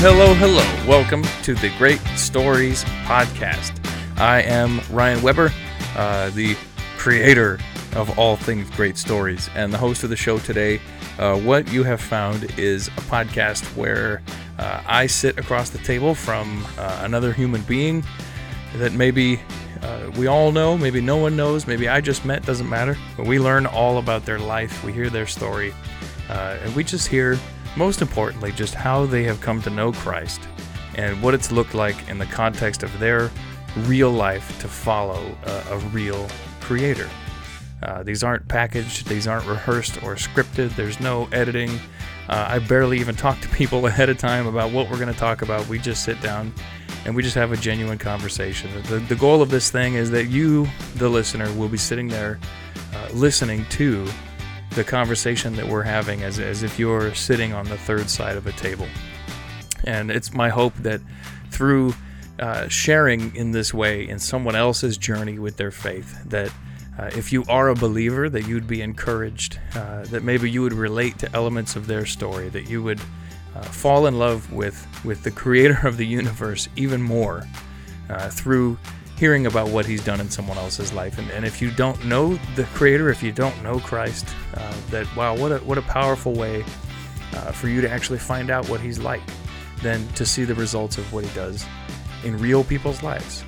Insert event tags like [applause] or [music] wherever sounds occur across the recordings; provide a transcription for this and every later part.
hello, hello. Welcome to the Great Stories Podcast. I am Ryan Weber, uh, the creator of all things great stories, and the host of the show today. Uh, what you have found is a podcast where uh, I sit across the table from uh, another human being that maybe uh, we all know, maybe no one knows, maybe I just met, doesn't matter. But we learn all about their life, we hear their story, uh, and we just hear, most importantly, just how they have come to know Christ and what it's looked like in the context of their real life to follow a, a real creator. Uh, these aren't packaged, these aren't rehearsed or scripted, there's no editing. Uh, I barely even talk to people [laughs] ahead of time about what we're going to talk about. We just sit down and we just have a genuine conversation. The, the goal of this thing is that you, the listener, will be sitting there uh, listening to the conversation that we're having as, as if you're sitting on the third side of a table. And it's my hope that through uh, sharing in this way in someone else's journey with their faith, that uh, if you are a believer, that you'd be encouraged, uh, that maybe you would relate to elements of their story, that you would uh, fall in love with, with the creator [laughs] of the universe even more uh, through hearing about what he's done in someone else's life. And, and if you don't know the creator, if you don't know Christ, uh, that wow, what a, what a powerful way uh, for you to actually find out what he's like, than to see the results of what he does in real people's lives.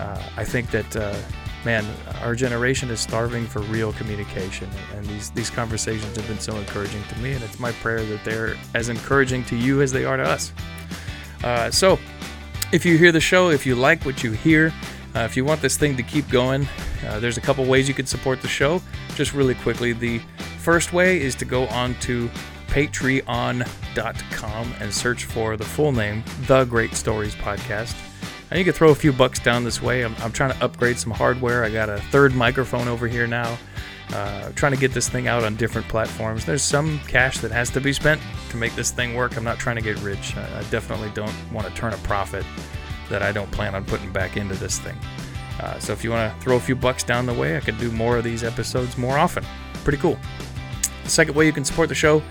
Uh, I think that uh, man, our generation is starving for real communication, and these these conversations have been so encouraging to me, and it's my prayer that they're as encouraging to you as they are to us. Uh, so, if you hear the show, if you like what you hear, uh, if you want this thing to keep going, uh, there's a couple ways you could support the show. Just really quickly, the first way is to go on to patreon.com and search for the full name, The Great Stories Podcast. And you can throw a few bucks down this way. I'm, I'm trying to upgrade some hardware. I got a third microphone over here now. Uh, trying to get this thing out on different platforms. There's some cash that has to be spent to make this thing work. I'm not trying to get rich. I, I definitely don't want to turn a profit that I don't plan on putting back into this thing. Uh, so if you want to throw a few bucks down the way, I could do more of these episodes more often. Pretty cool. The second way you can support the show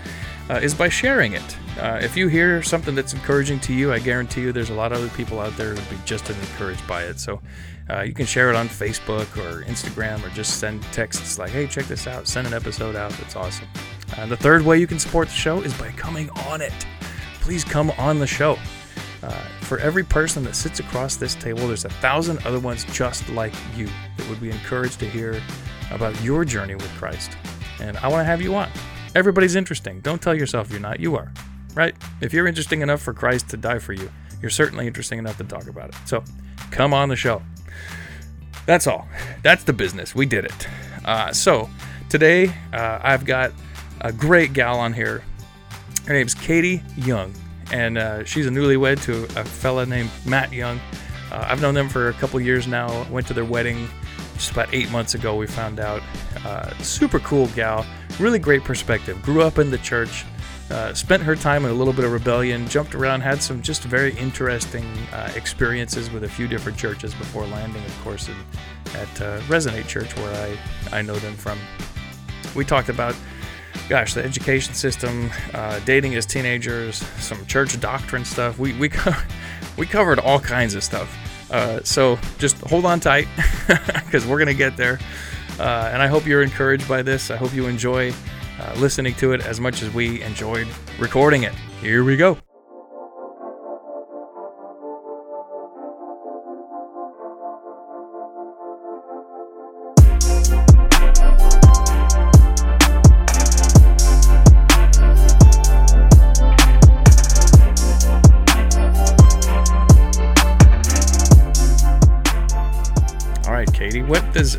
uh, is by sharing it. Uh, if you hear something that's encouraging to you, I guarantee you there's a lot of other people out there who would be just as encouraged by it. So uh, you can share it on Facebook or Instagram or just send texts like, hey, check this out, send an episode out. That's awesome. Uh, the third way you can support the show is by coming on it. Please come on the show. Uh, for every person that sits across this table, there's a thousand other ones just like you that would be encouraged to hear about your journey with Christ. And I want to have you on. Everybody's interesting. Don't tell yourself you're not. You are, right? If you're interesting enough for Christ to die for you, you're certainly interesting enough to talk about it. So come on the show. That's all. That's the business. We did it. Uh, so today uh, I've got a great gal on here. Her name's Katie Yeung, and uh, she's a newlywed to a fella named Matt Yeung. Uh, I've known them for a couple years now. Went to their wedding just about eight months ago. We found out. Uh, super cool gal, really great perspective. Grew up in the church, uh, spent her time in a little bit of rebellion, jumped around, had some just very interesting uh, experiences with a few different churches before landing, of course, in, at uh, Resonate Church, where I, I know them from. We talked about, gosh, the education system, uh, dating as teenagers, some church doctrine stuff. We, we, [laughs] co- we covered all kinds of stuff. Uh, so just hold on tight [laughs] because we're to get there. Uh, and I hope you're encouraged by this. I hope you enjoy uh, listening to it as much as we enjoyed recording it. Here we go.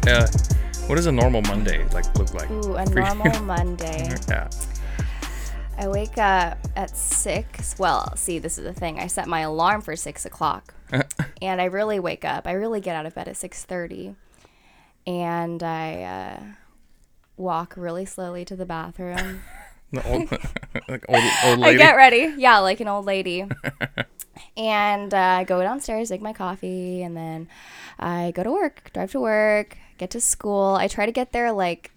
Uh, what does a normal Monday like look like? Ooh, a normal [laughs] Monday. yeah. I wake up at six. Well, see, this is the thing. I set my alarm for six o'clock, [laughs] and I really wake up. I really get out of bed at six thirty, and I uh, walk really slowly to the bathroom. [laughs] The old, like old, old I get ready, yeah, like an old lady, and uh, I go downstairs, make my coffee, and then I go to work, drive to work, get to school. I try to get there like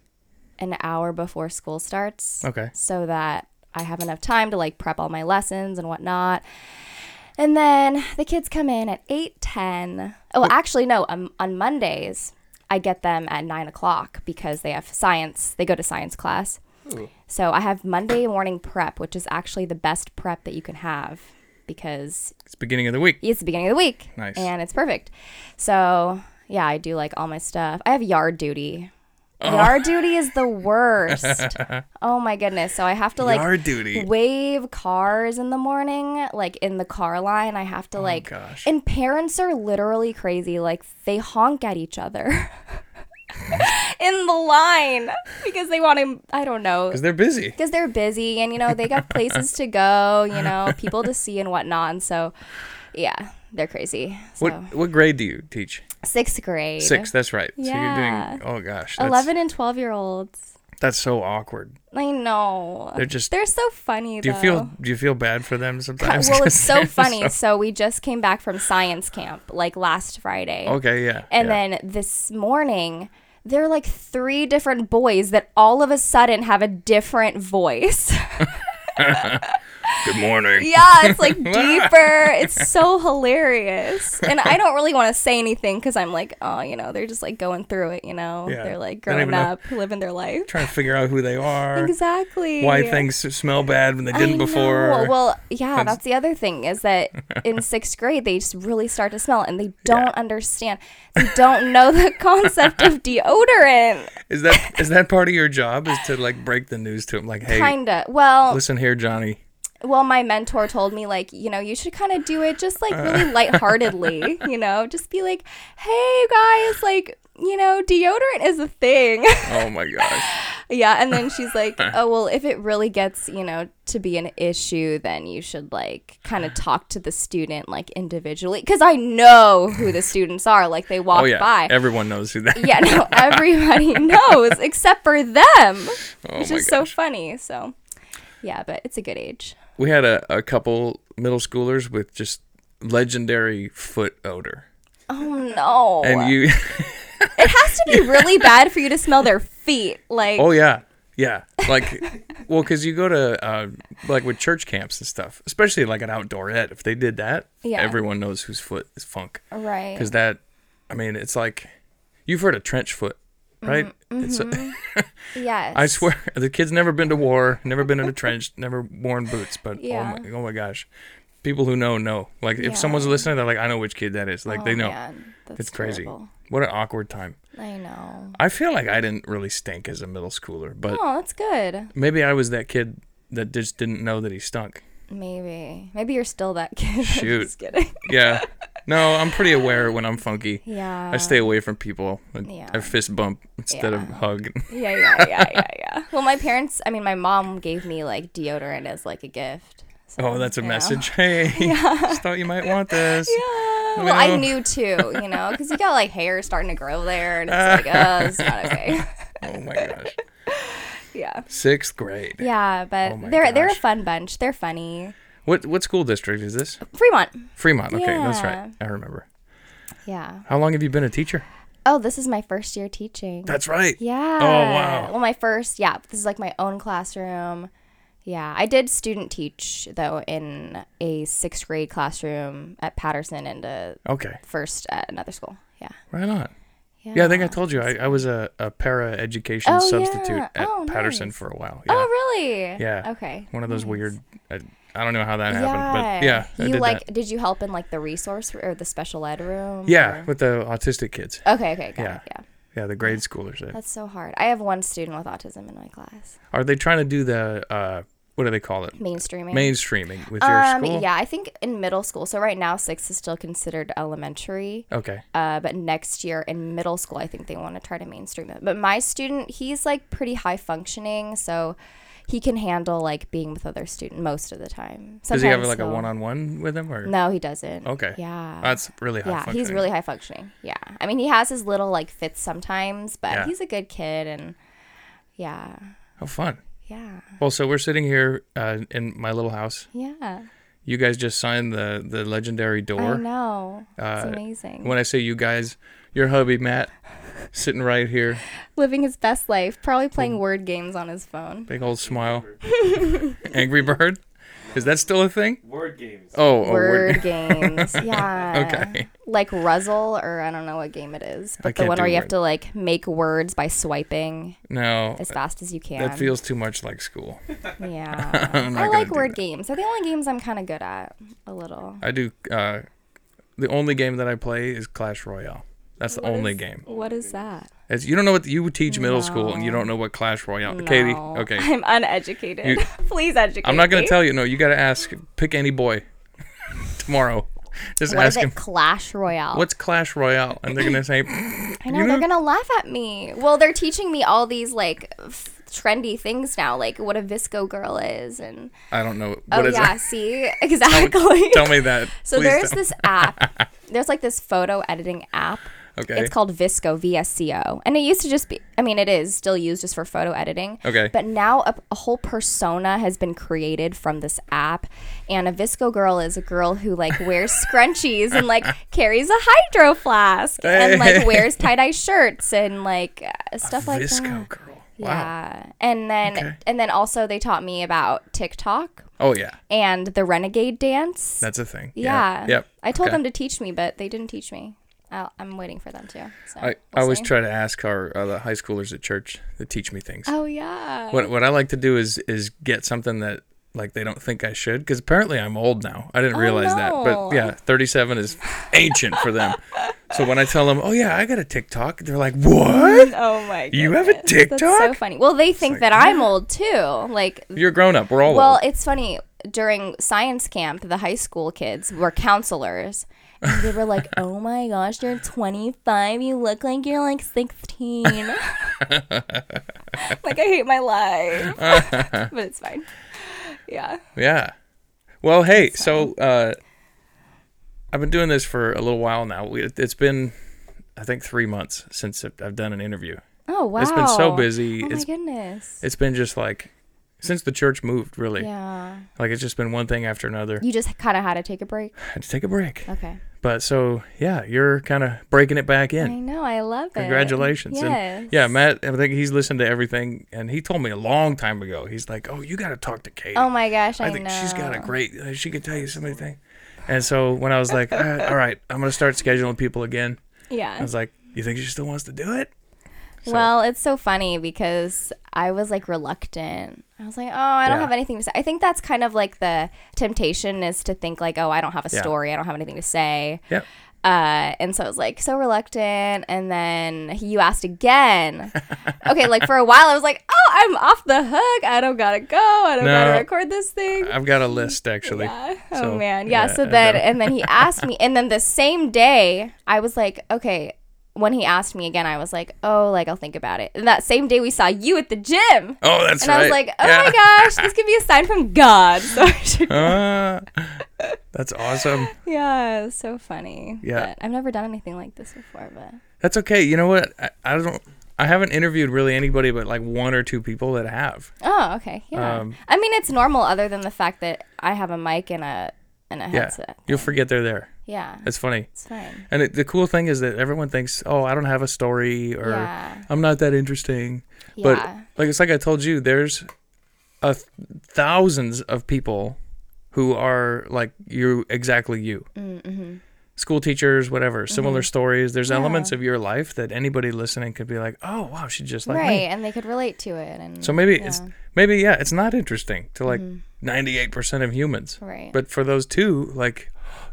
an hour before school starts. Okay. so that I have enough time to like prep all my lessons and whatnot. And then the kids come in at eight ten. Oh, actually, no. Um, on Mondays, I get them at nine o'clock because they have science. They go to science class. So I have Monday morning prep, which is actually the best prep that you can have because It's beginning of the week. it's the beginning of the week. Nice. And it's perfect. So yeah, I do like all my stuff. I have yard duty. Oh. Yard duty is the worst. [laughs] oh my goodness. So I have to like Yard duty. wave cars in the morning, like in the car line. I have to oh, like Oh, gosh. and parents are literally crazy. Like they honk at each other. [laughs] in the line because they want to I don't know Because they're busy. because they're busy and you know they got places to go you [laughs] know people to see and whatnot and so yeah they're crazy so What what grade do you teach? Sixth grade Six. That's right. So Yeah. you're doing. Oh gosh. 11 and 12 year olds That's so awkward. i know They're just. they're so funny do you feel do you feel bad for them [laughs] sometimes? well it's [laughs] so funny so we just came back from science camp like last friday Okay. Yeah. and yeah. then this morning there are like three different boys that all of a sudden have a different voice [laughs] Good morning. Yeah, it's like [laughs] deeper. It's so hilarious. And I don't really want to say anything because I'm like, oh, you know, they're just like going through it, you know? Yeah. They're like growing even know. up, living their life. Trying to figure out who they are. Exactly. Why things smell bad when they didn't before. Well, yeah, That's- that's the other thing is that in [laughs] sixth grade, they just really start to smell and they don't understand. They don't know the [laughs] concept of deodorant. Is that is that part of your job? Is to like break the news to them? Like, hey, Kinda. Well, listen here, Johnny. Well, my mentor told me like, you know, you should kind of do it just like really [laughs] lightheartedly, you know, just be like, "Hey guys, like, you know, deodorant is a thing." Oh my gosh. [laughs] yeah, and then she's like, [laughs] "Oh, well, if it really gets, you know, to be an issue, then you should like kind of [sighs] talk to the student like individually cuz I know who the students are, like they walk Oh yeah. by." Everyone knows who that. yeah, no, everybody knows except for them. Oh Which is so funny. So, yeah, but it's a good age. We had a, a couple middle schoolers with just legendary foot odor, Oh no. and you. It has to be [laughs] really bad for you to smell their feet. Like, Oh yeah, yeah. Like, well, because you go to uh, like with church camps and stuff, especially like an outdoor ed. If they did that, Yeah. everyone knows whose foot is funk. right. Because that, I mean, it's like you've heard of trench foot, right? It's. A, mm-hmm. [laughs] yes. I swear, the kid's never been to war, never been in a trench, [laughs] never worn boots. But oh Yeah. oh my, oh my gosh, people who know know. Like if Yeah. someone's listening, they're like, I know which kid that is. Like Oh, they know. man, that's It's crazy. terrible. What an awkward time. I know. I feel like I didn't really stink as a middle schooler, but Oh, that's good. maybe I was that kid that just didn't know that he stunk. Maybe. Maybe you're still that kid. [laughs] Shoot. Just kidding. Yeah. No, I'm pretty aware when I'm funky. Yeah. I stay away from people. I, Yeah. I fist bump instead of hug. [laughs] Yeah, yeah, yeah, yeah, yeah. Well, my parents, I mean, my mom gave me like deodorant as like a gift. So, Oh, that's a you know. message. Hey, [laughs] just thought you might want this. Yeah. Well, I knew too, you know, because you got like hair starting to grow there, and it's like, [laughs] oh, it's not okay. Oh my gosh. yeah. Sixth grade. Yeah, but Oh they're they're a fun bunch. They're funny. What what school district is this? Fremont. Fremont. Okay, that's right. I remember. Yeah. How long have you been a teacher? Oh, this is my first year teaching. That's right. yeah. Oh, wow. Well, my first, yeah, this is like my own classroom. Yeah, I did student teach though in a sixth grade classroom at Patterson and a Okay. first at another school. Yeah. Right on. Yeah, I think I told you I, I was a, a para education Oh, substitute yeah. at Oh, Patterson nice. for a while. Oh, yeah. Oh, really? Yeah. Okay. One of those nice. weird. I, I don't know how that happened, but yeah, You did like? that. Did you help in like the resource or the special ed room? Yeah, or- with the autistic kids. Okay. Okay. Got Yeah. it. Yeah. Yeah, the grade schoolers. uh, That's so hard. I have one student with autism in my class. Are they trying to do the uh, what do they call it? Mainstreaming. Mainstreaming with your um, school? Yeah, I think in middle school. So right now, six is still considered elementary. Okay. Uh, but next year in middle school, I think they want to try to mainstream it. But my student, he's like pretty high functioning, so he can handle like being with other students most of the time. Does he have like a he'll- one-on-one with him or No, he doesn't. Okay. Yeah. that's really high yeah, functioning. he's really high functioning. Yeah. I mean, he has his little like fits sometimes, but Yeah. he's a good kid and yeah. Oh, fun. Yeah. Well, so we're sitting here uh, in my little house. Yeah. You guys just signed the the legendary door. I door. know. It's Uh, amazing. When I say you guys, your hubby Matt, sitting right here, Living his best life, probably playing word games on his phone. big old smile. Angry Bird. Is that still a thing? Word games. Oh, oh word [laughs] games. Yeah. Okay. Like Ruzzle, or I don't know what game it is, I but the one where do you have to like make words by swiping No, as fast as you can. that feels too much like school. [laughs] Yeah. [laughs] I'm not I like word that. games. They're the only games I'm kind of good at. A little. I do. Uh, the only game that I play is Clash Royale. That's the What only is- game. What is that? It's, you don't know what you would teach middle school, and you don't know what Clash Royale. Katie, okay. [laughs] I'm uneducated. You- [laughs] Please educate I'm not gonna me. tell you. No, you gotta ask. Pick any boy [laughs] tomorrow. Just What is ask it? him Clash Royale. what's Clash Royale, and they're gonna say, [clears throat] I know, you know- they're gonna laugh at me. Well, they're teaching me all these like f- trendy things now, like what a VSCO girl is, and I don't know. oh What is yeah, that? see exactly. Tell me that. so Please there's tell- this app. There's like this photo editing app. Okay. It's called VSCO, V S C O, and it used to just be. I mean, it is still used just for photo editing. Okay. But now a, a whole persona has been created from this app, and a VSCO girl is a girl who like wears [laughs] scrunchies and like carries a hydro flask and like wears tie dye shirts and like uh, stuff like VSCO that. VSCO girl. Wow. Yeah, and then Okay. and then also they taught me about TikTok Oh yeah, and the renegade dance. that's a thing. yeah. Yep. I told Okay. them to teach me, but they didn't teach me. I'll, I'm waiting for them to. So I, we'll I always see. try to ask our uh, the high schoolers at church to teach me things. Oh yeah. What what I like to do is is get something that like they don't think I should because apparently I'm old now. I didn't Oh, realize that, but yeah, 37 is ancient for them. So when I tell them, "Oh yeah, I got a TikTok," they're like, "What? [laughs] Oh my god. You have a TikTok? That's so funny. Well, they think like, that I'm old too. Like You're grown up. We're all well, old." it's funny. During science camp, the high school kids were counselors. And they were like, "Oh my gosh, you're 25. You look like you're like 16." like I hate my life, [laughs] but it's fine. Yeah. Yeah. Well, hey, so uh, I've been doing this for a little while now. It's been, I think, three months since I've done an interview. Oh wow. It's been so busy. Oh my It's goodness. it's been just like since the church moved, really. Yeah. Like it's just been one thing after another. You just kind of had to take a break. I had to take a break. Okay. But so yeah, you're kind of breaking it back in. I know. I love it. Congratulations. Yes. And yeah, Matt, I think he's listened to everything, and he told me a long time ago. He's like, "Oh, you got to talk to Kate." Oh my gosh, I, I think know. she's got a great. Uh, she could tell you so many things." And so when I was like, "Uh, "All right, I'm gonna start scheduling people again," Yeah. I was like, "You think she still wants to do it?" So- Well, it's so funny because I was like reluctant. I was like, oh, I don't Yeah. have anything to say. I think that's kind of like the temptation is to think like, oh, I don't have a Yeah. story. I don't have anything to say. Yep. Uh, and so I was like so reluctant. And then you asked again. [laughs] okay, like for a while, I was like, oh, I'm off the hook. I don't gotta go. I don't gotta record this thing. I've got a list actually. Yeah. Oh So, man. Yeah. yeah, so then, and then he asked me, and then the same day, I was like, okay. When he asked me again, I was like, oh, like I'll think about it. And that same day, we saw you at the gym, Oh, that's and right. I was like, oh Yeah. my gosh, this could be a sign from God. [laughs] So. Uh, [laughs] that's awesome. yeah, so funny. Yeah. But I've never done anything like this before, but That's okay. You know what? I, I don't. I haven't interviewed really anybody but like one or two people that have. oh, okay, yeah. Um, I mean, it's normal, other than the fact that I have a mic and a and a Yeah, headset. you'll forget they're there. Yeah, It's funny. it's fine. And it, the cool thing is that everyone thinks, "Oh, I don't have a story," or Yeah. "I'm not that interesting." Yeah. But like it's like I told you, there's a th- thousands of people who are like you, exactly you. mm-hmm. School teachers, whatever, similar stories. There's Yeah. elements of your life that anybody listening could be like, "Oh, wow, she just like right, me." and they could relate to it. And So maybe it's yeah. Mm-hmm. maybe yeah, it's not interesting to like 98% of humans. right. But for those two, like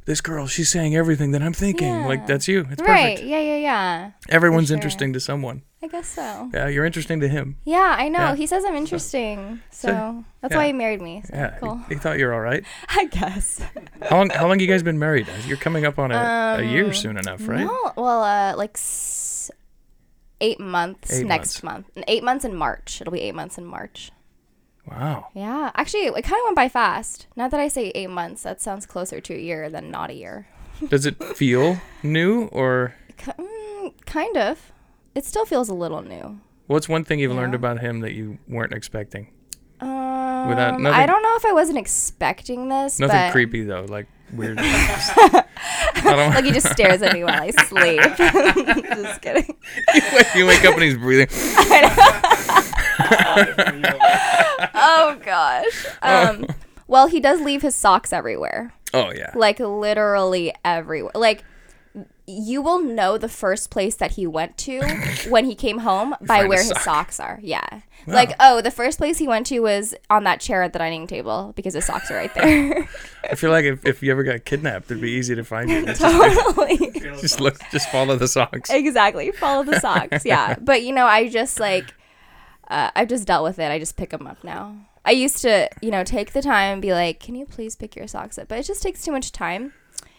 this girl, she's saying everything that I'm thinking. Yeah. Like that's you. It's perfect. right. perfect. Yeah, yeah, yeah. Everyone's sure. interesting to someone. I guess so. Yeah, you're interesting to him. Yeah, I know. Yeah. He says I'm interesting, so, So, that's yeah. why he married me. So Yeah, cool. he, he thought you were all right. [laughs] I guess. How long? How long you guys been married? You're coming up on a, a year Um, soon enough, right? No, well, uh, like s- eight months Eight next month. Eight months in March. It'll be eight months in March. Wow. Yeah, actually, it kind of went by fast. Now that I say eight months, that sounds closer to a year than not a year. [laughs] Does it feel new or mm, kind of. It still feels a little new. what's one thing you've learned about him that you weren't expecting? Um, nothing- I don't know if I wasn't expecting this. Nothing creepy though, like weird. [laughs] Like he just stares at me while I [laughs] sleep. just kidding. you, wake, you wake up and he's breathing. Oh gosh. Um, Well, he does leave his socks everywhere. Oh yeah. Like literally everywhere. Like you will know the first place that he went to when he came home [laughs] by where his sock. socks are. Yeah. Like, oh, the first place he went to was on that chair at the dining table because his socks are right there. I feel like if, if you ever got kidnapped, it'd be easy to find you. [laughs] Just, totally. just look, just follow the socks. exactly. Follow the socks. Yeah. [laughs] But you know, I just like uh, I've just dealt with it. I just pick them up now. I used to, you know, take the time and be like, "Can you please pick your socks up?" But it just takes too much time,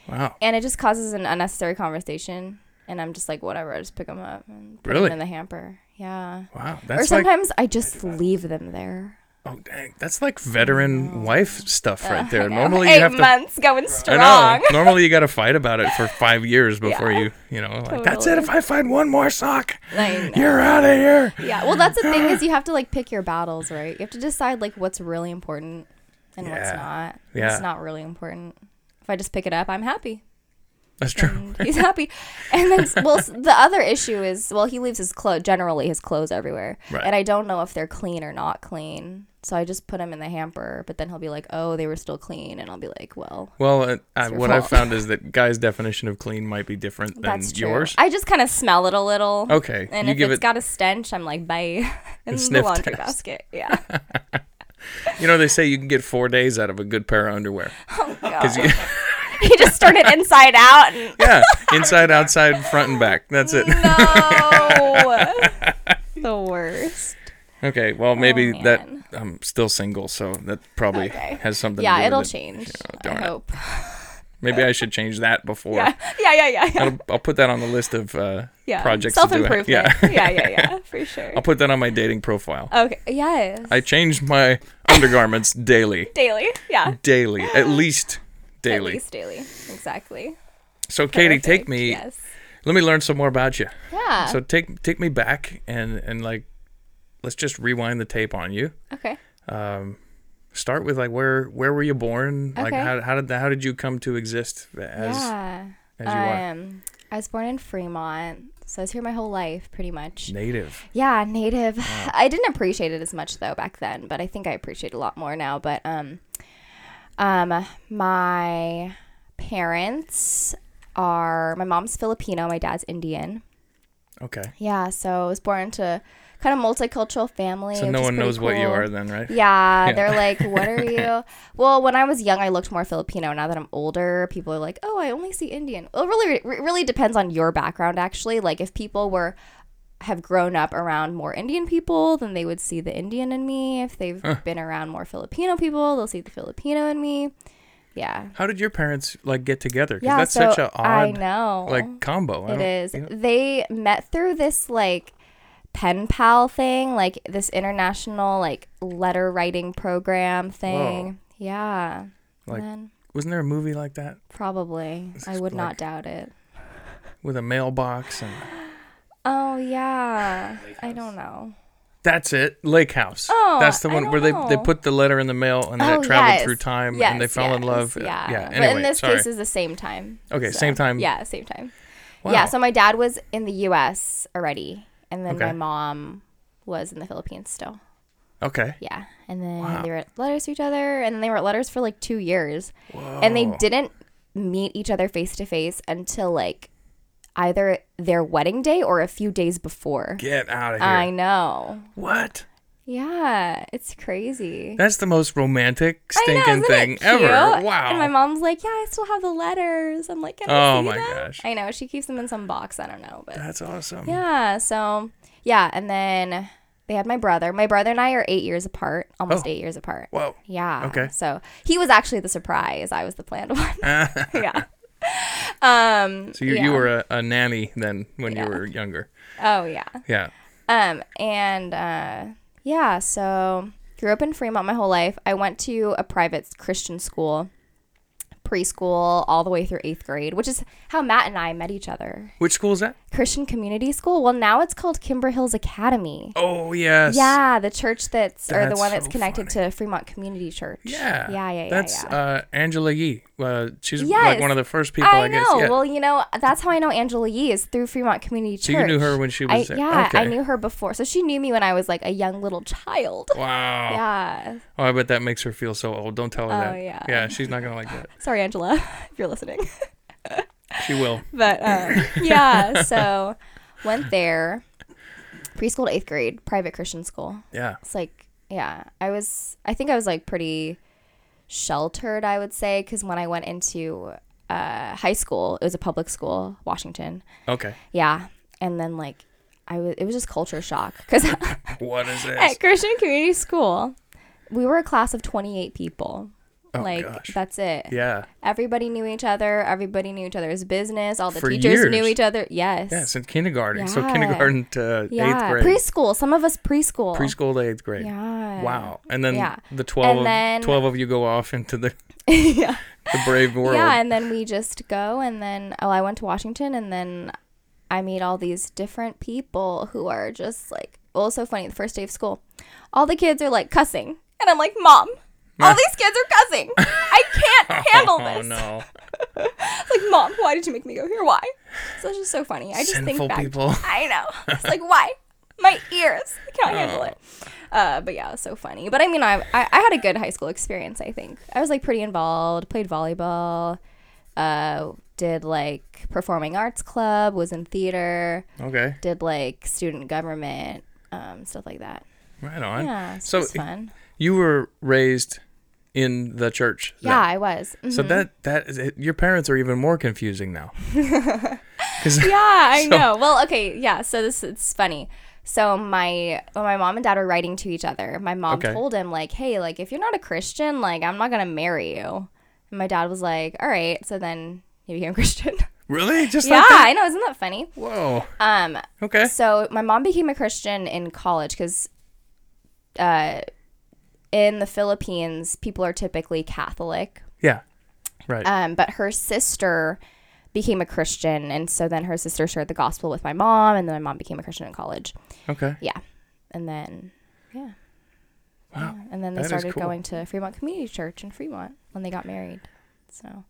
Wow. and it just causes an unnecessary conversation. And I'm just like, whatever. I just pick them up and put Really? them in the hamper. Yeah. Wow. or That's like sometimes I just leave them there. Oh dang. That's like veteran wife stuff right there. [laughs] Normally Eight you have to. months going I know. [laughs] Normally you got to fight about it for five years before Yeah. you, you know, like that's it. If I find one more sock, you're out of here. Yeah. Well, that's the thing is you have to like pick your battles, right? You have to decide like what's really important and what's not. Yeah. It's not really important. If I just pick it up, I'm happy. That's true. He's happy. [laughs] And then, well, the other issue is, well, he leaves his clothes, generally his clothes everywhere. Right. And I don't know if they're clean or not clean. So I just put them in the hamper, but then he'll be like, oh, they were still clean. And I'll be like, well, Well, uh, what I've found is that guys' definition of clean might be different than that's true. yours. I just kind of smell it a little. Okay, And you if it's it. got a stench, I'm like, bye. In the laundry test. basket. [laughs] Yeah. You know, they say you can get four days out of a good pair of underwear. [laughs] Oh, God. you, [laughs] he just it inside out. And, yeah, inside, outside, front, and back. That's it. no. the worst. Okay, well, maybe that Oh, man. I'm still single, so that probably Okay. has something. Yeah, to do it'll with it. change. know, I hope. Maybe I should change that before. Yeah. Yeah, yeah, yeah. yeah. I'll, I'll put that on the list of uh, yeah. projects. Self improvement. Yeah, Yeah. yeah, yeah, [laughs] for sure. I'll put that on my dating profile. Okay. Yes. I change my undergarments daily, daily. Yeah. daily, at [gasps] least daily. At least daily. Exactly. So, Katie, take me. Yes. Let me learn some more about you. Yeah. So take take me back and and like, let's just rewind the tape on you. okay. Um, start with like where where were you born? Like how how did how did you come to exist as yeah. as you are Um, I was born in Fremont, so I was here my whole life, pretty much. native? Yeah, native. [laughs] I didn't appreciate it as much though back then, but I think I appreciate it a lot more now. But um, um, my parents are my mom's Filipino, my dad's Indian. Okay. Yeah, so I was born into kind of multicultural family. So no one knows what you are then, right? Yeah, Yeah. they're like, "What are [laughs] you?" well, when I was young, I looked more Filipino. Now that I'm older, people are like, "Oh, I only see Indian." Well, it really, it really depends on your background. Actually, like if people were have grown up around more Indian people, then they would see the Indian in me. If they've been around more Filipino people, they'll see the Filipino in me. Yeah, How did your parents like get together? Yeah. that's so such a I odd I know like combo. I it you know- They met through this like pen pal thing, like this international like letter writing program thing. Yeah. Like- then Wasn't there a movie like that probably. This I is would not doubt it. with a mailbox and Oh yeah. I don't know. that's it. Lake House. Oh, that's the one don't where they they put the letter in the mail and then Oh, it traveled yes. through time Yes, and they fell in love. Yeah. Yeah. but in this sorry. case, is the same time. Okay, so- same time. Yeah, same time. Wow. Yeah. So my dad was in the U.S. already, and then Okay. my mom was in the Philippines still. Okay. Yeah. And then Wow. they wrote letters to each other, and then they wrote letters for like two years. Whoa. And they didn't meet each other face to face until like either their wedding day or a few days before. Get out of here. I know. what? Yeah, it's crazy. That's the most romantic I know, stinking thing ever. Wow. And my mom's like, "Yeah, I still have the letters." I'm like, "Can I Oh see my them?" gosh. I know she keeps them in some box. I don't know, but That's awesome. yeah. So yeah, and then they had my brother. My brother and I are eight years apart, almost Oh. eight years apart. Whoa. Yeah. Okay. So he was actually the surprise. I was the planned one. [laughs] yeah. Um. So you, yeah. you were a, a nanny then when Yeah. you were younger. Oh yeah. Yeah. Um. And uh. Yeah. So grew up in Fremont my whole life. I went to a private Christian school, preschool all the way through eighth grade, which is how Matt and I met each other. Which school is that? Christian Community School. Well, now it's called Kimber Hills Academy. Oh yes. Yeah, the church that's, or the That's one that's so connected to Fremont Community Church. Yeah. Yeah, yeah, yeah. That's yeah. uh Angela Yee. Uh, she's like one of the first people, I, I guess. know. Yeah. Well, you know, that's how I know Angela Yee is through Fremont Community so Church. you knew her when she was I, there. yeah, okay. I knew her before. So she knew me when I was like a young little child. Wow. Yeah. Oh, I bet that makes her feel so old. Don't tell her that. Oh, that. yeah. Yeah, she's not gonna like that. [laughs] Sorry, Angela, [laughs] if you're listening. She will. [laughs] But um, yeah, so went there, preschool to eighth grade, private Christian school. Yeah. It's like, yeah, I was, I think I was like pretty sheltered, I would say, because when I went into uh, high school, it was a public school, Washington. Okay. Yeah. And then like, I was, it was just culture shock because [laughs] What is [laughs] this? at Christian Community School, we were a class of 28 people. Oh, like, gosh. that's it. Yeah. Everybody knew each other. Everybody knew each other's business. All the For teachers knew each other. Yes. Yeah, since kindergarten. So kindergarten to yeah. eighth grade. Preschool. Some of us preschool. Preschool to eighth grade. Yeah. Wow. And then Yeah. the 12 And of, then- 12 of you go off into the, [laughs] yeah. the brave world. Yeah, and then we just go, and then oh, I went to Washington, and then I meet all these different people who are just like, well, it's so funny. The first day of school, all the kids are like cussing, and I'm like, Mom, all these kids are cussing. I can't [laughs] handle oh, this. no. [laughs] like, Mom, why did you make me go here? Why? So it's just so funny. I just Sinful think back. people. [laughs] I know. It's like, why? My ears. I can't handle Oh. it. Uh, but yeah, it was so funny. But I mean, I, I I had a good high school experience. I think I was like pretty involved. Played volleyball. Uh, did like performing arts club. Was in theater. Okay. Did like student government. Um, stuff like that. Right on. Yeah, so So fun. you were raised in the church. then. Yeah, I was. So Mhm. that that is your parents are even more confusing now. [laughs] yeah, I [laughs] So- know. Well, okay, yeah. So this it's funny. So my when my mom and dad were writing to each other, my mom Okay. told him like, "Hey, like if you're not a Christian, like I'm not gonna marry you." And my dad was like, "All right." So then he became a [laughs] Christian. really? Just yeah, like that? I know. Isn't that funny? Whoa. Um. Okay. So my mom became a Christian in college because, uh, in the Philippines, people are typically Catholic. Yeah. Right. Um, but her sister became a Christian, and so then her sister shared the gospel with my mom, and then my mom became a Christian in college. okay. Yeah, and then yeah, Wow. yeah. and then they That started cool. going to Fremont Community Church in Fremont when they got married. So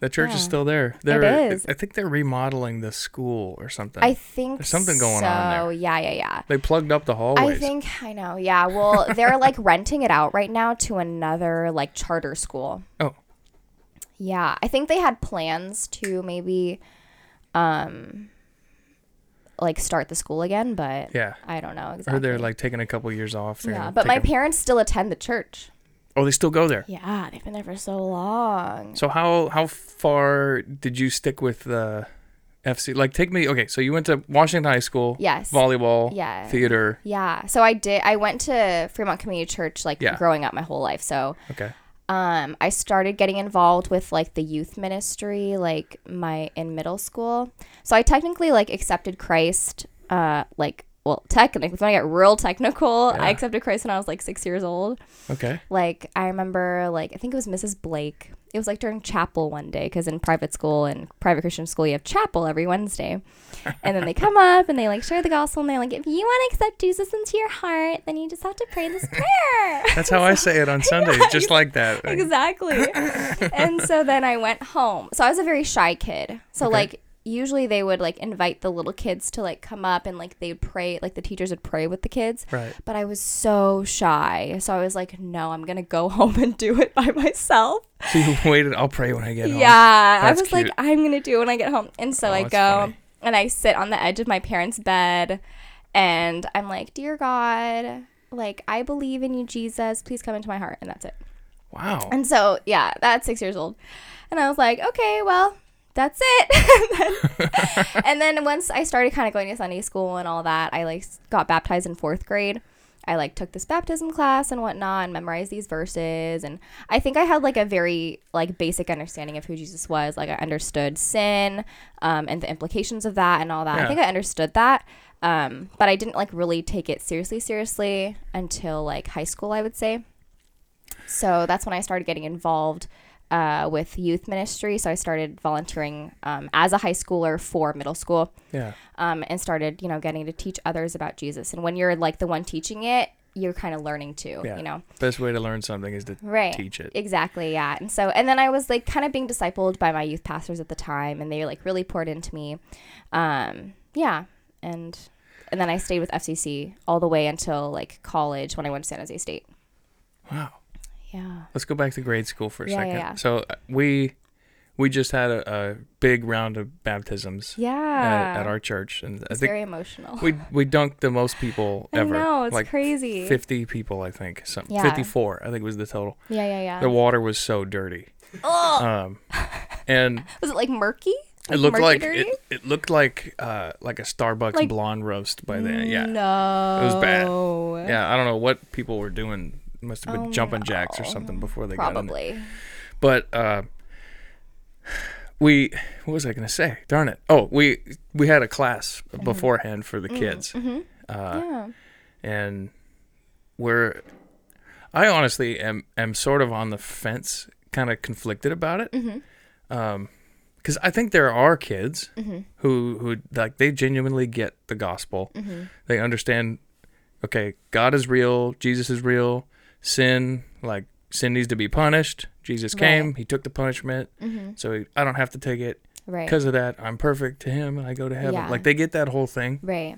The church Yeah. is still there. They're, is. I think they're remodeling the school or something. I think There's something going on so. there. Yeah, yeah, yeah. they plugged up the hallways. I think I know. Yeah. Well, they're like [laughs] renting it out right now to another like charter school. Oh. Yeah, I think they had plans to maybe, um, like start the school again, but Yeah. I don't know exactly. heard they're like taking a couple years off. Yeah, but my parents still attend the church. Oh, they still go there. Yeah, they've been there for so long. So how how far did you stick with the FC? Like, take me. Okay, so you went to Washington High School. Yes. Volleyball. Yeah. Theater. Yeah. So I did. I went to Fremont Community Church like Yeah. growing up my whole life. So Okay. um, I started getting involved with like the youth ministry like my in middle school. So I technically like accepted Christ. Uh, like well, technically, if I get real technical, Yeah. I accepted Christ when I was like six years old. Okay. Like I remember, like I think it was Mrs. Blake. It was like during chapel one day because in private school and private Christian school you have chapel every Wednesday, and then they come [laughs] up and they like share the gospel and they're like, if you want to accept Jesus into your heart, then you just have to pray this [laughs] prayer. That's how I say it on [laughs] Sundays, just like that. Exactly. and so then I went home. So I was a very shy kid. So Okay. like usually they would like invite the little kids to like come up and like they would pray like the teachers would pray with the kids Right. but i was so shy so i was like no i'm gonna go [laughs] home and do it by myself So you [laughs] waited. I'll pray when I get home. yeah i That's was like i'm gonna do it when i get home and so Oh, i go funny. and i sit on the edge of my parents bed and i'm like dear god like i believe in you jesus please come into my heart and that's it Wow. and so, yeah, that's six years old. And I was like, okay, well, that's it. [laughs] and, then, [laughs] and then once I started kind of going to Sunday school and all that, I like got baptized in fourth grade. I like took this baptism class and whatnot and memorized these verses. And I think I had like a very like basic understanding of who Jesus was. Like I understood sin um, and the implications of that and all that. Yeah. I think I understood that. Um, but I didn't like really take it seriously, seriously until like high school, I would say. So that's when I started getting involved uh, with youth ministry. So I started volunteering um, as a high schooler for middle school yeah. um, and started, you know, getting to teach others about Jesus. And when you're like the one teaching it, you're kind of learning too. Yeah. You know. Best way to learn something is to Right. teach it. Exactly, yeah. And so, and then I was like kind of being discipled by my youth pastors at the time, and they like really poured into me. Um, yeah, and and then I stayed with FCC all the way until like college when I went to San Jose State. Wow. Yeah. Let's go back to grade school for a Yeah, yeah, second. yeah. So uh, we we just had a, a big round of baptisms Yeah. at, at our church, and I it's think very emotional. we we dunked the most people [laughs] ever. I know it's like crazy. fifty people, I think. Some Yeah. fifty four, I think was the total. yeah, yeah, yeah. The water was so dirty. oh, Um, and [laughs] was it like murky? it looked like dirty? it, it looked like uh like a Starbucks Like- blonde roast by the end. Yeah. No. It was bad. Yeah, I don't know what people were doing. Must have been Oh, jumping jacks or something before they got in there. Probably. But uh, we what was I gonna say? Darn it! Oh, we we had a class beforehand for the kids, Mm-hmm. uh, yeah. and we're I honestly am am sort of on the fence, kind of conflicted about it, Mm-hmm. um, because I think there are kids Mm-hmm. who who like they genuinely get the gospel, Mm-hmm. they understand. Okay, God is real. Jesus is real. Sin, like sin, needs to be punished. Jesus came. He took the punishment. Mm-hmm. So he- I don't have to take it Right. because of that. I'm perfect to him, and I go to heaven. Yeah. Like they get that whole thing, Right.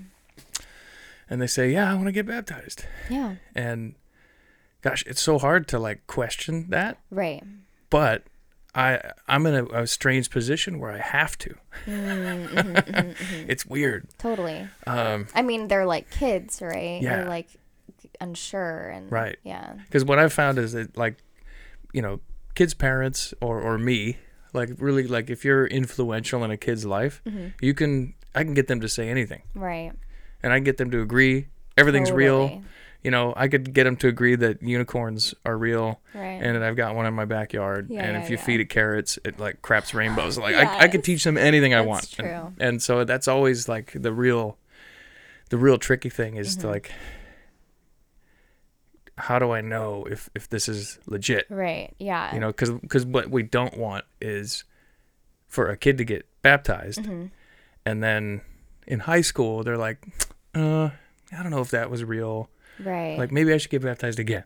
and they say, "Yeah, I want to get baptized." Yeah. And gosh, it's so hard to like question that, Right. but I I'm in a, a strange position where I have to. Mm-hmm, mm-hmm, mm-hmm. [laughs] It's weird. Totally. Um, I mean, they're like kids, right? Yeah. They're like unsure and Right. Yeah. because what I've found is that like, you know, kids' parents or or me, like really like if you're influential in a kid's life, Mm-hmm. you can I can get them to say anything, Right. and I can get them to agree everything's real. You know, I could get them to agree that unicorns are real. Right. and that I've got one in my backyard. Yeah, and yeah, if you yeah. feed it carrots, it like craps rainbows. Like I, I could teach them anything I That's want. And- And, so that's always like the real, the real tricky thing is Mm-hmm. to like, how do I know if if this is legit? right. Yeah. You know, because because what we don't want is for a kid to get baptized, hmm and then in high school they're like, uh, I don't know if that was real. Right. Like maybe I should get baptized again.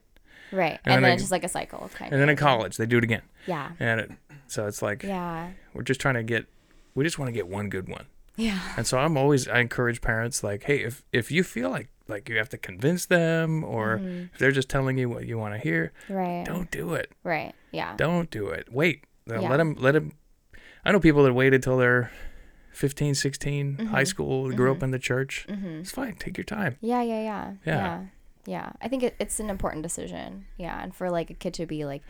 right. and And, then then I- it's just like a cycle, kind And then in college they do it again, Yeah. and it, so it's like Yeah. we're just trying to get we just want to get one good one Yeah. and so i'm always i encourage parents like hey if if you feel like like you have to convince them or Mhm. if they're just telling you what you want to hear Right. don't do it Right. Yeah. don't do it wait Let- Yeah. let them let them i know people that waited till they're 15 16 high Mhm. school grew up Mhm. in the church hmm it's fine take your time Yeah. Yeah. Yeah. Yeah. Yeah. Yeah. I think it, it's an important decision. Yeah. And for like a kid to be like,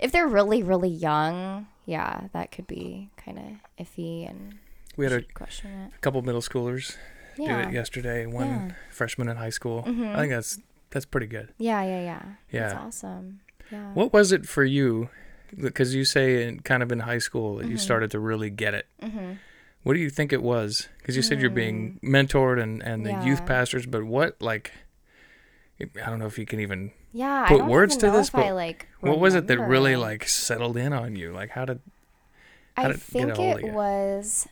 if they're really, really young, yeah, that could be kind of iffy and we had a it. couple middle schoolers do Yeah. it yesterday one Yeah. freshman in high school Mhm. i think that's that's pretty good Yeah. Yeah. Yeah. That's Yeah. awesome. Yeah. What was it for you? Because you say in kind of in high school that you Mhm. started to really get it. Mm-hmm. What do you think it was? Because you said you're being mentored and and the youth pastors, but what like? I don't know if you can even. Yeah. put I don't words to this, if I, but like, What was it that really like settled in on you? Like how did? how I did think a hold of it you? was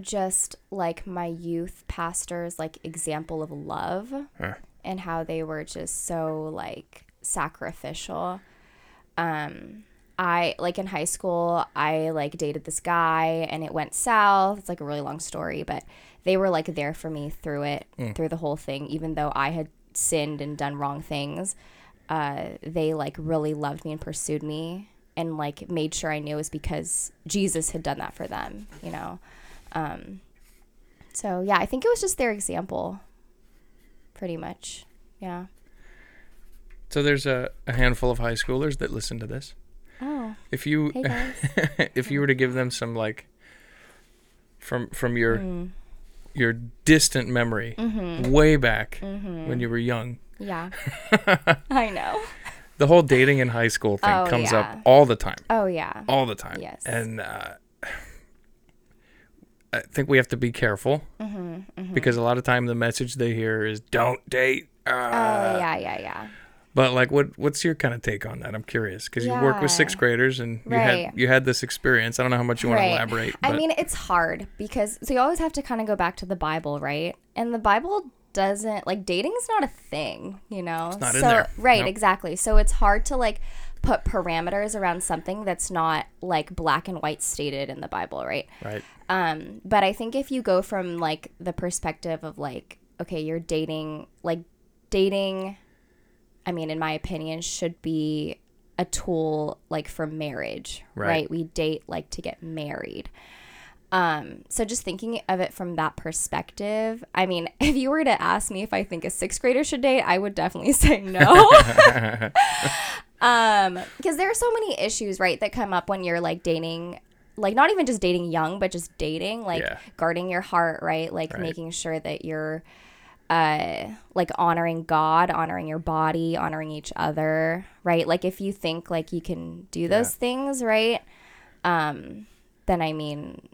just like my youth pastors like example of love Huh. and how they were just so like sacrificial. Um I like in high school I like dated this guy and it went south. It's like a really long story, but they were like there for me through it, Mm. through the whole thing even though I had sinned and done wrong things. Uh they like really loved me and pursued me and like made sure I knew it was because Jesus had done that for them, you know. Um, so yeah, I think it was just their example, pretty much. Yeah. So there's a, a handful of high schoolers that listen to this. Oh, If you hey guys. [laughs] if you were to give them some like from from your Mm. your distant memory Mhm. way back Mhm. when you were young Yeah. [laughs] I know. the whole dating in high school thing Oh, comes yeah. up all the time Oh yeah. all the time Yes. and uh, i think we have to be careful Mhm. Mhm. because a lot of time the message they hear is don't date uh, oh yeah, yeah, yeah. but like what what's your kind of take on that i'm curious because you work with sixth graders and you had you had this experience i don't know how much you want to elaborate but I mean, it's hard because so you always have to kind of go back to the Bible, right? And the Bible doesn't like dating's not a thing, you know. not so in there. right, Nope. exactly. So it's hard to like put parameters around something that's not like black and white stated in the Bible, right? Right. Um, but I think if you go from like the perspective of like, okay, you're dating, like dating, I mean, in my opinion, should be a tool like for marriage, Right. right? We date like to get married. Um, so just thinking of it from that perspective, I mean, [laughs] if you were to ask me if I think a sixth grader should date, I would definitely [laughs] say no. [laughs] um, because there are so many issues, right, that come up when you're like dating, like not even just dating young, but just dating, like Yeah. guarding your heart, right, like Right. making sure that you're, uh, like honoring God, honoring your body, honoring each other, right? Like if you think like you can do those things, right, um, then I mean,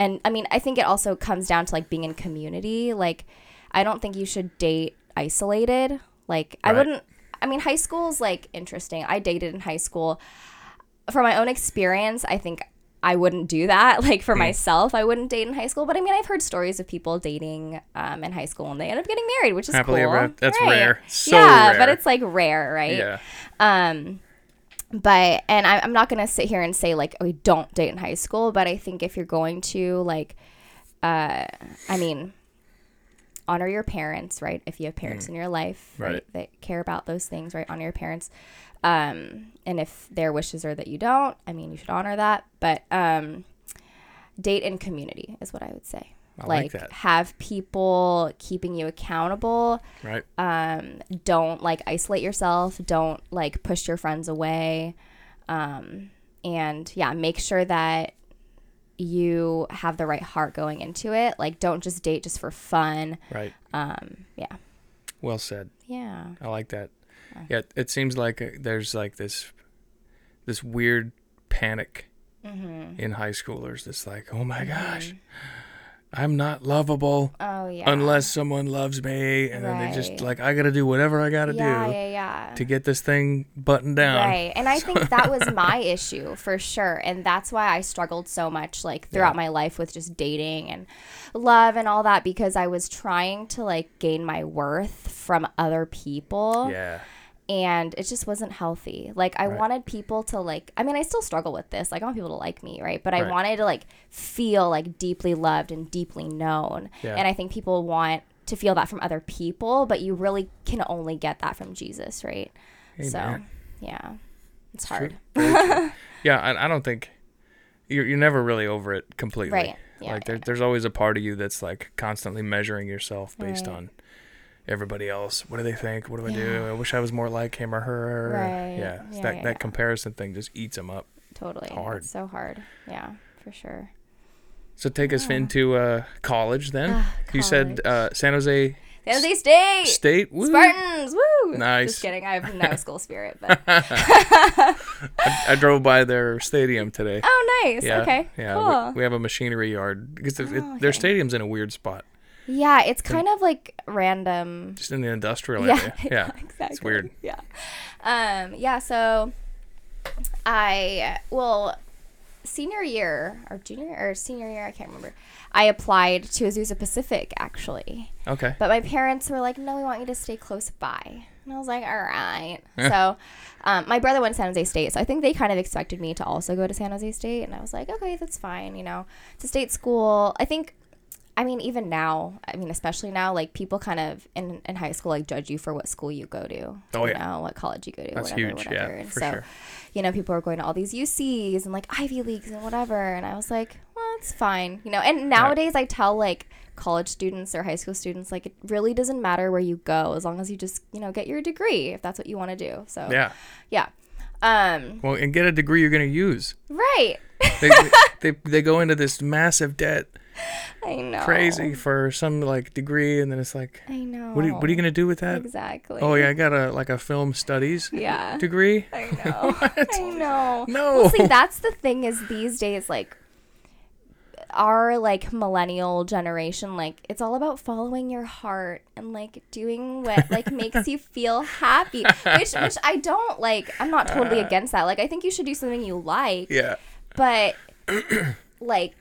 and I mean, I think it also comes down to like being in community. Like, I don't think you should date isolated. Like, I wouldn't. I mean, high school is like interesting. I dated in high school. For my own experience, I think I wouldn't do that. [laughs] Like for myself, I wouldn't date in high school. But I mean, I've heard stories of people dating um, in high school and they end up getting married, which is Happily cool. ever- that's Right. rare. So yeah, but it's like rare, right? Yeah. Um, but and I, I'm not gonna sit here and say like, oh, don't date in high school. But I think if you're going to like, uh, I mean, honor your parents, right? If you have parents in your life, right. Mm. Right. that care about those things, right? Honor your parents. Um, and if their wishes are that you don't, I mean, you should honor that. But um, date in community is what I would say. I like that. have people keeping you accountable Right. um, don't like isolate yourself don't like push your friends away um, and yeah make sure that you have the right heart going into it like don't just date just for fun Right. um, yeah Well said. yeah I like that. Yeah, it seems like uh, there's like this this weird panic Mm-hmm. in high schoolers. That's like, oh my gosh, I'm not lovable oh yeah unless someone loves me, and then they just like, I gotta do whatever I gotta yeah do yeah to get this thing buttoned down. Right. And I think that was [laughs] my issue for sure. And that's why I struggled so much like throughout my life with just dating and love and all that because I was trying to like gain my worth from other people. Yeah. And it just wasn't healthy. Like I Right. wanted people to like I mean I still struggle with this. Like I want people to like me, right? But I Right. wanted to like feel like deeply loved and deeply known. Yeah. And I think people want to feel that from other people, but you really can only get that from Jesus, right? So, yeah, it's hard. [laughs] Yeah, I, I don't think you're you're never really over it completely. Right. Yeah, like there, yeah. there's always a part of you that's like constantly measuring yourself based Right. on everybody else. What do they think? What do I do? I wish I was more like him or her. Right. Yeah. Yeah, that yeah, that yeah. comparison thing just eats them up. Totally. hard. It's so hard. Yeah, for sure. So take us Yeah. into uh, college then. Ah, You said uh, San Jose San Jose State. State. Woo! Spartans. Woo. Nice. Just kidding. I have no [laughs] school spirit, but [laughs] I, I drove by their stadium today. oh, nice. Yeah. Okay. Yeah. Cool. We, we have a machinery yard because Oh, their stadium's in a weird spot, yeah, it's kind of like random. just in the industrial Yeah. area. [laughs] Yeah. exactly. It's weird. Yeah. Um. Yeah. So, I well, senior year or junior or senior year, I can't remember. I applied to Azusa Pacific actually. Okay. But my parents were like, no, we want you to stay close by. And I was like, all right. [laughs] so um, my brother went to San Jose State. So I think they kind of expected me to also go to San Jose State. And I was like, okay, that's fine. You know, it's a state school. I think, I mean, even now, I mean, especially now, like people kind of in, in high school, like judge you for what school you go to. Oh, you yeah. know, what college you go to. That's whatever, huge. Whatever. Yeah, and for so, sure. you know, people are going to all these UCs and like Ivy Leagues and whatever. And I was like, well, it's fine. You know, and nowadays I tell like college students or high school students, like, it really doesn't matter where you go as long as you just, you know, get your degree if that's what you want to do. So, Yeah. yeah. Um, Well, and get a degree you're going to use. right. They, [laughs] they they go into this massive debt, [laughs] I know. crazy for some like degree, and then it's like, I know. what are you, what are you going to do with that? Exactly. Oh yeah, I got a like a film studies Yeah. degree. I [laughs] know. I know. No. Well, see, that's the thing is these days, like, our like millennial generation, like, it's all about following your heart and like doing what like makes you [laughs] feel happy. Which, which I don't like. I'm not totally uh. against that. Like, I think you should do something you like, Yeah. but like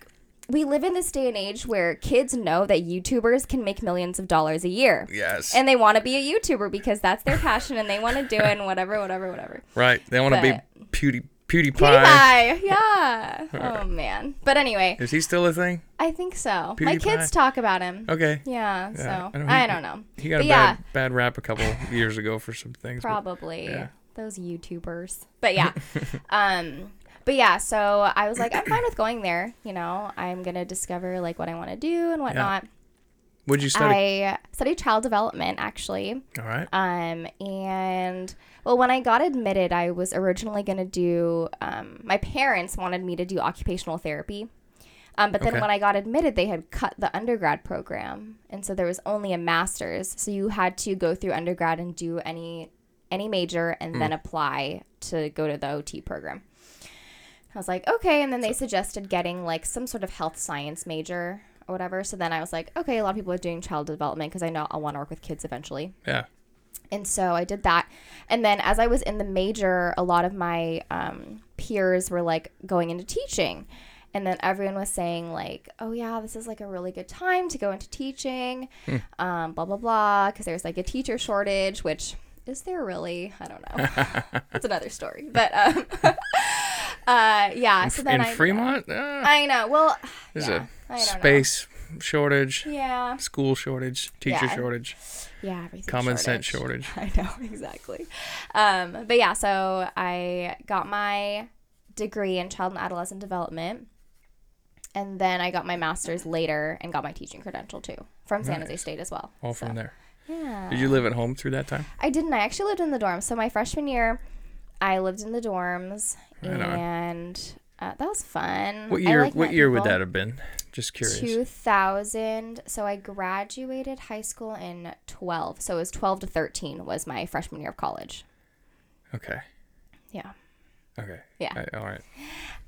we live in this day and age where kids know that YouTubers can make millions of dollars a year. Yes. And they want to be a YouTuber because that's their passion and they want to do it and whatever, whatever, whatever. right. They want to be Pewdie PewDiePie. PewDiePie, [laughs] yeah. Oh man. But anyway, Is he still a thing? I think so. My kids talk about him. Okay. Yeah, Yeah, so I I, he- don't know. He got But a yeah. bad bad rap a couple years ago for some things. but- Probably Yeah. those YouTubers. But yeah. [laughs] um but yeah, so I was like, I'm fine with going there. You know, I'm gonna discover like what I want to do and whatnot. What'd you study? I studied child development actually. All right. Um, and well, when I got admitted, I was originally going to do, um, my parents wanted me to do occupational therapy. Um, but then Okay. when I got admitted, they had cut the undergrad program. And so there was only a master's. So you had to go through undergrad and do any, any major and then apply to go to the OT program. I was like, okay. And then they suggested getting like some sort of health science major or whatever. So then I was like, okay, a lot of people are doing child development because I know I'll want to work with kids eventually. Yeah. And so I did that. And then as I was in the major, a lot of my um, peers were like going into teaching. And then everyone was saying, like, oh, yeah, this is like a really good time to go into teaching, um, blah, blah, blah, because there's like a teacher shortage, which is there really? I don't know. [laughs] That's another story. But um, [laughs] uh, yeah, so then In I. Fremont, uh, I know. Well, there's yeah, I a don't know. space shortage, Yeah. school shortage, teacher Yeah. shortage, Yeah, everything common sense shortage. [laughs] I know exactly. Um, but yeah, so I got my degree in child and adolescent development, and then I got my master's later and got my teaching credential too from San Jose State as well. All So, from there. Yeah. Did you live at home through that time? I didn't. I actually lived in the dorms. So my freshman year, I lived in the dorms, Right and uh, that was fun. What year? like, what year would that have been? Just curious. 2000 so i graduated high school in 12 so it was 12 to 13 was my freshman year of college Okay. yeah Okay. Yeah. I- all right.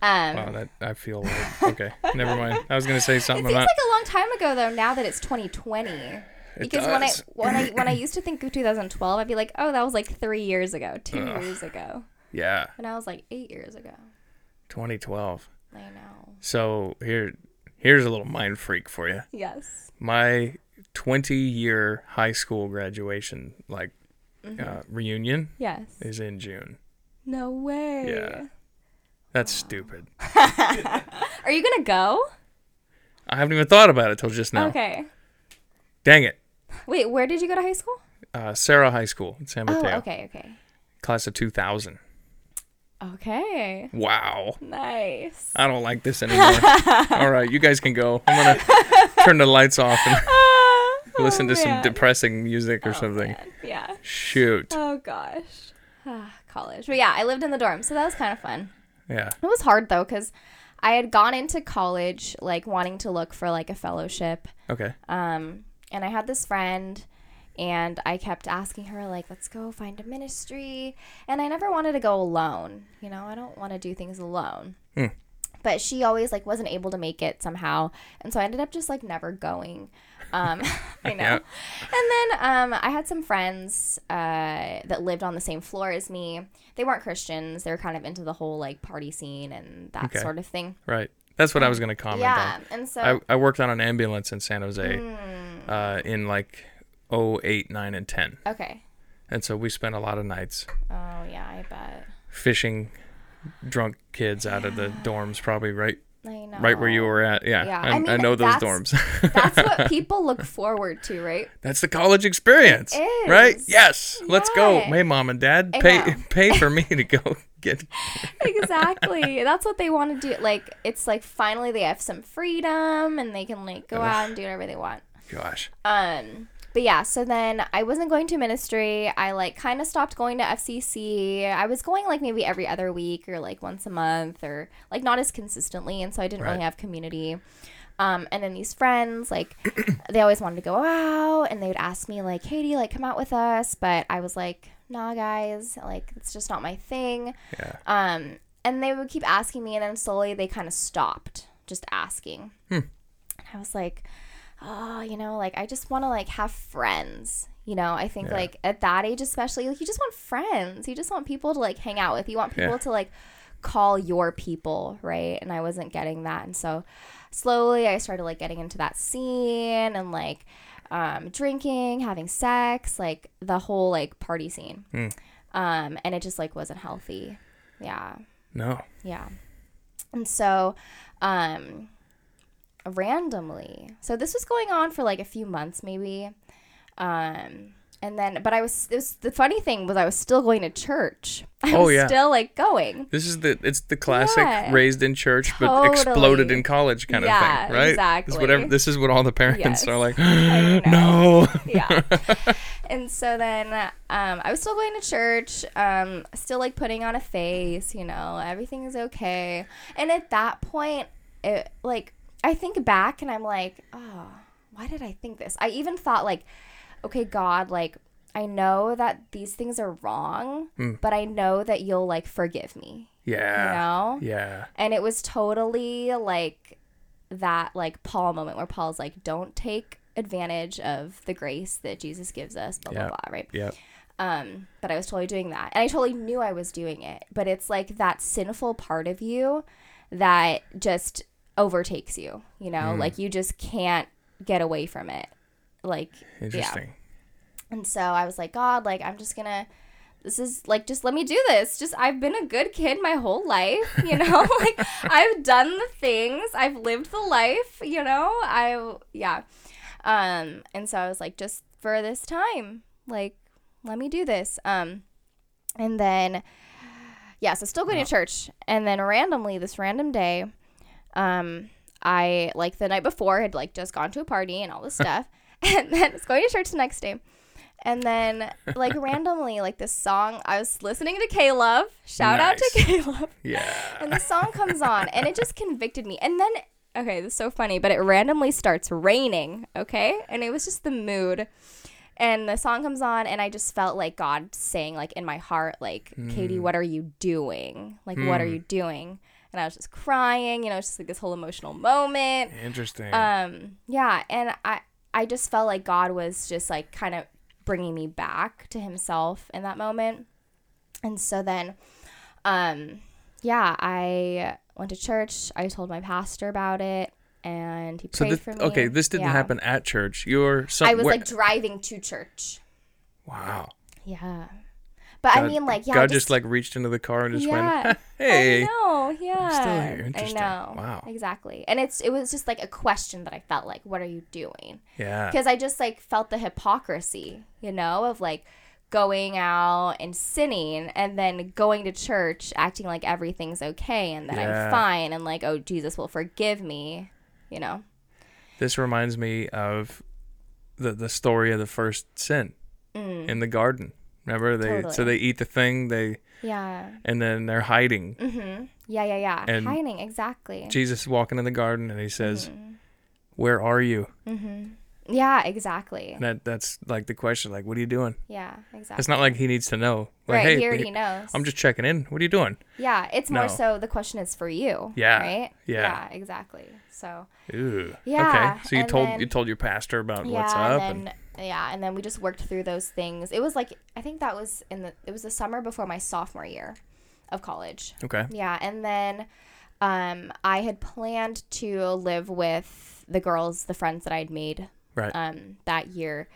um Wow. That I feel. Like, okay. Never mind. I was gonna say [laughs] something. it seems about. like a long time ago though now that it's 2020 It because when I when I when I [laughs] used to think of 2012 I'd be like oh that was like 3 years ago 2 Ugh. years ago Yeah. and I was like 8 years ago 2012. I know So here, here's a little mind freak for you. yes My 20 year high school graduation, like Mm-hmm. uh, reunion, yes is in June. no way Yeah. That's stupid. [laughs] are you gonna go I haven't even thought about it till just now. okay Dang it. Wait where did you go to high school Uh, Serra High School in San oh Mateo, okay okay class of 2000. okay Wow. nice I don't like this anymore. [laughs] All right, you guys can go. I'm gonna turn the lights off and [laughs] listen to some Oh, depressing music or Oh, something. man. Yeah. Shoot. Oh gosh. Ah, College. But yeah, I lived in the dorm, so that was kind of fun. Yeah. It was hard though cuz I had gone into college like wanting to look for like a fellowship. Okay. Um and I had this friend and I kept asking her like let's go find a ministry and I never wanted to go alone. You know, I don't want to do things alone. Hmm. But she always like wasn't able to make it somehow. And so I ended up just like never going. Um [laughs] I know. And then um, I had some friends uh, that lived on the same floor as me. They weren't Christians. They were kind of into the whole like party scene and that Okay. sort of thing. Right. That's what I was gonna comment yeah, on. and so I, I worked on an ambulance in San Jose Hmm. Uh, in like 08, 9, and 10. okay. And so we spent a lot of nights Oh yeah, I bet. fishing drunk kids out of the dorms, probably right I know. right where you were at. Yeah, Yeah, I, I I mean, know those that's- dorms. That's what [laughs] people look forward to, right? That's the college experience, It right? is. Yes, let's go. Yeah. Hey, mom and dad, I pay know. pay for me to go [laughs] get. [laughs] exactly. That's what they want to do. Like it's like finally they have some freedom and they can like go out and do whatever they want. Gosh, Um, but yeah, so then I wasn't going to ministry. I like kind of stopped going to FCC. I was going like maybe every other week or like once a month or like not as consistently, and so I didn't Right. really have community. Um, and then these friends, like, [clears throat] they always wanted to go out, and they would ask me like, "Hey, do you like come out with us?" But I was like, "Nah, guys, like it's just not my thing." yeah, Um, and they would keep asking me, and then slowly they kind of stopped just asking. Hmm. And I was like, oh, you know, like I just want to like have friends. You know, I think Yeah. like at that age, especially, like you just want friends. You just want people to like hang out with. You want people Yeah. to like call your people, right? And I wasn't getting that. And so slowly I started like getting into that scene and like um, drinking, having sex, like the whole like party scene. Mm. Um, and it just like wasn't healthy. Yeah. No. Yeah. And so, um, randomly, so this was going on for like a few months, maybe. Um, and then, but I was, it was the funny thing was I was still going to church. [laughs] I Oh, was yeah. still like going. This is the it's the classic Yeah. raised in church but exploded in college kind Yeah, of thing, right? This is whatever exactly. this is what all the parents Yes. are like. [gasps] No. yeah. [laughs] and so then um, I was still going to church, um, still like putting on a face, you know, everything is okay. And at that point, it, like, I think back and I'm like, oh, why did I think this? I even thought, like, okay, God, like, I know that these things are wrong, Mm. but I know that you'll like forgive me, Yeah. you know? Yeah. And it was totally like that like Paul moment where Paul's like, don't take advantage of the grace that Jesus gives us, blah Yeah. blah blah, right? Yeah. Um, but I was totally doing that. And I totally knew I was doing it. But it's like that sinful part of you that just overtakes you, you know? Mm. Like you just can't get away from it. Like Interesting. and so I was like, God, like, I'm just gonna, this is like, just let me do this. Just, I've been a good kid my whole life, [laughs] you know? [laughs] like, I've done the things, I've lived the life, you know? I, yeah. Um, and so I was like, just for this time, like, let me do this. Um, and then, yeah, so still going to church. And then randomly, this random day, um, I, like, the night before had, like, just gone to a party and all this stuff. [laughs] and then it's going to church the next day. And then, like, [laughs] randomly, like, this song, I was listening to K Love. Shout out to Nice. K Love. [laughs] Yeah. And the song comes on, and it just convicted me. And then, okay, this is so funny, but it randomly starts raining, okay? And it was just the mood. And the song comes on, and I just felt like God saying, like, in my heart, like, Katie, what are you doing? Like, what are you doing? And I was just crying, you know, it's just like this whole emotional moment Interesting. um yeah and i i just felt like god was just like kind of bringing me back to himself in that moment and so then um yeah i went to church i told my pastor about it and he so prayed this, for me okay, this didn't Yeah. happen at church. You're i was like driving to church wow. yeah but i mean like yeah God just, like reached into the car and just Yeah. [laughs] went, "Hey, I know, yeah. still here. Interesting. I know. Wow. Exactly. And it's it was just like a question that I felt like, what are you doing? yeah, because I just like felt the hypocrisy, you know, of like going out and sinning and then going to church acting like everything's okay and that Yeah. I'm fine and like oh Jesus will forgive me, you know. this reminds me of the the story of the first sin mm. in the garden. Remember they so Mm. They eat the thing they Yeah. and then they're hiding. Mhm. Yeah, yeah, yeah. And Hiding exactly. Jesus is walking in the garden and he says, Mm-hmm. "Where are you?" yeah, exactly. And that that's like the question. Like, what are you doing? Yeah, exactly. It's not like he needs to know. Like, right, hey, he already hey, knows. I'm just checking in. What are you doing? yeah, it's more so the question is for you. Yeah, Right? yeah. exactly. So Ooh. Yeah, Okay. So you and told then- you told your pastor about yeah, what's up and and, yeah, and then we just worked through those things. It was like I think that was in the it was the summer before my sophomore year of college. okay. Yeah, and then um, I had planned to live with the girls, the friends that I'd made Right. um, that year,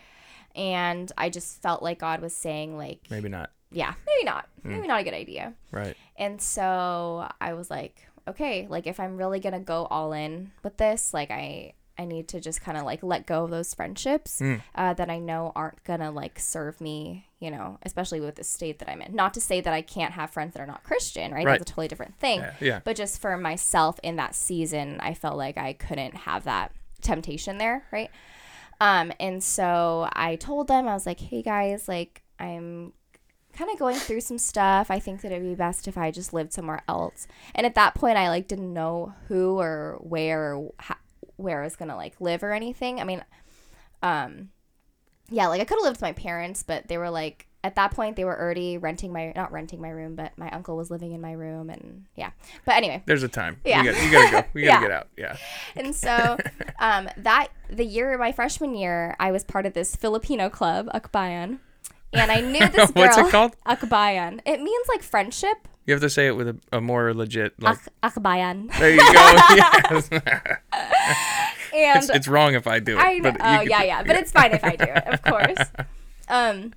and I just felt like God was saying like, Maybe not. yeah, maybe not, Hmm. maybe not a good idea. Right. And so I was like, okay, like if I'm really gonna go all in with this, like I I need to just kind of like let go of those friendships Mm. uh, that I know aren't gonna like serve me, you know, especially with the state that I'm in. Not to say that I can't have friends that are not Christian, right? Right. That's a totally different thing. Yeah. Yeah. But just for myself in that season, I felt like I couldn't have that temptation there, right? Um, and so I told them, I was like, hey guys, like I'm kind of going through some stuff. I think that it'd be best if I just lived somewhere else. And at that point, I like didn't know who or where or ha- where I was gonna like live or anything. I mean, um, yeah, like I could have lived with my parents, but they were like at that point they were already renting my not renting my room, but my uncle was living in my room, and yeah. But anyway, There's a time. Yeah. You, got, you gotta go. [laughs] You gotta Yeah. get out. Yeah. and so um, that the year my freshman year, I was part of this Filipino club, Akbayan, And I knew [laughs] this girl. What's it called? Akbayan. It means like friendship. You have to say it with a, a more legit. Like, Ak- Akbayan. there you go. [laughs] And it's, it's wrong if I do it. I know. Oh can- yeah, yeah. But it's fine if I do it, of course. [laughs] Um,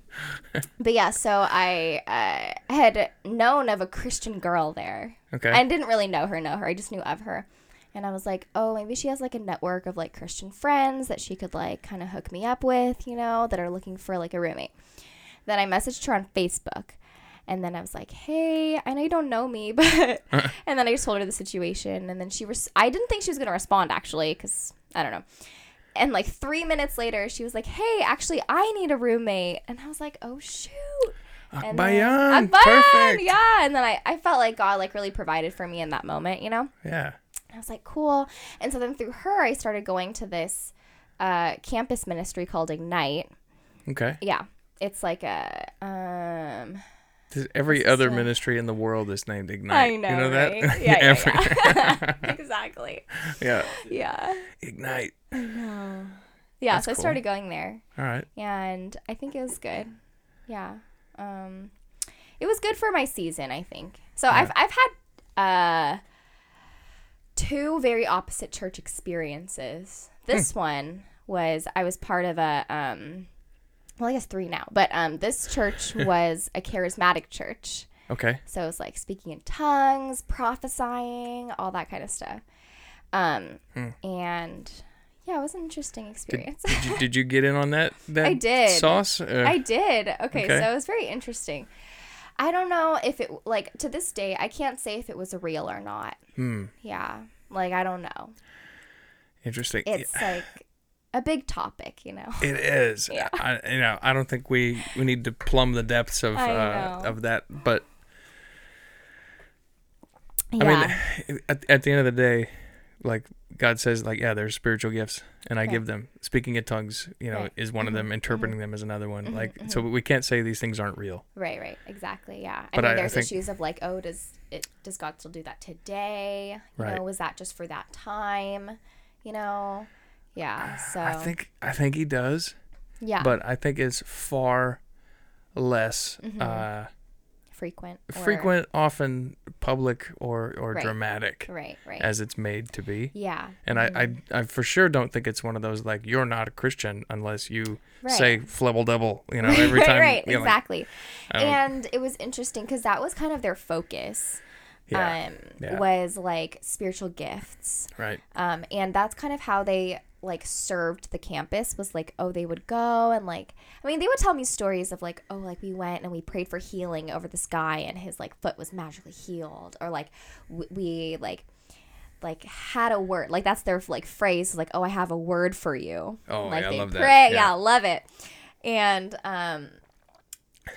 but yeah. So I uh, had known of a Christian girl there. Okay. I didn't really know her, know her. I just knew of her. And I was like, oh, maybe she has like a network of like Christian friends that she could like kind of hook me up with, you know, that are looking for like a roommate. Then I messaged her on Facebook. And then I was like, hey, I know you don't know me, [laughs] but. and then I just told her the situation. And then she was. I didn't think she was going to respond actually, because I don't know. And like three minutes later, she was like, hey, actually, I need a roommate. And I was like, oh, shoot. And then- Akbayan, Akbayan, perfect. Yeah. And then I, I felt like God like really provided for me in that moment, you know? yeah. I was like, cool. And so then through her, I started going to this uh, campus ministry called Ignite. Okay. Yeah. It's like a, um, Every other so- ministry in the world is named Ignite. I know, You know that? right? [laughs] Yeah, yeah, Every- yeah. [laughs] [laughs] exactly. yeah. Yeah. Ignite. No. Yeah. That's so I started going there All right. and I think it was good. Yeah. Um, it was good for my season, I think. So I've, I've had, uh, two very opposite church experiences. This one was I was part of a um well I guess three now, but um this church [laughs] was a charismatic church. Okay. So it was like speaking in tongues, prophesying, all that kind of stuff. Um and yeah, it was an interesting experience. Did you, did you get in on that? [laughs] that I did. Sauce? Uh, I did. Okay, Okay. so it was very interesting. I don't know if it like to this day I can't say if it was real or not. hmm. Yeah. Like I don't know. Interesting. It's like a big topic, you know. It is. [laughs] Yeah. I, you know, I don't think we we need to plumb the depths of uh, of that, but Yeah. I mean, [sighs] at, at the end of the day, like God says, like yeah, there's spiritual gifts, and I Right. give them. Speaking in tongues, you know, Right. is one of Mhm, them. Interpreting them is another one. Mhm, Like so, we can't say these things aren't real. right, right, exactly. Yeah. I But mean, I- I there's think- issues of like, oh, does it does God still do that today? You Right. know, was that just for that time? You know. Yeah. So. I think I think He does, Yeah. but I think it's far less Mhm. uh, frequent. or- frequent, often public or or Right. dramatic Right. Right. as it's made to be. yeah. And mhm, I, I, I for sure don't think it's one of those like you're not a Christian unless you right. say flibble double, you know, [laughs] every right, time. right, you know, exactly. Don't- and it was interesting because that was kind of their focus. yeah, Um, yeah. was like spiritual gifts. right. um, and that's kind of how they like served the campus was like oh they would go and like i mean they would tell me stories of like oh like we went and we prayed for healing over this guy and his like foot was magically healed or like w- we like like had a word like that's their like phrase like oh i have a word for you Oh, like yeah, I they love that. pray Yeah. yeah love it and um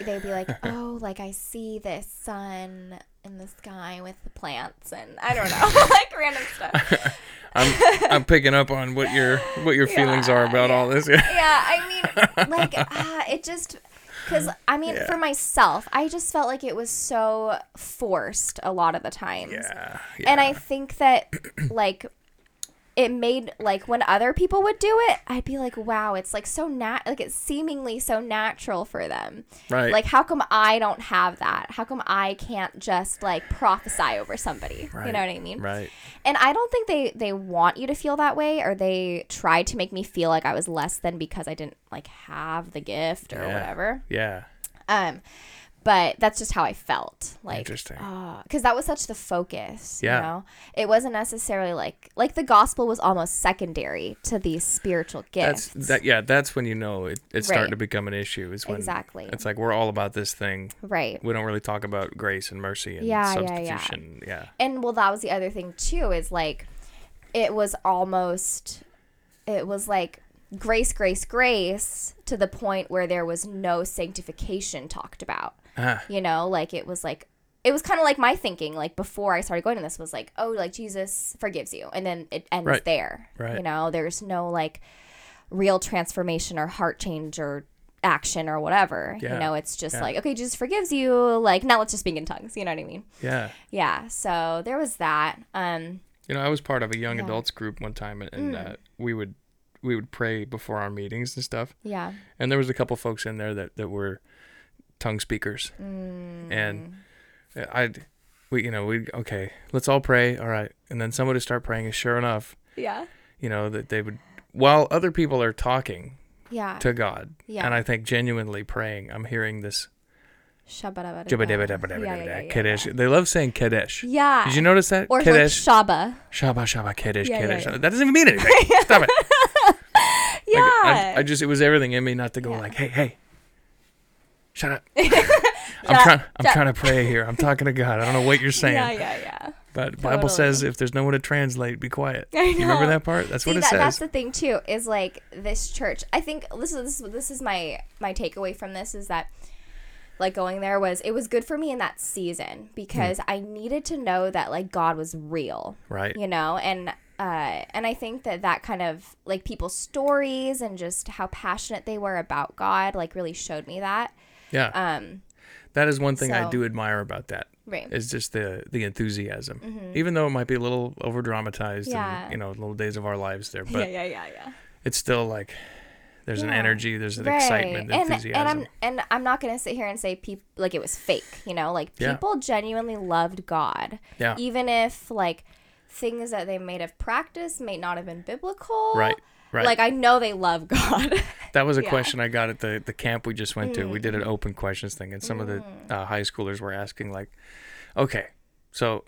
they'd be like oh like i see this sun in the sky with the plants and i don't know [laughs] like random stuff [laughs] I'm I'm [laughs] picking up on what your what your feelings are about all this. Yeah. yeah, I mean, like, uh, [laughs] it just, because, I mean, Yeah. for myself, I just felt like it was so forced a lot of the times. Yeah. yeah. And I think that, like, it made, like, when other people would do it, I'd be like, wow, it's, like, so nat, like, it's seemingly so natural for them. right. Like, how come I don't have that? How come I can't just, like, prophesy over somebody? You know what I mean? right. And I don't think they they want you to feel that way or they tried to make me feel like I was less than because I didn't like have the gift or Yeah. whatever. Yeah. Um but that's just how I felt. Like Interesting. Uh, cuz that was such the focus, Yeah. you know. It wasn't necessarily like like the gospel was almost secondary to these spiritual That's gifts. that. Yeah. That's when you know it, it's starting to become an issue. Is when exactly. it's like we're all about this thing. right. We don't really talk about grace and mercy and Yeah, yeah, yeah. substitution. Yeah. and well that was the other thing too is like it was almost it was like grace grace grace to the point where there was no sanctification talked about Ah, you know like it was like it was kind of like my thinking like before i started going to this was like oh like jesus forgives you and then it ends Right. there Right. you know there's no like real transformation or heart change or action or whatever Yeah. you know it's just Yeah. like okay jesus forgives you like now let's just speak in tongues you know what i mean yeah. yeah so there was that um You know, I was part of a young Yeah. adults group one time, and, and Mm. uh, we would we would pray before our meetings and stuff. yeah And there was a couple folks in there that that were tongue speakers, Mm. and I, we you know we okay, let's all pray, all right, and then somebody start praying, and sure enough, Yeah. you know that they would while other people are talking Yeah. to God, Yeah. and I think genuinely praying, I'm hearing this Shabba-dabba-dabba. Yeah, yeah, yeah, Kaddish. They love saying Kaddish. Yeah. Did you notice that? Or like Kaddish. Shaba. Shabba Shabba Kaddish Yeah, yeah, Kaddish. yeah. That doesn't even mean anything. Stop it. Yeah. Like, I, I just it was everything in me not to go like, hey, hey, shut up. [laughs] I'm trying I'm trying to pray here. I'm talking to God. I don't know what you're [laughs] saying. yeah, yeah, yeah. But Bible says if there's no one to translate, be quiet. [laughs] I You remember that part? That's See, what it that, says. that's the thing too. Is like this church. I think this is this, is- this is my my takeaway from this is that like going there was it was good for me in that season because I needed to know that like God was real, right. you know, and uh, and I think that that kind of like people's stories and just how passionate they were about God like really showed me that. Yeah. Um, that is one thing I do admire about that. right. Is just the the enthusiasm. Even though it might be a little over dramatized Mm-hmm. Yeah. and you know, little days of our lives there, yeah, [laughs] but yeah, yeah, yeah. yeah. it's still like there's an energy, there's an right. excitement, and, enthusiasm. And I'm and I'm not gonna sit here and say people like it was fake. You know, like Yeah. people genuinely loved God, yeah. even if like things that they may have practiced may not have been biblical. Right. Right. Like I know they love [laughs] God. That was a Yeah. question I got at the, the camp we just went to. We did an Mm. open questions thing, and some of the uh, high schoolers were asking, like, okay, so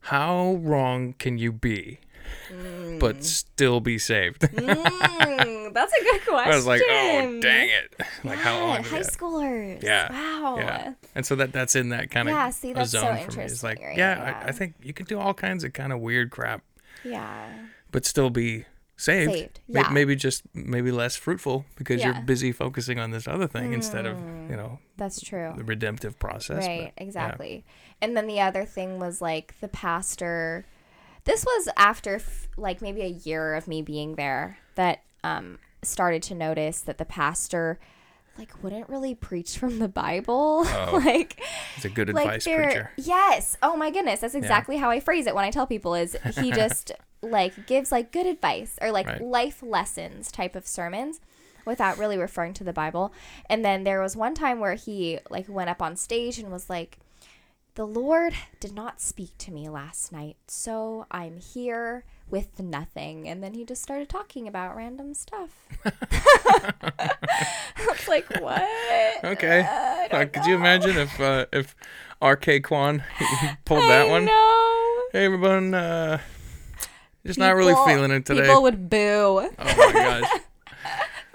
how wrong can you be, but still be saved? [laughs] Mm, that's a good question. I was like, oh, dang it. [laughs] Like, how Yeah, long? high that- schoolers. Yeah, Wow. Yeah. And so that that's in that kind of Yeah, see, that's so zone for me. It's like, right? yeah, Yeah. I, I think you can do all kinds of kind of weird crap, Yeah. but still be saved. Saved, yeah. Maybe just maybe less fruitful because Yeah. you're busy focusing on this other thing instead of you know That's true. the redemptive process. but, Right, yeah. exactly. And then the other thing was like the pastor. This was after f- like maybe a year of me being there that um started to notice that the pastor like wouldn't really preach from the Bible. [laughs] Oh. like it's a good like advice preacher. yes. Oh my goodness, that's exactly how I phrase it when I tell people is he [laughs] just like gives like good advice or like Right. life lessons type of sermons without really referring to the Bible. And then there was one time where he like went up on stage and was like the Lord did not speak to me last night, so I'm here with nothing. And then he just started talking about random stuff. [laughs] it's like, what? Okay. I Uh, don't could you imagine if uh, if R.K. Kwan pulled that I one? know. Hey everyone, uh, just not really feeling it today. People would boo. oh my gosh, [laughs]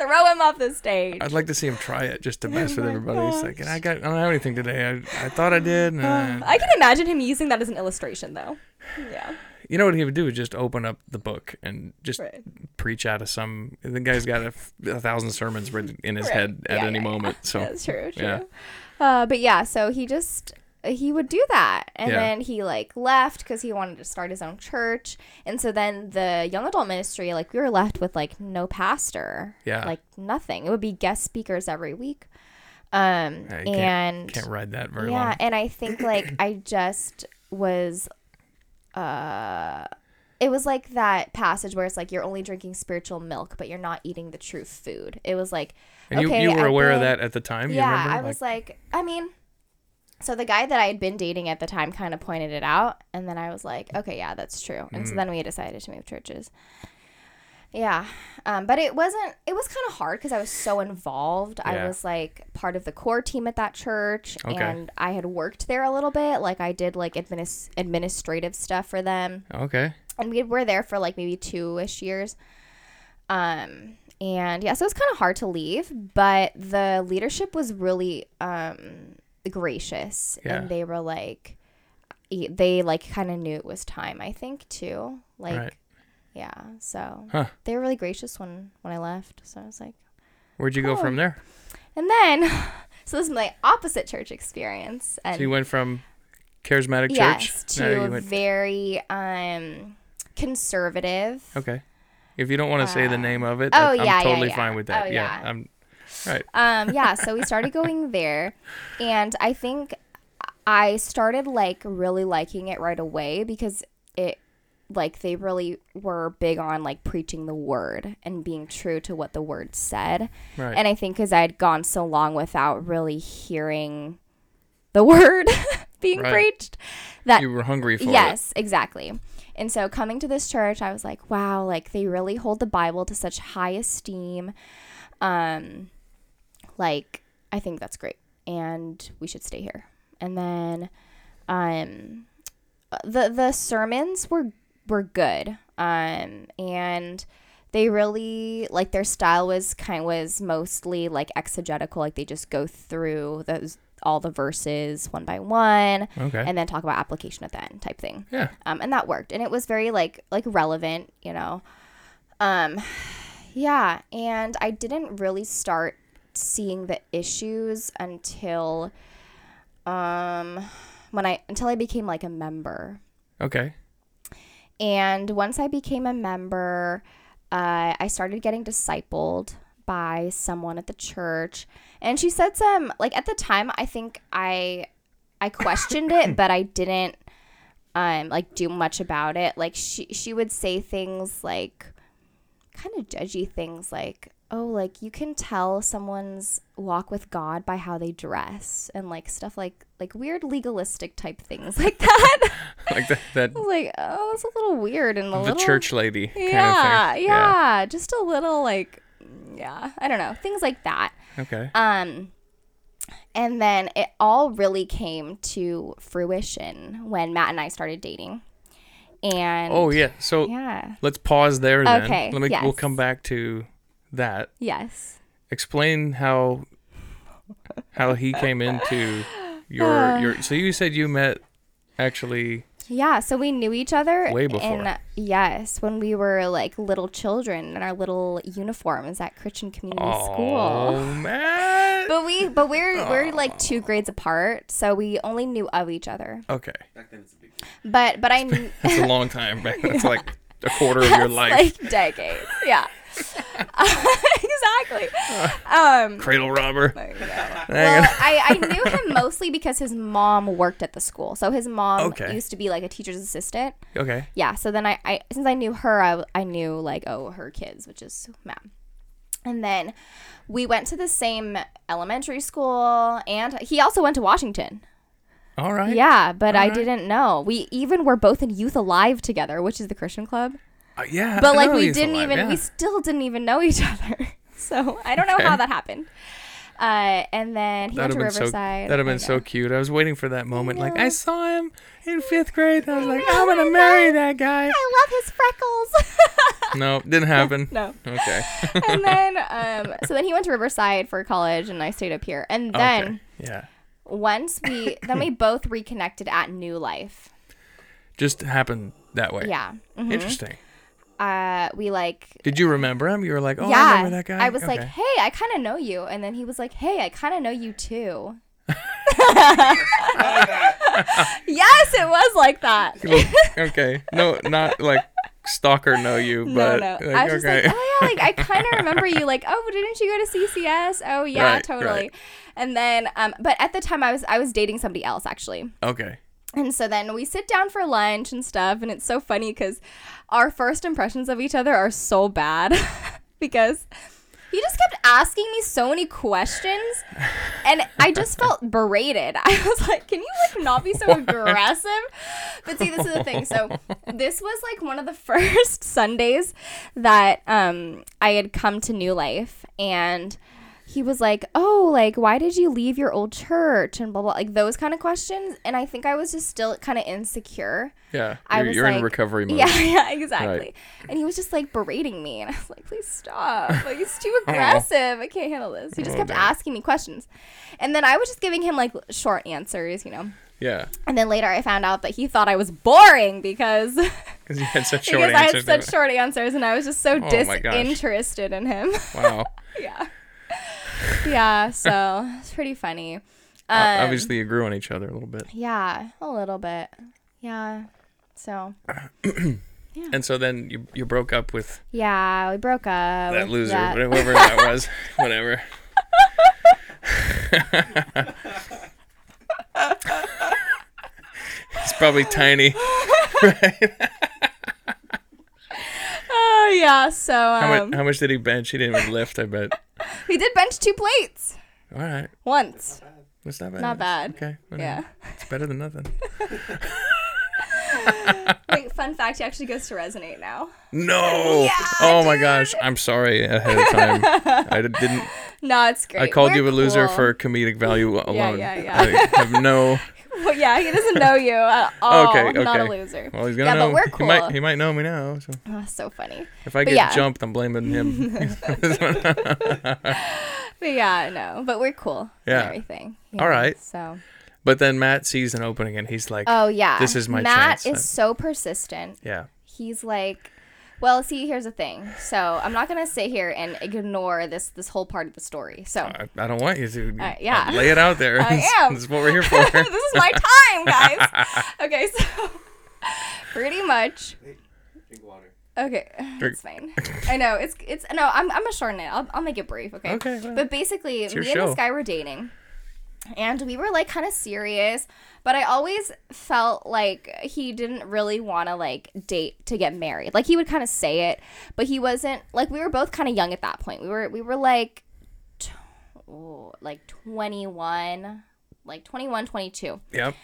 Throw him off the stage. I'd like to see him try it just to mess with Oh everybody. He's like. I got, I don't have anything today. I, I thought I did. And, uh, I can imagine him using that as an illustration, though. Yeah. you know what he would do? Is just open up the book and just Right. preach out of some. The guy's got a thousand sermons written in his Right. head at Yeah, any yeah, yeah. moment. So [laughs] That's true. True. yeah. Uh, but yeah, so he just he would do that, and Yeah. then he like left because he wanted to start his own church, and so then the young adult ministry, like we were left with like no pastor, Yeah. like nothing. It would be guest speakers every week, um, Yeah, you can't- and can't ride that very yeah, long. and I think like I just was, uh. It was like that passage where it's like you're only drinking spiritual milk, but you're not eating the true food. It was like, And okay, you, you were I've aware of that at the time. you yeah? I was like, I mean, so the guy that I had been dating at the time kind of pointed it out, and then I was like, okay, yeah, that's true. And Mm. so then we decided to move churches. Yeah, um, but it wasn't. It was kind of hard because I was so involved. I was like part of the core team at that church, Okay. and I had worked there a little bit. Like I did like adminis- administrative stuff for them okay. and we were there for like maybe two ish years. Um, and yeah, so it was kind of hard to leave, but the leadership was really um gracious, Yeah. and they were like, they like kind of knew it was time. I think too, like right. yeah. So Huh. they were really gracious when when I left. So I was like, Where'd you go from there? and then, [sighs] so this is my opposite church experience, and So you went from charismatic yes church. To went- very um conservative. okay. If you don't want to say the Uh, name of it, oh, I'm yeah, yeah, totally yeah. fine with that. Oh, yeah. yeah. I'm right. um yeah so we started going there and i think i started like really liking it right away because it like they really were big on like preaching the word and being true to what the word said. Right. And I think because I had gone so long without really hearing the [laughs] word being Right. preached, that you were hungry for it. yes, exactly. And so coming to this church, I was like, wow, like they really hold the Bible to such high esteem. Um, like I think that's great, and we should stay here. And then, um, the the sermons were were good. Um, and they really like their style was kind was mostly like exegetical, like they just go through those all the verses one by one Okay. and then talk about application at the end type thing yeah. um, and that worked and it was very like like relevant you know um [sighs] yeah and i didn't really start seeing the issues until um when i until i became like a member Okay. and once I became a member, uh, I started getting discipled by someone at the church. And she said some, like at the time, I think I, I questioned it, [coughs] but I didn't, um, like do much about it. Like she, she would say things like, kind of judgy things like, oh, like you can tell someone's walk with God by how they dress and like stuff like, like weird legalistic type things [laughs] like that. Like that, that like, oh, it's a little weird and a the little church lady kind Yeah, of thing. yeah, just a little like, yeah, I don't know, things like that. Okay. Um, and then it all really came to fruition when Matt and I started dating. And Oh yeah. So yeah, let's pause there then. Okay, Let me we'll come back to that. yes, Explain how how he came into your Uh. [sighs] your so you said you met actually yeah. So we knew each other Way before. And yes, when we were like little children in our little uniforms at Christian Community School. Oh man. But we, but we're we're like two grades apart, so we only knew of each other. Okay. Back then it's a big. But but I [laughs] knew That's a long time back. That's [laughs] like a quarter of your life. like decades. Yeah, [laughs] exactly. Um, Cradle robber. [laughs] well. I, I knew him mostly because his mom worked at the school. So his mom Okay. used to be like a teacher's assistant. Okay. Yeah. So then I, I since I knew her, I, I knew like oh her kids, which is Matt. And then we went to the same elementary school, and he also went to Washington. All right. Yeah, but I Alright. didn't know. We even were both in Youth Alive together, which is the Christian club. Uh, yeah. But I like we didn't alive, even yeah. we still didn't even know each [laughs] other. So I don't know how that happened. Uh, and then he That'd went to been so. Riverside. That'd have been so cute. I was waiting for that moment. Like I saw him in fifth grade. I was like, I'm gonna marry that guy. I love his freckles. [laughs] No, didn't happen. no. Okay. [laughs] And then um, so then he went to Riverside for college, and I stayed up here. And then okay. Yeah. once we [coughs] then we both reconnected at New Life. Just happened that way. Yeah. Mhm. Interesting. Uh, we like Did you remember him? You were like, oh, yeah, I remember that guy. I was like, "Hey, I kind of know you," and then he was like, "Hey, I kind of know you too." [laughs] yes, it was like that. Okay. No, not like stalker know you, but no. like, I was just like, "Oh yeah, like I kind of [laughs] remember you." Like, "Oh, didn't you go to CCS?" Oh yeah, Right, totally. right. And then, um, but at the time, I was I was dating somebody else actually. okay. And so then we sit down for lunch and stuff, and it's so funny because our first impressions of each other are so bad [laughs] because he just kept asking me so many questions, and I just felt [laughs] berated. I was like, "Can you like not be so aggressive?" But see, this is the thing. So this was like one of the [laughs] first Sundays that um I had come to New Life, and he was like, "Oh, like why did you leave your old church?" and blah blah, like those kind of questions. And I think I was just still kind of insecure. Yeah. I You're, was you're in recovery mode. [laughs] Yeah, yeah, exactly. Right. And he was just like berating me, and I was like, "Please stop! [laughs] Like it's too aggressive. I can't handle this." He just Oh, kept damn. asking me questions, and then I was just giving him like short answers, you know. Yeah. And then later, I found out that he thought I was boring because [laughs] Because you had such short because I answers. had such short answers, and I was just so Oh disinterested in him. wow. yeah, yeah. So it's pretty funny. Um, Uh, Obviously, you grew on each other a little bit. Yeah, a little bit. Yeah. So [clears throat] And so then you you broke up with yeah, we broke up. that loser, that- whoever that was, [laughs] whatever. He's probably tiny. [laughs] Oh yeah. So How um, much? How much did he bench? He didn't even lift. I bet. [laughs] he did bench two plates All right, once. that's not bad. Not bad. Okay. whatever. Yeah. It's better than nothing. [laughs] Wait, fun fact: he actually goes to resonate now. No. [laughs] Yeah, oh my gosh. I'm sorry ahead of time. I didn't. No, it's great. I called We're you a loser cool. for comedic value alone. yeah, yeah. I have no. Well, [laughs] yeah, he doesn't know you at [laughs] all. Okay, okay. Not a loser. Well, he's gonna Yeah, but we're cool. He might. He might know me now. So Oh, so funny. if I But get yeah. jumped, I'm blaming him. [laughs] But yeah, no, but we're cool. Yeah. And everything. All right. So. but then Matt sees an opening and he's like, Oh yeah. This is my Matt chance is so persistent. "Yeah, He's like, well, see, here's the thing. So I'm not gonna sit here and ignore this this whole part of the story. So I, I don't want you to. Uh, yeah. Lay it out there. [laughs] I This- am. This is what we're here for. [laughs] this is my time, guys. [laughs] okay, so pretty much. Drink water. Okay, [sighs] Drink- it's fine. I know it's it's no. I'm I'm gonna shorten it. I'll I'll make it brief. Okay. Okay, well, But basically, your me and this guy were dating, and we were like kind of serious. But I always felt like he didn't really want to like date to get married. Like he would kind of say it, but he wasn't. Like we were both kind of young at that point. We were we were like, t- oh, like 21, like 21, 22. Yep.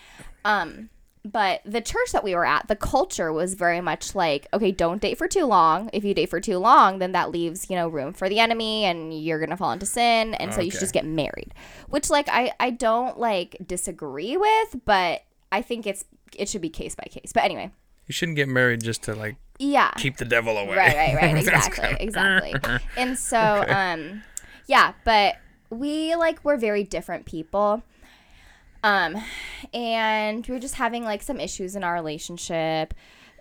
Um, but the church that we were at, the culture was very much like, okay, don't date for too long. If you date for too long, then that leaves, you know, room for the enemy and you're going to fall into sin. And so you should just get married, which like I, I don't like disagree with, but I think it's, it should be case by case. But anyway, You shouldn't get married just to like yeah. keep the devil away. Right, right, right. [laughs] Exactly, kinda- exactly. [laughs] And so, um, yeah, but we like were very different people. Um, and we were just having like some issues in our relationship,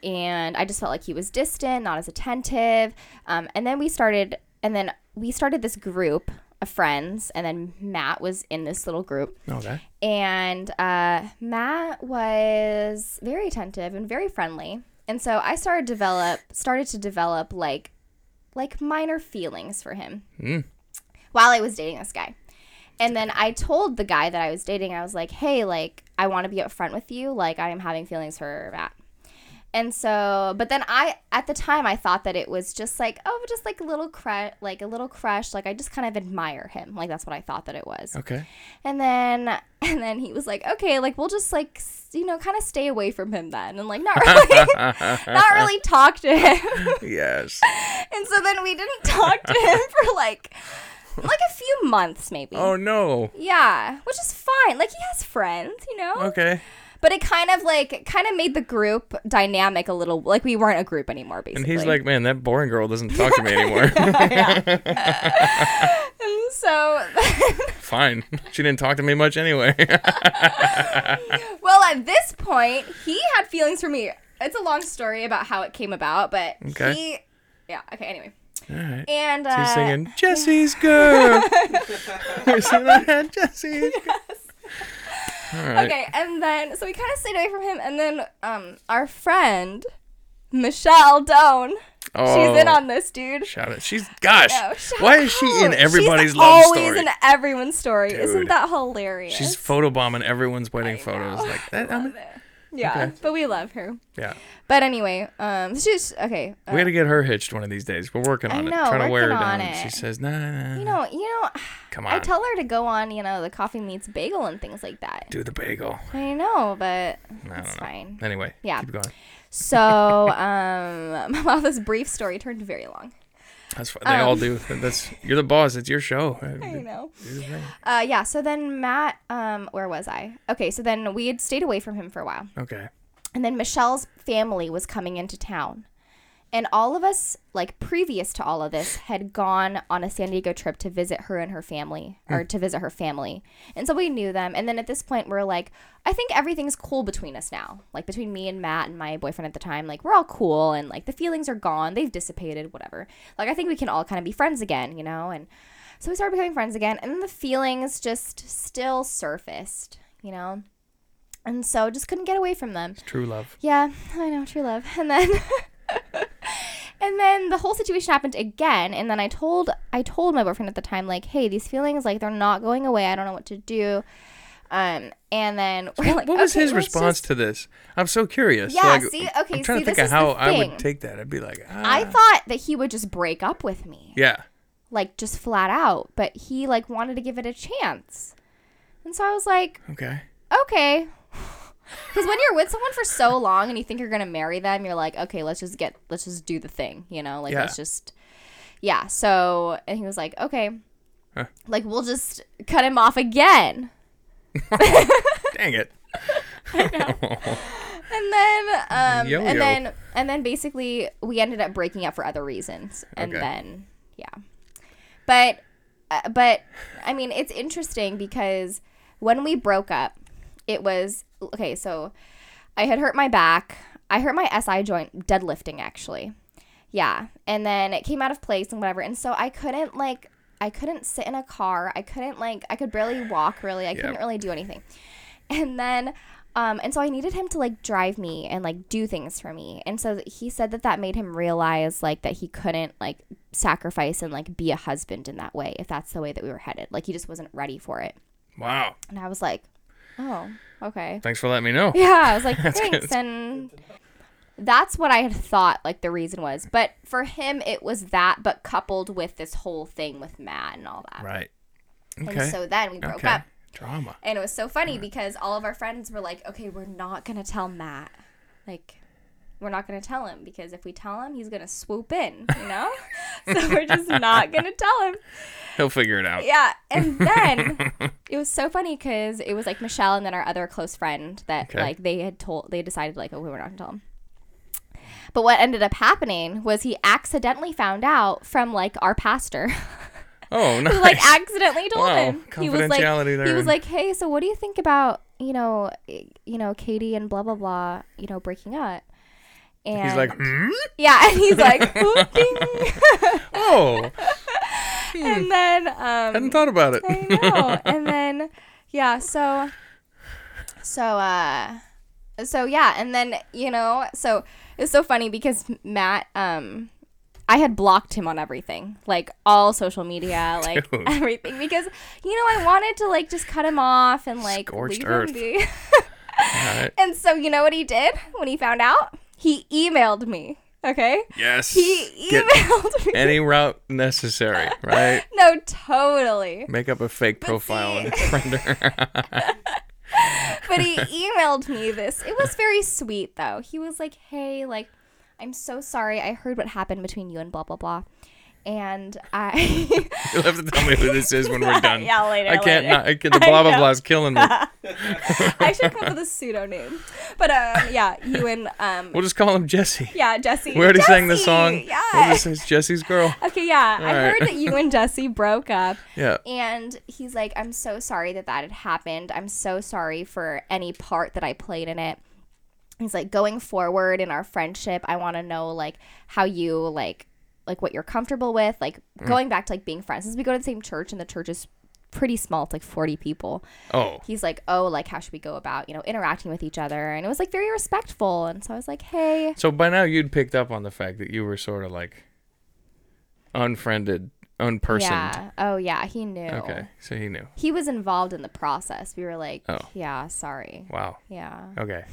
and I just felt like he was distant, not as attentive. Um, and then we started, and then we started this group of friends, and then Matt was in this little group Okay. and uh, Matt was very attentive and very friendly. And so I started develop started to develop like like minor feelings for him Mm. while I was dating this guy. And then I told the guy that I was dating, I was like, "Hey, like I want to be upfront with you. Like I am having feelings for Matt." And so, but then I, at the time, I thought that it was just like, oh, just like a little crush, like a little crush. Like I just kind of admire him. Like that's what I thought that it was. Okay. And then [laughs] and then he was like, okay, like we'll just like you know kind of stay away from him then, and like not [laughs] really not really talk to him. Yes. [laughs] and so then we didn't talk to him for like like a few months maybe. Oh no. Yeah, which is fine. Like he has friends, you know. Okay. But it kind of like kind of made the group dynamic a little like we weren't a group anymore basically. And he's like, man, that boring girl doesn't talk to me [laughs] anymore. yeah, [laughs] and so [laughs] Fine. She didn't talk to me much anyway. well at this point he had feelings for me. It's a long story about how it came about, but Okay. he yeah, okay, anyway. All right. And uh She's singing [laughs] Jesse's girl. [laughs] That [laughs] Jesse's girl. All right. Okay, and then so we kind of stayed away from him, and then um our friend Michelle Doan, Oh, she's in on this, dude. Shout it. She's gosh. No, shout why is she in out. everybody's She's love always story? in everyone's story. Dude. Isn't that hilarious? She's photobombing everyone's wedding I photos. know. Like that. I mean, it. Yeah, Okay. but we love her. yeah. But anyway, um, she's okay. Uh, We got to get her hitched one of these days. We're working on it. know, Trying to wear her down. it. She says, nah, nah. you know, you know, [sighs] come on. I tell her to go on, you know, the coffee meets bagel and things like that. Do the bagel. I know, but it's fine. Anyway, Yeah. keep going. So, [laughs] um, [laughs] wow, this brief story turned very long. That's fine. They all Um, do. That's you're the boss. It's your show. [laughs] I know. Do the thing. Uh, yeah. So then Matt, um, where was I? Okay. So then we had stayed away from him for a while, Okay. and then Michelle's family was coming into town, and all of us, like previous to all of this, had gone on a San Diego trip to visit her and her family, hmm. or to visit her family, and so we knew them. And then at this point, we're like, I think everything's cool between us now. Like between me and Matt and my boyfriend at the time, like we're all cool, and like the feelings are gone, they've dissipated, whatever. Like I think we can all kind of be friends again, you know, and. So we started becoming friends again, and the feelings just still surfaced, you know? And so just couldn't get away from them. True love. Yeah, I know, true love. And then [laughs] [laughs] and then the whole situation happened again, and then I told I told my boyfriend at the time like, "Hey, these feelings like they're not going away. I don't know what to do." Um, and then we're What, like, what was okay, his response just- to this? I'm so curious. Yeah, Like, see, I'm trying see, to think of how I would take that. I'd be like, ah. I thought that he would just break up with me, yeah, like just flat out, but he like wanted to give it a chance. And so I was like, okay. okay. Because when you're with someone for so long and you think you're gonna marry them, you're like, okay, let's just get, let's just do the thing, you know, like Yeah. let's just, yeah. So and he was like, okay, Huh. like we'll just cut him off again. [laughs] Dang it. [laughs] And then, um, Yo-yo. and then, and then, basically, we ended up breaking up for other reasons. And Okay. then, yeah, but, uh, but, I mean, it's interesting because when we broke up, it was okay. So, I had hurt my back. I hurt my SI joint deadlifting, actually. Yeah, and then it came out of place and whatever, and so I couldn't like, I couldn't sit in a car. I couldn't like, I could barely walk. Really, I couldn't really do anything. And then, um, and so I needed him to like drive me and like do things for me. And so he said that that made him realize like that he couldn't like sacrifice and like be a husband in that way if that's the way that we were headed. Like he just wasn't ready for it. Wow. And I was like, oh, okay. Thanks for letting me know. Yeah, I was like, [laughs] That's good. thanks. And that's what I had thought like the reason was. But for him, it was that, but coupled with this whole thing with Matt and all that. Right. Okay. And so then we broke okay. up. Drama. And it was so funny because all of our friends were like, okay, we're not going to tell Matt. Like, we're not going to tell him because if we tell him, he's going to swoop in, you know? [laughs] so we're just not going to tell him. He'll figure it out. Yeah. And [laughs] then it was so funny because it was like Michelle and then our other close friend that Okay. like they had told, they decided like, oh, we're not going to tell him. But what ended up happening was he accidentally found out from like our pastor. [laughs] Oh, nice. who like accidentally told Wow, him. He was like, there. he was like, hey, so what do you think about you know, you know, Katie and blah blah blah, you know, breaking up? And He's like, hmm? yeah, and he's like, [laughs] [laughs] oh, [laughs] and then um, hadn't thought about it. I know. and then yeah, so so uh so yeah, and then you know, so it's so funny because Matt um I had blocked him on everything, like all social media, like Dude. everything, because you know I wanted to like just cut him off and like Scorched leave earth. him be. Right. and so you know what he did when he found out? He emailed me. Okay, Yes. he Get emailed [laughs] me. any route necessary, right? [laughs] no, totally. Make up a fake profile and friend her. [laughs] but he emailed me this. It was very sweet though. He was like, "Hey, like, I'm so sorry. I heard what happened between you and blah blah blah." And I, [laughs] You'll have to tell me who this is when we're done. [laughs] yeah, later. I can't. later. Not, I can, the [laughs] I blah blah blah is killing me. I should come up with a pseudonym. But um, yeah, you and um, We'll just call him Jesse. yeah, Jesse. We already sang the song. Yeah. We'll just Jesse's girl. okay, yeah. I All right. heard that you and Jesse broke up. Yeah. And he's like, I'm so sorry that that had happened. I'm so sorry for any part that I played in it. He's like, going forward in our friendship, I want to know like how you like like what you're comfortable with, like Mm. going back to like being friends. Since we go to the same church and the church is pretty small, it's like 40 people. Oh. He's like, oh, like how should we go about you know interacting with each other? And it was like very respectful. And so I was like, hey, So by now you'd picked up on the fact that you were sort of like unfriended, unpersoned. yeah, oh yeah, he knew. Okay. So he knew. He was involved in the process. We were like, Oh. yeah, sorry, Wow. yeah. Okay.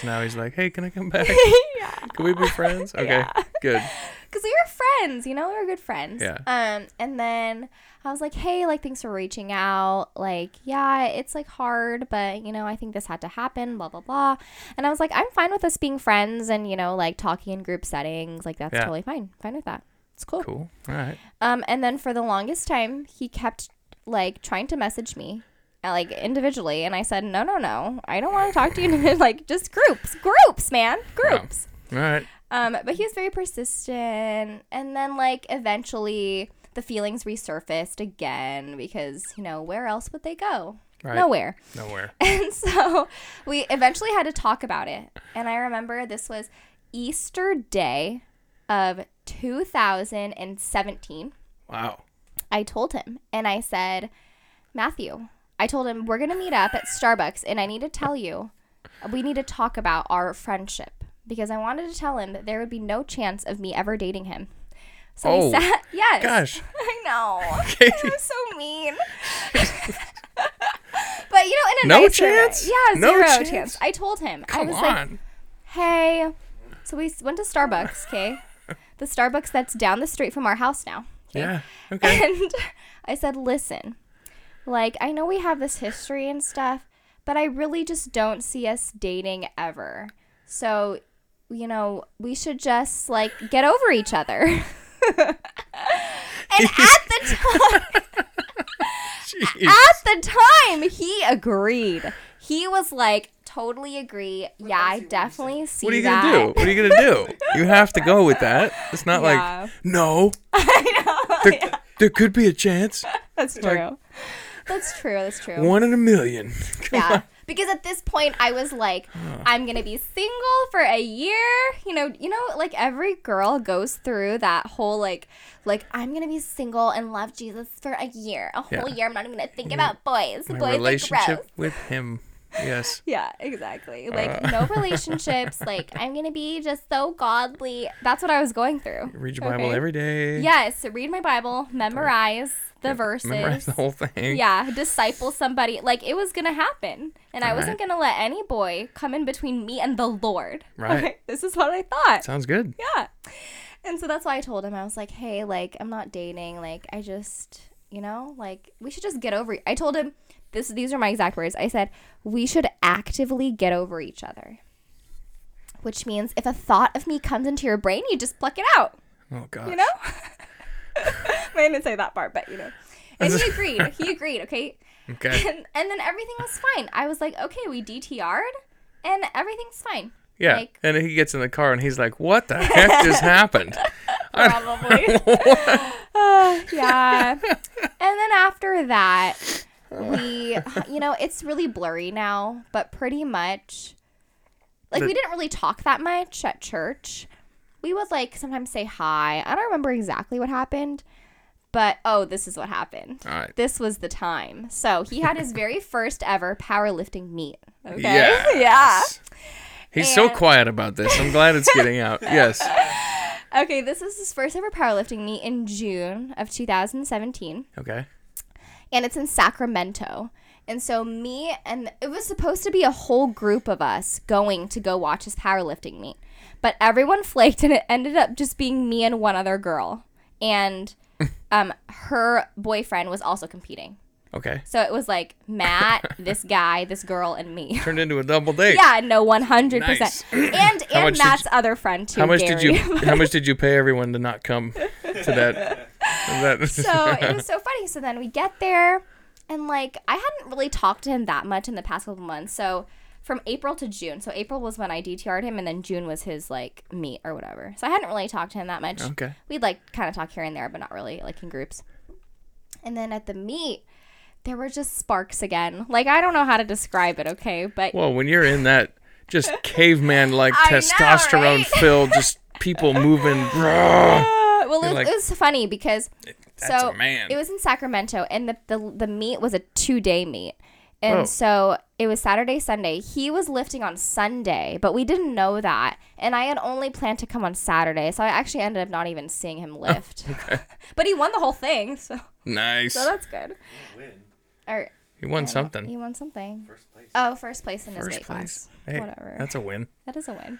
So now he's like, hey, can I come back? [laughs] yeah. Can we be friends? [laughs] Okay. Yeah. Good. because we were friends, you know, we were good friends. Yeah. Um, and then I was like, hey, like, thanks for reaching out. Like, yeah, it's like hard, but you know, I think this had to happen. Blah blah blah. And I was like, I'm fine with us being friends and you know, like talking in group settings. Like, that's Yeah. totally fine. Fine with that. It's cool. Cool. All right. Um, and then for the longest time, he kept like trying to message me. Uh, Like individually, and I said, no, no, no, I don't want to talk to you. [laughs] like just groups, groups, man, groups. All right. Um, but he was very persistent, and then like eventually the feelings resurfaced again because you know where else would they go? Right. Nowhere. Nowhere. [laughs] And so we eventually had to talk about it. And I remember this was Easter Day of 2017. Wow. I told him and I said, Matthew, I told him we're going to meet up at Starbucks and I need to tell you, we need to talk about our friendship because I wanted to tell him that there would be no chance of me ever dating him. So Oh, he said, [laughs] yes. Gosh. [laughs] I know. Katie. [laughs] I'm so mean. but you know, in a No nicer way. chance? Yeah, No zero chance? chance. I told him. I Come was on. like, hey. So we went to Starbucks, okay? the Starbucks that's down the street from our house now. yeah. Okay. And I said, listen, like, I know we have this history and stuff, but I really just don't see us dating ever. So, you know, we should just, like, get over each other. [laughs] and at the [laughs] time, at the time, he agreed. He was like, totally agree. Yeah, I definitely see What are you gonna do? What are you gonna do? You have to go with that. It's not Yeah. like no. [laughs] I There, there could be a chance. That's true. That's true. That's true. One in a million. [laughs] Come yeah. on. Because at this point I was like, I'm gonna be single for a year. You know, you know, like every girl goes through that whole like like I'm gonna be single and love Jesus for a year. A whole Yeah. Mm-hmm. year I'm not even gonna think about boys. My boys relationship with him. Yes. [laughs] Yeah, exactly. Like Uh. no relationships. Like I'm gonna be just so godly. That's what I was going through. Read your Bible Okay. every day. Yes, read my Bible, memorize the verses. Memorize the whole thing. yeah, disciple somebody. Like it was gonna happen, and I wasn't Alright. gonna let any boy come in between me and the Lord. [laughs] Right. Okay? This is what I thought. Sounds good. Yeah. And so that's why I told him I was like, "Hey, like I'm not dating. Like I just, you know, like we should just get over." it." I told him this. These are my exact words. I said we should actively get over each other. Which means if a thought of me comes into your brain, you just pluck it out. Oh gosh. You know? [laughs] I didn't say that part, but you know. And he agreed. [laughs] He agreed, okay? Okay. And, and then everything was fine. I was like, okay, we DTR'd and everything's fine. Yeah. Like, and he gets in the car and he's like, "What the heck just [laughs] happened?" probably. Uh, yeah. And then after that, we, you know, it's really blurry now, but pretty much, like, we didn't really talk that much at church. We would, like, sometimes say hi. I don't remember exactly what happened, but oh, this is what happened. All right. This was the time. So he had his very [laughs] first ever powerlifting meet. Okay. Yes. [laughs] Yeah. He's so quiet about this. I'm glad it's getting out. [laughs] Yes. Okay, this is his first ever powerlifting meet in June of 2017. Okay. And it's in Sacramento. And so me and it was supposed to be a whole group of us going to go watch his powerlifting meet. But everyone [laughs] flaked and it ended up just being me and one other girl. And [laughs] um her boyfriend was also competing. Okay. So it was like Matt, this [laughs] guy, this girl and me. Turned into a double date. Yeah, no, 100%. And and Matt's you- other friend too, How much did you How much did you pay everyone to not come to that? That [laughs] so it was so funny. So then we get there, and like I hadn't really talked to him that much in the past couple months. So from April to June. So April was when I DTR'd him, and then June was his like meet or whatever. So I hadn't really talked to him that much. okay. We'd like kind of talk here and there, but not really like in groups. And then at the meet, there were just sparks again. Like I don't know how to describe it, okay? But Well, when you're in that just [laughs] caveman like I know, testosterone right? filled, just people moving. [laughs] Well, it was, like, it was funny because That's so a man. it was in Sacramento, and the the, the meet was a two day meet, and Whoa. so it was Saturday, Sunday. He was lifting on Sunday, but we didn't know that, and I had only planned to come on Saturday, so I actually ended up not even seeing him oh, lift. [laughs] but he won the whole thing, so nice. so that's good. Win. Or He won something. he won something. First place. Oh, first place in his First weight place. class. Hey, Whatever. that's a win. That is a win.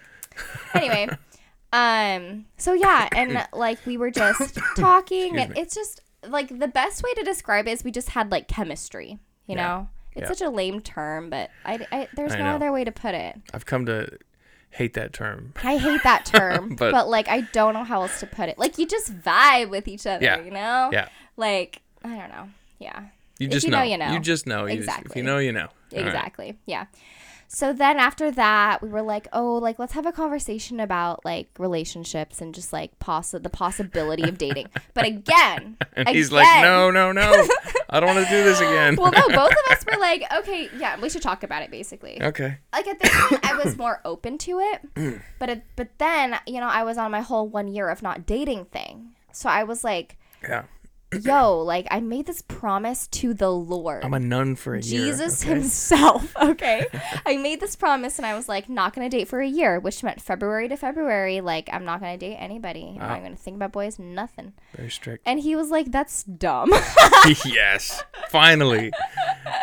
anyway, [laughs] um, so yeah, [coughs] and like we were just [coughs] talking, and it's just like the best way to describe it is we just had like chemistry. You Yeah. know, it's Yeah. such a lame term, but I, I there's I no know. other way to put it. I've come to hate that term. I hate that [laughs] term, But- but, like I don't know how else to put it. Like you just vibe with each other. Yeah. You know. Yeah. Like I don't know. Yeah. You If just you know, you know. You just know. You just- if you know, you know. All right. Exactly. Yeah. So then after that, we were like, oh, like let's have a conversation about like relationships and just like possi- the possibility of dating. But again, [laughs] And he's like, no, no, no. I don't want to do this again. Well, no, both of us were [laughs] like, okay, yeah, we should talk about it basically. okay. Like at this point, I was [coughs] more open to it, but it, but then you know I was on my whole one year of not dating thing, so I was like, Yeah. Yo, like I made this promise to the Lord. I'm a nun for a year. Jesus okay? himself. [laughs] Okay. [laughs] I made this promise and I was like, not going to date for a year, which meant February to February. Like, I'm not going to date anybody. I'm not to think about boys, nothing. Very strict. And he was like, that's dumb. [laughs] yes. Finally.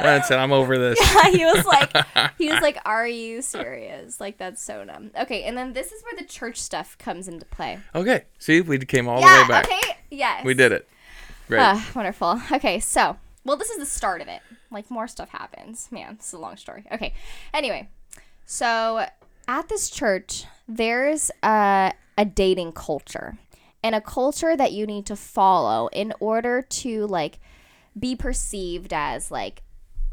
That's it. I'm over this. Yeah, he was like, he was like, are you serious? Like, that's so dumb. Okay. And then this is where the church stuff comes into play. Okay. See, we came all the way back. Okay. Yes. We did it. Great. Ah, wonderful. Okay, so well, this is the start of it. Like more stuff happens. Man, this is a long story. Okay. Anyway, so at this church, there's a a dating culture, and a culture that you need to follow in order to like be perceived as like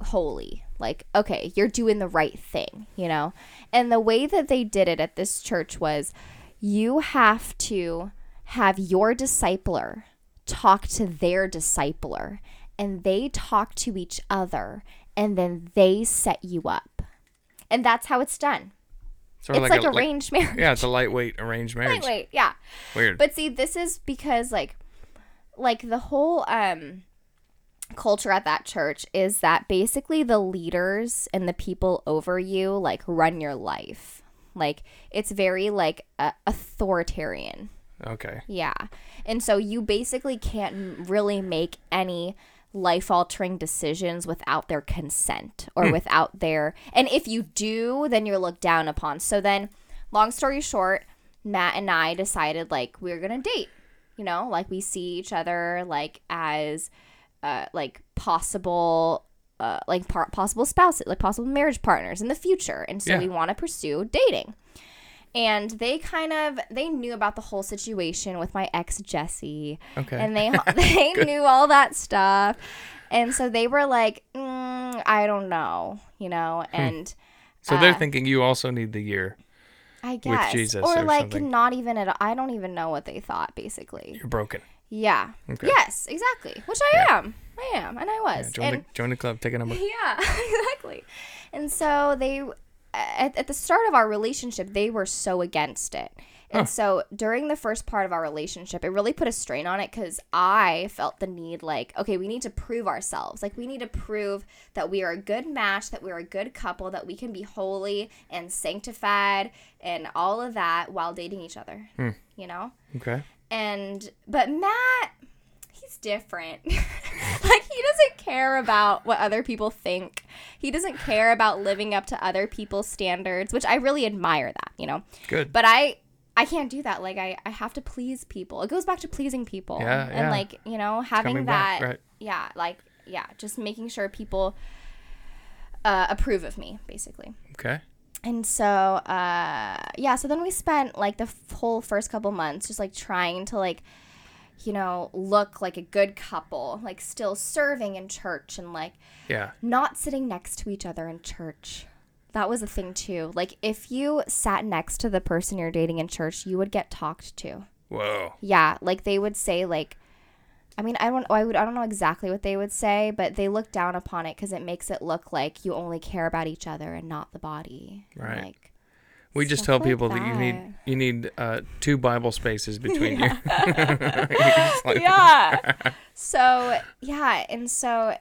holy. Like, okay, you're doing the right thing, you know? And the way that they did it at this church was you have to have your discipler talk to their discipler, and they talk to each other, and then they set you up. And that's how it's done. Sort It's of like, a, arranged marriage. yeah, it's a lightweight arranged marriage. Wait, yeah. Weird. But see, this is because like like the whole um culture at that church is that basically the leaders and the people over you like run your life. Like it's very like uh, authoritarian. Okay. Yeah. And so you basically can't really make any life altering decisions without their consent or without their. And if you do, then you're looked down upon. So then, long story short, Matt and I decided like we're going to date. You know, like we see each other like as uh, like possible. Uh, like par- possible spouses, like possible marriage partners in the future, and so Yeah. we want to pursue dating and they kind of they knew about the whole situation with my ex Jesse, Okay. and they [laughs] [laughs] they knew all that stuff, and so they were like, mm, I don't know, you know, Hmm. and so they're uh, thinking you also need the year. I guess Jesus or or like something. not even at all. I don't even know what they thought basically. You're broken. Yeah. Okay. Yes, exactly. Which I am. I am, and I was. Join and the join the club. Take a number. [laughs] yeah, exactly. And so they, at, at the start of our relationship, they were so against it. And so during the first part of our relationship, it really put a strain on it because I felt the need, like, okay, we need to prove ourselves. Like, we need to prove that we are a good match, that we're a good couple, that we can be holy and sanctified and all of that while dating each other, hmm. you know? Okay. and but Matt he's different. [laughs] like he doesn't care about what other people think. He doesn't care about living up to other people's standards, which I really admire that, you know. Good. But I I can't do that. Like I I have to please people. It goes back to pleasing people. Yeah, and yeah. like, you know, having coming that back, right. yeah, like yeah, just making sure people uh, approve of me basically. Okay. And so, uh, yeah, so then we spent like the f- whole first couple months just like trying to like, you know, look like a good couple, like still serving in church and like Yeah. not sitting next to each other in church. That was a thing too. Like if you sat next to the person you're dating in church, you would get talked to. Whoa. Yeah, like they would say like I mean, I don't I would I don't know exactly what they would say, but they look down upon it cuz it makes it look like you only care about each other and not the body. Right. Like We just Stuff tell like people that. you need you need uh, two Bible spaces [laughs] between you. [laughs] Yeah. So yeah, and so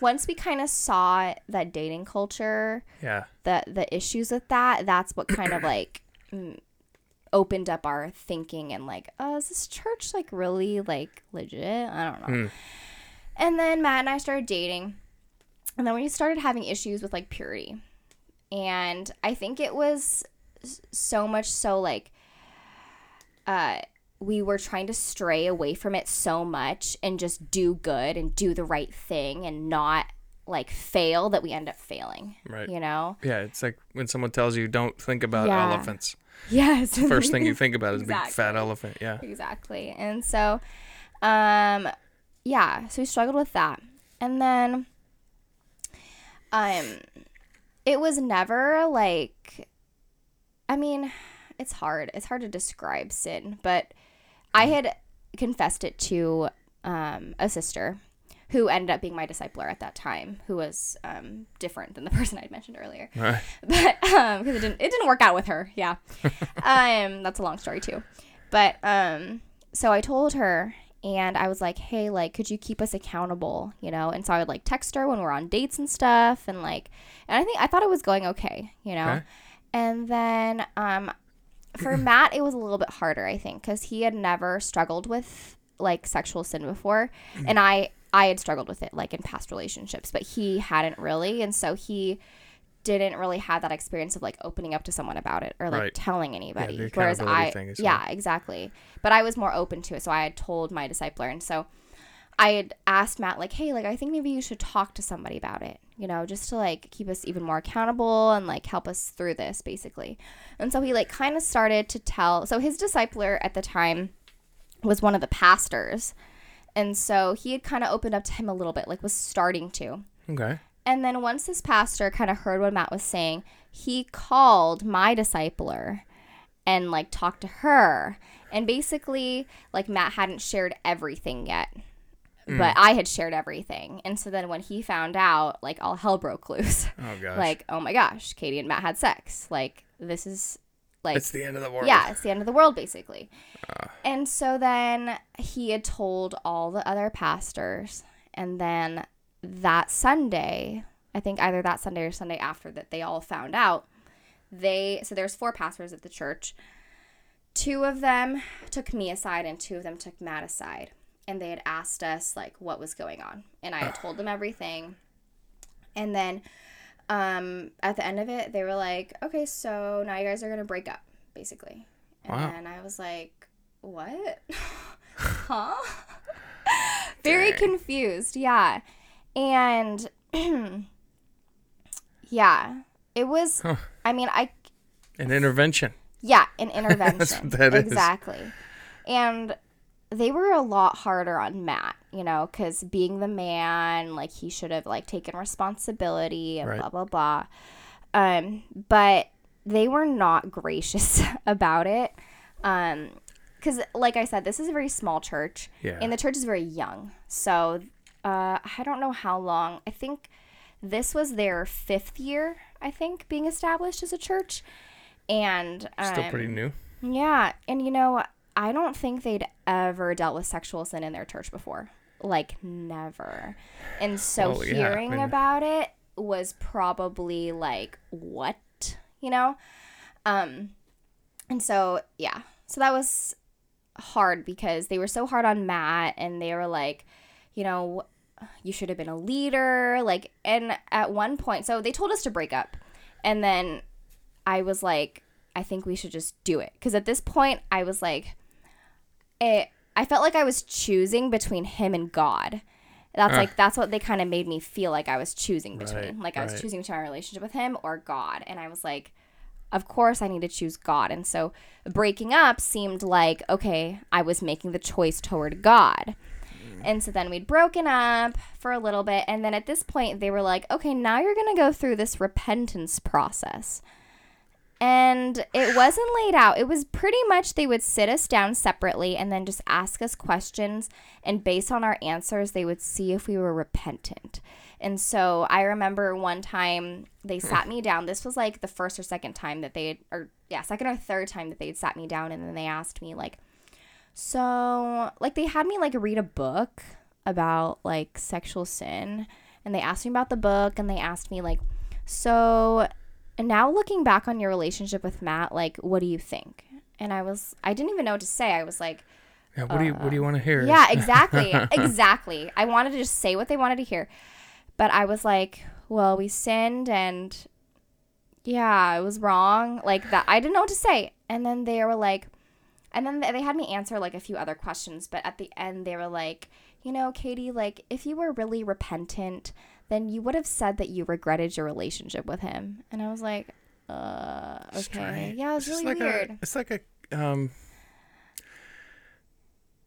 once we kind of saw that dating culture, Yeah. the the issues with that, that's what kind of like mm, opened up our thinking and like, oh, is this church like really like legit? I don't know. Hmm. And then Matt and I started dating, and then we started having issues with like purity, and I think it was so much so like, uh, we were trying to stray away from it so much and just do good and do the right thing and not like fail that we end up failing. Right. You know? Yeah. It's like when someone tells you don't think about elephants. Yeah. elephants. Yes. First thing you think about is a big fat elephant. Yeah. exactly. And so, um, yeah, so we struggled with that. And then, um, it was never like, I mean, it's hard. It's hard to describe sin, but I had confessed it to um, a sister who ended up being my discipler at that time, who was um, different than the [laughs] person I'd mentioned earlier. Right. but um because it didn't it didn't work out with her yeah [laughs] um that's a long story too but um so i told her and I was like, "Hey, like could you keep us accountable, you know?" And so I would like text her when we're on dates and stuff and like and I think I thought it was going okay, you know. Okay. And then um for [clears throat] Matt it was a little bit harder, I think, cuz he had never struggled with like sexual sin before and I I had struggled with it like in past relationships, but he hadn't really and so he didn't really have that experience of like opening up to someone about it or like Right. telling anybody. the Whereas I, yeah, exactly. But I was more open to it, so I had told my discipler, and so I had asked Matt like, hey, like I think maybe you should talk to somebody about it, you know, just to like keep us even more accountable and like help us through this, basically. And so he like kind of started to tell. So his discipler at the time was one of the pastors. And so he had kind of opened up to him a little bit, like was starting to. Okay. And then once this pastor kind of heard what Matt was saying, he called my discipler and like talked to her. And basically, like Matt hadn't shared everything yet. Mm. But I had shared everything. And so then when he found out, like all hell broke loose. [laughs] Oh gosh. like, oh my gosh, Katie and Matt had sex. Like this is like it's the end of the world. yeah, it's the end of the world, basically. Ah. and so then he had told all the other pastors. And then that Sunday, I think either that Sunday or Sunday after that, they all found out. They, so there's four pastors at the church. Two of them took me aside and two of them took Matt aside. And they had asked us, like, what was going on. And I had told them everything. And then um, at the end of it, they were like, okay, so now you guys are going to break up, basically. And Wow. then I was like, what? [laughs] [laughs] huh? [laughs] Very confused, yeah. And [clears throat] yeah, it was, Huh. I mean, I, An intervention. yeah, an [laughs] intervention. that is. exactly. And they were a lot harder on Matt, you know, because being the man, like he should have like taken responsibility and Right. blah blah blah. Um, but they were not gracious [laughs] about it. Um, because like I said, this is a very small church, Yeah. and the church is very young. So, uh, I don't know how long. I think this was their fifth year. I think being established as a church, and um, Still pretty new. yeah, and you know, I don't think they'd ever dealt with sexual sin in their church before. Like never. And so Well, yeah, I hearing mean- about it was probably like what, you know? Um and so yeah. So that was hard because they were so hard on Matt and they were like, you know, you should have been a leader, like and at one point, so they told us to break up. And then I was like, I think we should just do it. Because at this point, I was like, it, I felt like I was choosing between him and God. That's Ah. like, that's what they kind of made me feel like I was choosing between. Right, like, I was right. choosing between my relationship with him or God. And I was like, of course I need to choose God. And so breaking up seemed like, okay, I was making the choice toward God. Mm-hmm. And so then we'd broken up for a little bit. And then at this point, they were like, okay, now you're going to go through this repentance process. And it [sighs] wasn't laid out. It was pretty much they would sit us down separately and then just ask us questions. And based on our answers, they would see if we were repentant. And so I remember one time they hmm. sat me down. This was like the first or second time that they had, or yeah, second or third time that they had sat me down. And then they asked me, like, so, like, they had me like read a book about like sexual sin, and they asked me about the book, and they asked me like, so, and now looking back on your relationship with Matt, like, what do you think? And I was, I didn't even know what to say. I was like, Yeah. What do you What do you want to hear? Uh, yeah, exactly, [laughs] exactly. I wanted to just say what they wanted to hear, but I was like, well, we sinned, and yeah, it was wrong. Like that, I didn't know what to say. And then they were like, and then they had me answer like a few other questions, but at the end they were like, you know, Katie, like if you were really repentant, then you would have said that you regretted your relationship with him. And I was like, uh, okay, Strange. yeah, it was It's really like weird. A, it's like a um.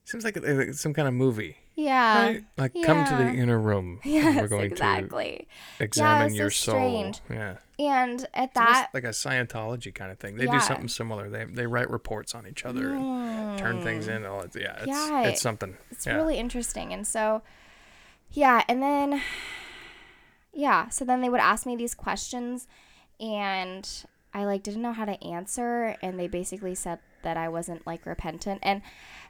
Seems like a, some kind of movie, yeah. right? Like come to the inner room. [laughs] Yes, we're going exactly. to examine so your soul. strange. Yeah. And at that, like a Scientology kind of thing. They Yeah. do something similar. They they write reports on each other and turn things mm. in. Oh, it's, yeah, it's Yeah, it's something. it's yeah. really interesting. And so, yeah, and then, yeah, so then they would ask me these questions, and I like didn't know how to answer, and they basically said that I wasn't like repentant. And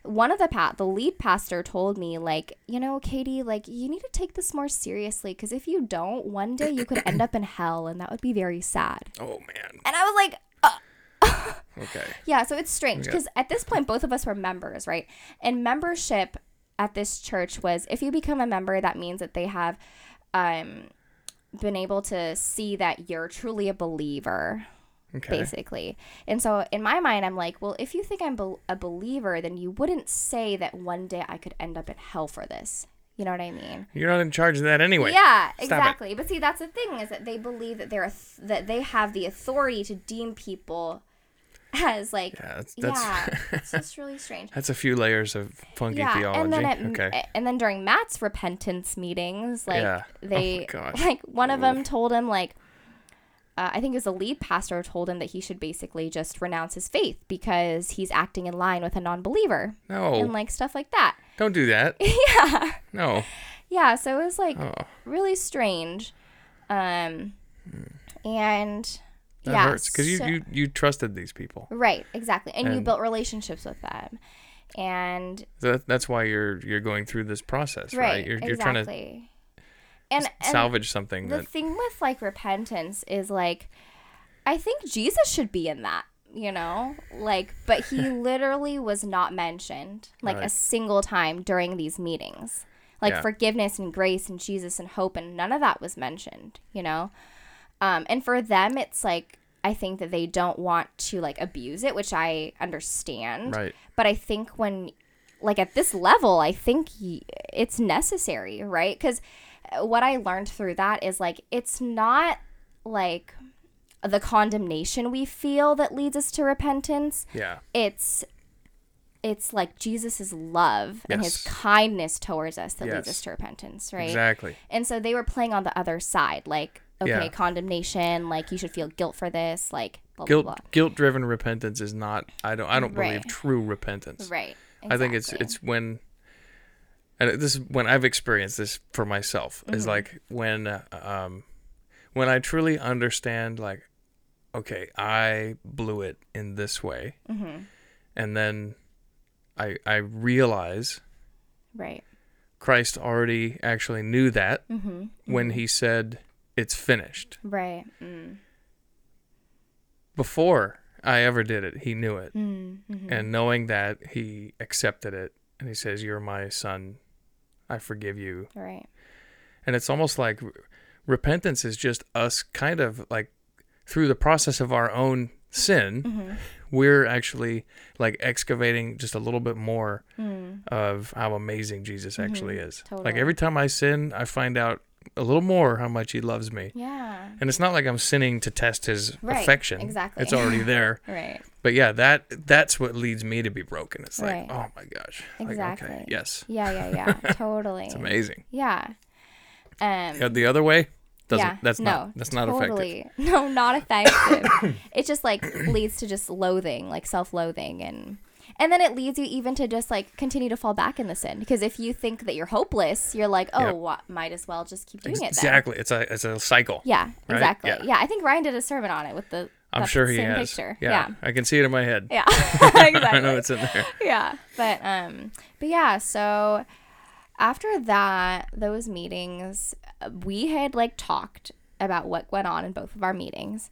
one of the pat the lead pastor told me like, you know, Katie, like you need to take this more seriously because if you don't, one day you could end up in hell, and that would be very sad. Oh man. And I was like, uh, [laughs] Okay. yeah, so it's strange Yeah. because at this point, both of us were members, right? And membership at this church was if you become a member, that means that they have um, been able to see that you're truly a believer, Okay. basically. And so in my mind, I'm like, well, if you think I'm bel a believer, then you wouldn't say that one day I could end up in hell for this. You know what I mean? You're not in charge of that anyway. Yeah, Stop it. exactly. But see, that's the thing is that they believe that they're auth- that they have the authority to deem people as like Yeah, that's yeah, it's [laughs] just really strange. that's a few layers of funky Yeah, theology. and then at, okay. and then during Matt's repentance meetings, like Yeah. Oh they gosh. like one of them told him like uh, I think it was the lead pastor told him that he should basically just renounce his faith because he's acting in line with a non-believer no, and like stuff like that. [laughs] don't do that. yeah, No. yeah. So it was like Oh, really strange, um, and that yeah, hurts because you, so- you you trusted these people. right exactly, and, you built relationships with them, and So that, that's why you're you're going through this process, right? right, You're you're trying to exactly. And, and salvage something the that thing with like repentance is like I think Jesus should be in that, you know? Like but he [laughs] literally was not mentioned like a single time during these meetings. Like Yeah. forgiveness and grace and Jesus and hope and none of that was mentioned, you know? Um and for them it's like I think that they don't want to like abuse it, which I understand. right. But I think when, like at this level, I think y- it's necessary, right? Because what I learned through that is like, it's not like the condemnation we feel that leads us to repentance. Yeah. It's, it's like Jesus's love and his kindness towards us that leads us to repentance, right? Exactly. And so they were playing on the other side, like, okay, Yeah. condemnation, like you should feel guilt for this, like, blah, Guilt blah, blah. guilt driven repentance is not I don't I don't believe true repentance. Right. I think it's it's when and this is when I've experienced this for myself Mm-hmm. is like when uh, um when I truly understand like okay, I blew it in this way. Mm-hmm. And then I I realize right. Christ already actually knew that Mm-hmm. when he said it's finished. Right. Mm. Before I ever did it, he knew it. Mm-hmm. And knowing that, he accepted it and he says, You're my son. I forgive you. Right. And it's almost like repentance is just us kind of like through the process of our own sin, Mm-hmm. we're actually like excavating just a little bit more Mm. of how amazing Jesus actually is. Like every time I sin, I find out a little more how much he loves me. Yeah. And it's not like I'm sinning to test his Right, affection. exactly. It's already [laughs] there. Right. But yeah, that that's what leads me to be broken. It's Right. like, oh my gosh. Like, Exactly. okay, yes. Yeah. Yeah. Yeah. [laughs] totally. It's amazing. Yeah. Um. Yeah, the other way doesn't yeah. that's no, not that's not effective. totally. [laughs] No, not effective. it just like leads to just loathing, like self-loathing, and and then it leads you even to just like continue to fall back in the sin because if you think that you're hopeless, you're like, oh, might as well just keep doing it. Exactly. It's a it's a cycle. Yeah. Right? Exactly. Yeah. Yeah. I think Ryan did a sermon on it with the. I'm sure he same has. Picture. Yeah, yeah. I can see it in my head. Yeah, [laughs] [laughs] exactly. I know it's in there. yeah, but um, but yeah. So after that, those meetings, we had like talked about what went on in both of our meetings,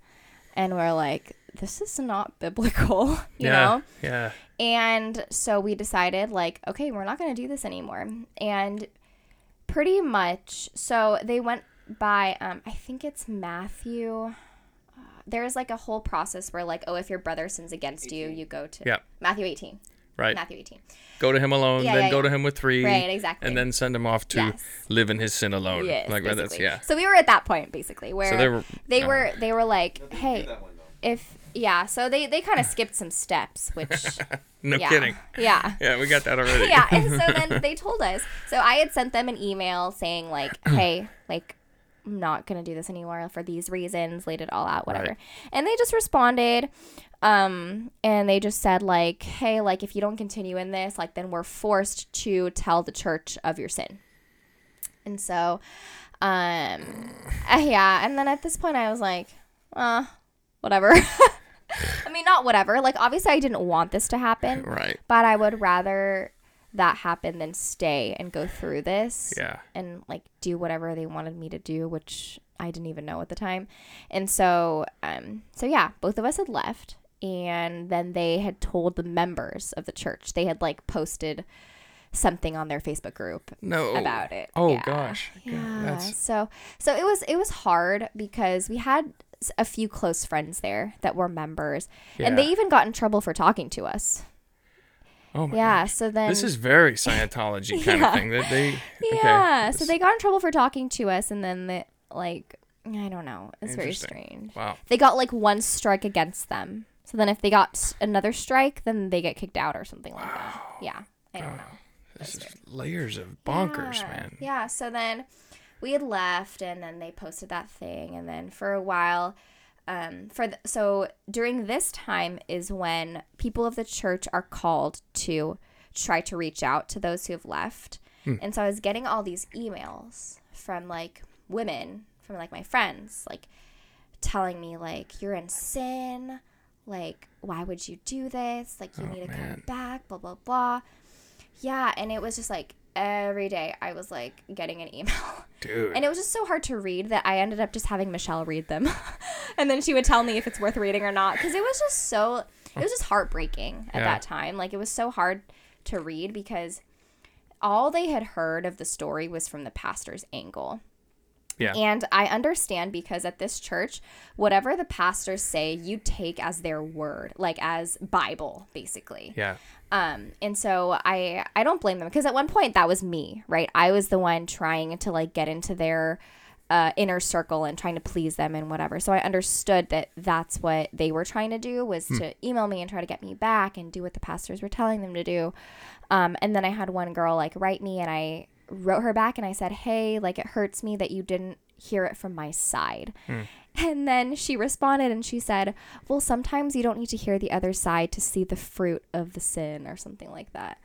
and we're like, this is not biblical, [laughs] you yeah. know. Yeah. And so we decided, like, okay, we're not going to do this anymore. And pretty much, so they went by, um, I think it's Matthew. Uh, there's like a whole process where, like, oh, if your brother sins against you, you go to Yeah. Matthew 18. Right. Matthew 18. Go to him alone, Yeah, then yeah, go yeah. to him with three. Right, exactly. And then send him off to Yes. live in his sin alone. Yes, like that's basically. yeah. So we were at that point basically where So they were they uh, were they were like, hey, if yeah, so they they kind of [laughs] skipped some steps, which [laughs] No yeah, kidding. yeah. [laughs] Yeah, we got that already. yeah and so then they told us so i had sent them an email saying like [clears throat] hey like i'm not gonna do this anymore for these reasons laid it all out whatever Right. and they just responded um and they just said like hey like if you don't continue in this like then we're forced to tell the church of your sin and so um yeah and then at this point i was like uh whatever I mean, not whatever. Like, obviously, I didn't want this to happen, [laughs] Right. but I would rather that happen than stay and go through this Yeah. and like do whatever they wanted me to do, which I didn't even know at the time. And so, um, so yeah, both of us had left, and then they had told the members of the church. They had like posted something on their Facebook group No. about it. Oh Yeah. gosh. Yeah, Yeah. That's So so it was it was hard because we had a few close friends there that were members, and they even got in trouble for talking to us. oh my Yeah. gosh. So then This is very Scientology [laughs] kind Yeah. of thing. That they [laughs] yeah. Okay. So they got in trouble for talking to us, and then they like I don't know. It's very strange. Wow. They got like one strike against them. So then if they got another strike, then they get kicked out or something like that. Yeah. I don't know. This is layers of bonkers, yeah. man. Yeah. So then we had left, and then they posted that thing, and then for a while, um, for the, so during this time is when people of the church are called to try to reach out to those who have left, Hmm. and so I was getting all these emails from like women, from like my friends, like telling me like you're in sin like why would you do this like you Oh, need to man. come back blah blah blah yeah and it was just like every day i was like getting an email [laughs] Dude. and it was just so hard to read that i ended up just having michelle read them [laughs] and then she would tell me if it's worth reading or not because it was just so it was just heartbreaking at Yeah. that time like it was so hard to read because all they had heard of the story was from the pastor's angle yeah. and I understand because at this church, whatever the pastors say, you take as their word, like as Bible, basically. yeah. Um, and so I I don't blame them because at one point that was me, right? I was the one trying to like get into their uh, inner circle and trying to please them and whatever. So I understood that that's what they were trying to do was to email me and try to get me back and do what the pastors were telling them to do. Um, and then I had one girl like write me and I wrote her back and I said, "Hey, like it hurts me that you didn't hear it from my side." And then she responded and she said, Well, sometimes you don't need to hear the other side to see the fruit of the sin or something like that.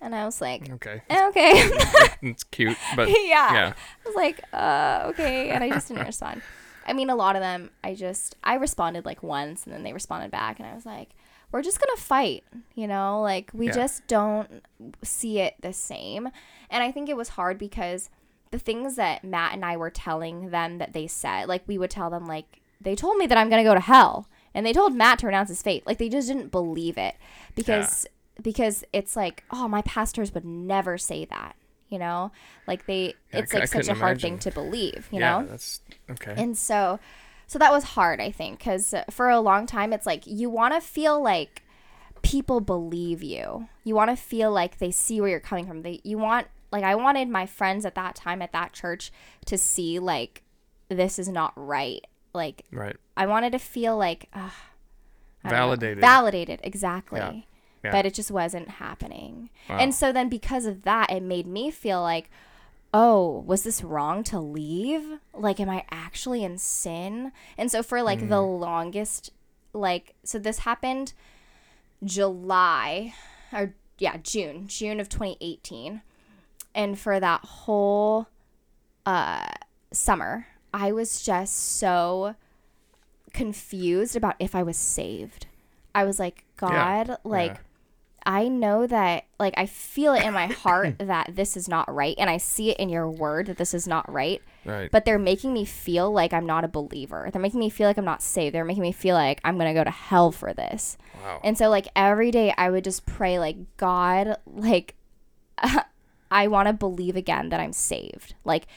And I was like, Okay. [laughs] Okay. [laughs] it's cute, but [laughs] yeah. yeah. I was like, uh, okay. And I just didn't respond. I mean, a lot of them, I just, I responded like once and then they responded back. And I was like, we're just going to fight, you know? Like, we Yeah. just don't see it the same. And I think it was hard because the things that Matt and I were telling them that they said, like, we would tell them, like, they told me that I'm going to go to hell. And they told Matt to renounce his faith. Like, they just didn't believe it because. Because it's like, oh, my pastors would never say that, you know, like they, Yeah, it's I like such a couldn't hard thing to believe, you yeah, know? that's okay. And so, so that was hard, I think, because for a long time, it's like you want to feel like people believe you. You want to feel like they see where you're coming from. They, you want, like, I wanted my friends at that time at that church to see, like, this is not right. Like, right. I wanted to feel like, uh, Validated. Validated, exactly. Yeah. But it just wasn't happening. Wow. And so then because of that, it made me feel like, oh, was this wrong to leave? Like, am I actually in sin? And so for like the Mm. longest, like, so this happened July, or yeah, June, June of 2018. And for that whole uh, summer, I was just so confused about if I was saved. I was like, Yeah, God, like, yeah. I know that, like, I feel it in my [coughs] heart that this is not right. And I see it in your word that this is not right. Right. But they're making me feel like I'm not a believer. They're making me feel like I'm not saved. They're making me feel like I'm going to go to hell for this. wow. And so, like, every day I would just pray, like, God, like, [laughs] I want to believe again that I'm saved. Like,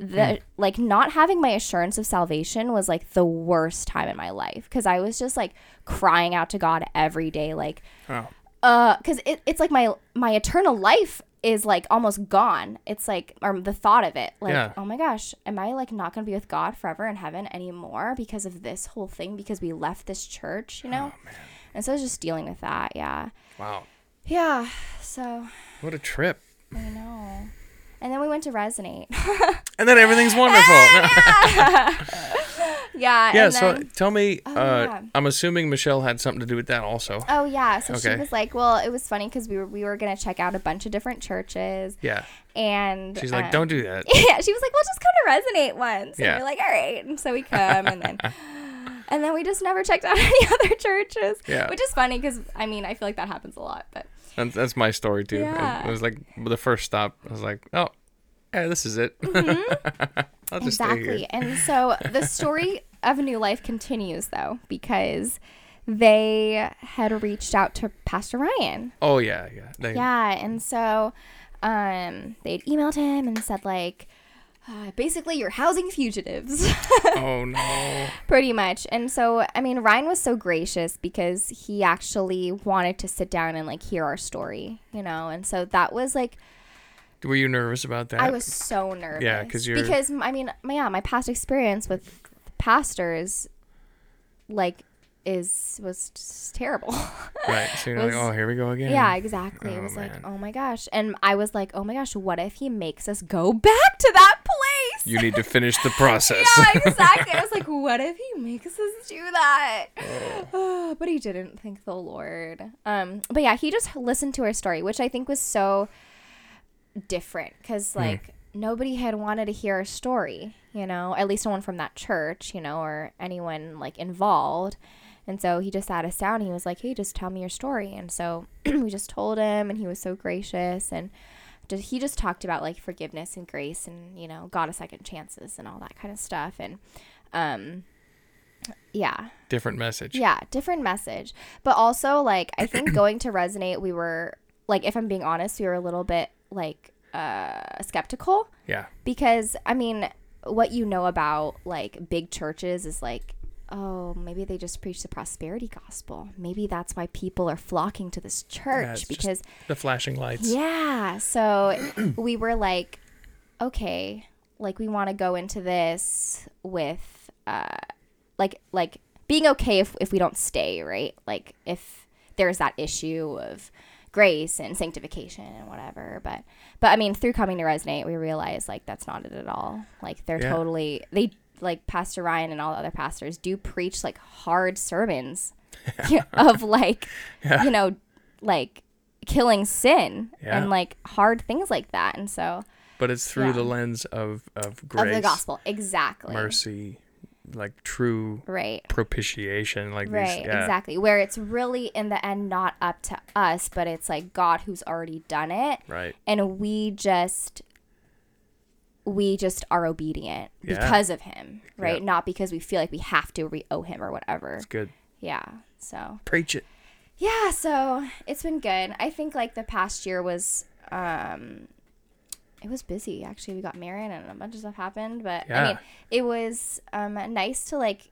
the hmm. like not having my assurance of salvation was like the worst time in my life because I was just like crying out to God every day, like, oh. Uh, because it, it's like my my eternal life is like almost gone. It's like or the thought of it, like, Yeah. oh my gosh, am I like not gonna be with God forever in heaven anymore because of this whole thing? Because we left this church, you know. Oh, And so I was just dealing with that. Yeah. Wow. Yeah. So What a trip. I know. And then we went to Resonate. And then everything's [laughs] wonderful. [laughs] yeah. yeah, so then, tell me, uh, yeah. I'm assuming Michelle had something to do with that also. oh yeah. So she was like, well, it was funny because we were we were gonna check out a bunch of different churches, Yeah. and She's like, um, don't do that. [laughs] yeah, she was like, "We'll just come to Resonate once." Yeah. And we're like, "All right." And so we come, and then [laughs] and then we just never checked out [laughs] any other churches. Yeah. Which is funny because I mean I feel like that happens a lot, but That's, that's my story too. Yeah. It, was like the first stop. I was like, oh, yeah, this is it. [laughs] I'll just stay Mm-hmm. exactly. And so the story [laughs] of New Life continues though because they had reached out to Pastor Ryan. Oh yeah, yeah. They, Yeah, and so um, they'd emailed him and said like, uh, basically, you're housing fugitives, [laughs] Oh no. pretty much. And so, I mean, Ryan was so gracious because he actually wanted to sit down and like hear our story, you know. And so that was like, Were you nervous about that? I was so nervous. Yeah, because you're- because I mean, my, yeah, my past experience with pastors, like, is was just terrible. [laughs] right. So you're was- like, oh, here we go again. Yeah, exactly. Oh, it was man. like, oh my gosh. And I was like, oh my gosh, what if he makes us go back to that place? You need to finish the process. [laughs] yeah, exactly. I was [laughs] like, what if he makes us do that? Oh. [sighs] but he didn't, thank the Lord. Um, but yeah, he just listened to our story, which I think was so different because Hmm. like nobody had wanted to hear our story, you know, at least no one from that church, you know, or anyone like involved. And so he just sat us down. And he was like, "Hey, just tell me your story." And so [clears throat] we just told him, and he was so gracious. And just, he just talked about like forgiveness and grace, and you know, God a second chances and all that kind of stuff. And um, yeah, Different message. yeah, different message. But also, like, I think [clears throat] going to resonate, we were like, if I'm being honest, we were a little bit like uh skeptical Yeah. because I mean, what you know about like big churches is like, oh, maybe they just preach the prosperity gospel. Maybe that's why people are flocking to this church just because The flashing lights. yeah. So [clears throat] we were like, okay, like we want to go into this with uh like like being okay if if we don't stay, right? Like if there's that issue of grace and sanctification and whatever. But but I mean through coming to resonate we realized like that's not it at all. Like they're Yeah. totally they like Pastor Ryan and all the other pastors do preach like hard sermons [laughs] [laughs] of like Yeah. you know like killing sin Yeah. and like hard things like that and so But it's through Yeah. the lens of, of grace, of the gospel exactly mercy, like true right propitiation. Like right these. Yeah. exactly where it's really in the end not up to us but it's like god who's already done it Right. and we just we just are obedient Yeah. because of him right not because we feel like we have to re owe him or whatever It's good. yeah so Preach it. yeah so it's been good i think like the past year was um it was busy actually we got married and a bunch of stuff happened but i mean it was um nice to like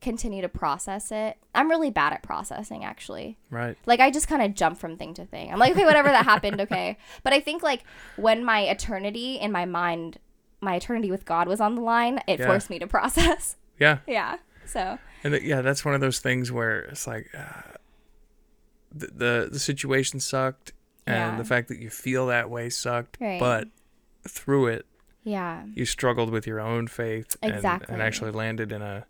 continue to process it i'm really bad at processing actually Right. like I just kind of jump from thing to thing. I'm like, okay, whatever that happened, okay. [laughs] But I think like when my eternity in my mind, my eternity with God was on the line, it Yeah. forced me to process. Yeah. [laughs] yeah. So And yeah, that's one of those things where it's like uh, the, the the situation sucked, and Yeah. the fact that you feel that way sucked. Right. But through it, yeah, you struggled with your own faith, and, Exactly. and actually landed in a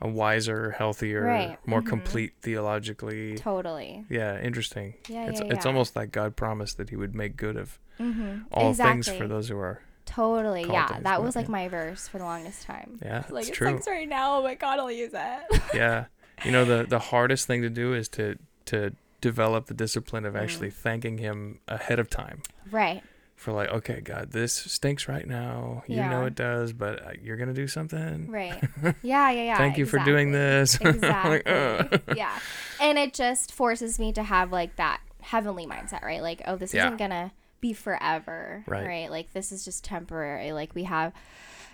a wiser, healthier, Right. more Mhm. complete theologically. totally. Yeah, interesting. Yeah, it's yeah, it's yeah. almost like God promised that He would make good of Mm-hmm. all exactly. things for those who are. Totally. Yeah, that was like my verse for the longest time. Yeah, Like it's it true. sucks right now, but God will use it. [laughs] yeah you know the the hardest thing to do is to to develop the discipline of actually thanking him ahead of time right. For like okay god this stinks right now you know it does but uh, you're gonna do something Right. [laughs] Yeah, yeah, yeah. thank you for doing exactly. this [laughs] Like, Exactly. "Ugh." [laughs] yeah. And it just forces me to have like that heavenly mindset, right? Like, oh, this Yeah. isn't gonna be forever. Right. Like this is just temporary. Like we have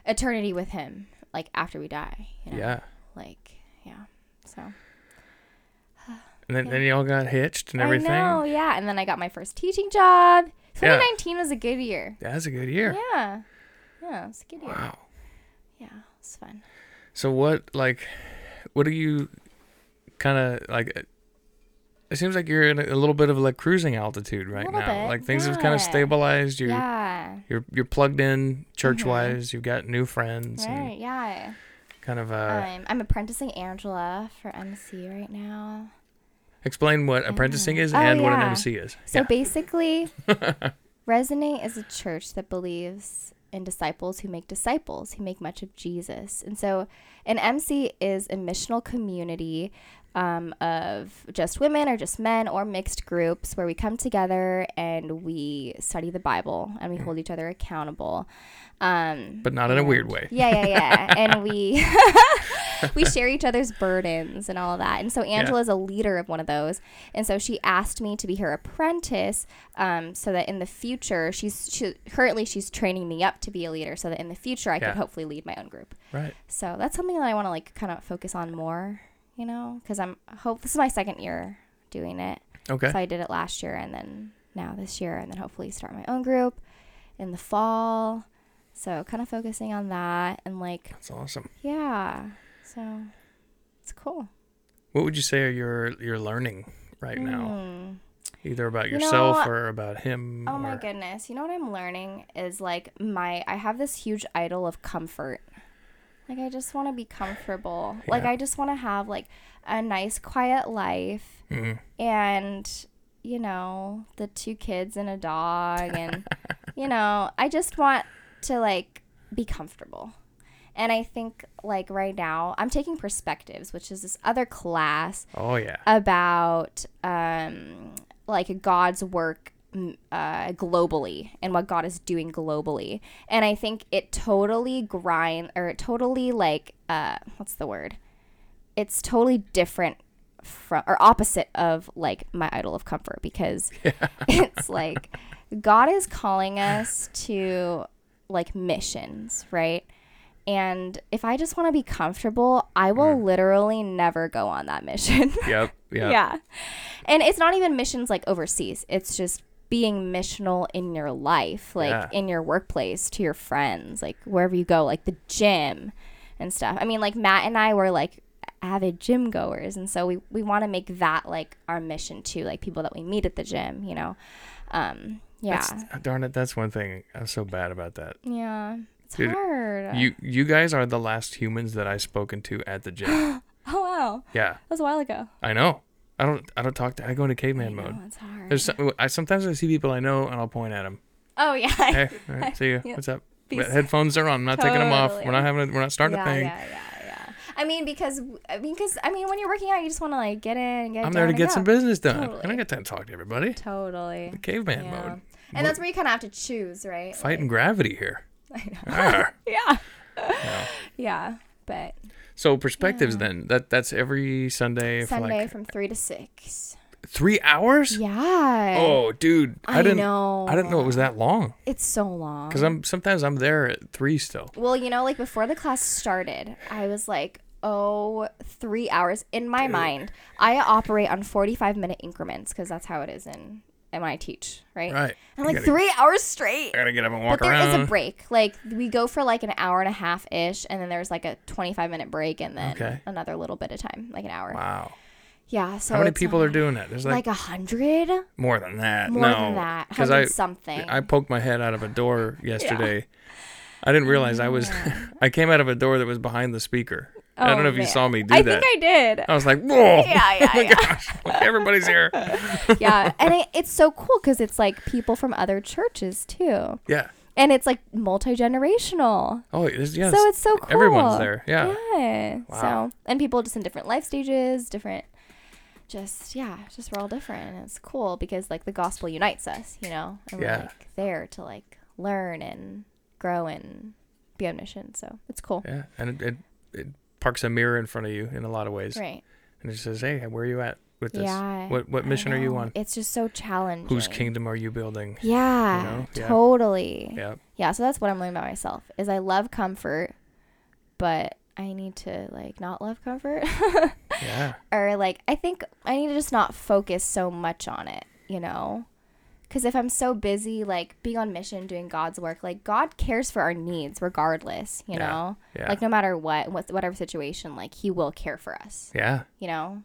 eternity with him, like after we die. You know? yeah Like, yeah. So [sighs] and then, Yeah. then you all got hitched and everything I know, yeah. And then I got my first teaching job. 2019 was a good year. that's a good year Yeah. Yeah, it's a good year. wow Yeah, it's fun. so what like what are you kind of like uh, it seems like you're in a, a little bit of like cruising altitude right now bit, like things have kind of stabilized you're yeah. you're you're plugged in church wise you've got new friends Right. Yeah. kind of uh um, I'm apprenticing Angela for MC right now. Explain what oh, apprenticing is Oh, and what an. MC is So yeah basically, [laughs] Resonate is a church that believes in disciples who make disciples who make much of Jesus. And so, an MC is a missional community um, of just women or just men or mixed groups where we come together and we study the Bible and we hold each other accountable. Um, but not in a weird way. yeah, yeah, yeah. and we [laughs] we [laughs] share each other's burdens and all of that. And so Angela is a leader of one of those. And so she asked me to be her apprentice, um, so that in the future, she's she, currently she's training me up to be a leader, so that in the future I Yeah. could hopefully lead my own group. Right. So that's something that I want to like kind of focus on more, you know, because I'm hope this is my second year doing it. Okay. So I did it last year and then now this year and then hopefully start my own group in the fall. So kind of focusing on that and like That's awesome. yeah. So it's cool. What would you say are your you're learning right now? Mm. Either about You yourself know- or about him? Oh my goodness. You know what I'm learning is like my I have this huge idol of comfort. Like I just want to be comfortable. Like I just want to have like a nice quiet life Mhm. and you know, the two kids and a dog and [laughs] you know, I just want to like be comfortable. And I think like right now I'm taking perspectives, which is this other class Oh yeah. about um, like God's work uh, globally and what God is doing globally. And I think it totally grind or it totally like uh, what's the word? It's totally different from or opposite of like my idol of comfort because [laughs] it's like God is calling us to like missions, right? And if I just want to be comfortable, I will literally never go on that [laughs] mission. Yep. Yep. Yeah. And it's not even missions like overseas. It's just being missional in your life, like Yeah. in your workplace, to your friends, like wherever you go, like the gym and stuff. I mean, like Matt and I were like avid gym goers. And so we, we want to make that like our mission too, like people that we meet at the gym, you know? Um, yeah. That's, darn it, that's one thing I'm so bad about that. yeah. It's Dude, hard. You you guys are the last humans that I've spoken to at the gym. [gasps] oh, wow. yeah, That was a while ago. I know. I don't I don't talk to I go into caveman I mode. know, it's hard. There's some, I sometimes I see people I know and I'll point at them. oh, yeah. Hey, all [laughs] right, see you. Yeah. What's up? Peace. Headphones are on. I'm not taking them off. We're not having. A, we're not starting yeah, a thing. Yeah, yeah, yeah. I mean, because I mean, because I mean, when you're working out, you just want to like get in, and get. I'm there to get some business done. And I don't get time to talk to everybody. Totally. The Caveman Yeah. mode. And that's where you kind of have to choose, right? Fighting gravity here. [laughs] Like, Ah. [laughs] yeah. Yeah. Yeah, but So perspectives Yeah. then. That that's every Sunday, Sunday like from three to six. three hours. Yeah. Oh, dude, I, I, didn't. know. I didn't know it was that long. It's so long. Cause I'm sometimes I'm there at three still. Well, you know, like before the class started, I was like, oh, three hours. In my Dude. mind, I operate on 45 minute increments because that's how it is in, in when I teach, right? Right. I'm like gotta- three hours straight. I gotta get up and walk But there is a break. Like we go for like an hour and a half ish, and then there's like a 25 minute break, and then Okay. another little bit of time, like an hour. Wow. Yeah. So How many people uh, are doing that? There's like, Like a hundred, more than that. more no, than that, Because I something. I poked my head out of a door [laughs] yesterday. I didn't realize I was. [laughs] I came out of a door that was behind the speaker. I don't Oh, know if you saw me do I that. I think I did. I was like, whoa. [laughs] Yeah, yeah, [laughs] oh my yeah. gosh. Like, everybody's here. [laughs] yeah, and it, it's so cool because it's like people from other churches too, Yeah. and it's like multi generational. Oh, it's, yes. So it's so cool. Everyone's there. Yeah. Yeah. Wow. So and people just in different life stages, different. Just yeah, just we're all different, and it's cool because like the gospel unites us, you know, and Yeah. we're like there to like learn and grow and be on mission. So it's cool, Yeah. And it, it, it parks a mirror in front of you in a lot of ways. right? And it says, hey, where are you at with this? Yeah. What, what mission are you on? It's just so challenging. Whose kingdom are you building? Yeah, know? Yeah. totally. Yeah. yeah so that's what i'm learning about myself is i love comfort but i need to like not love comfort [laughs] Yeah. or like i think i need to just not focus so much on it you know because if i'm so busy like being on mission doing god's work like god cares for our needs regardless you Yeah. know Yeah. like no matter what what whatever situation like he will care for us yeah. you know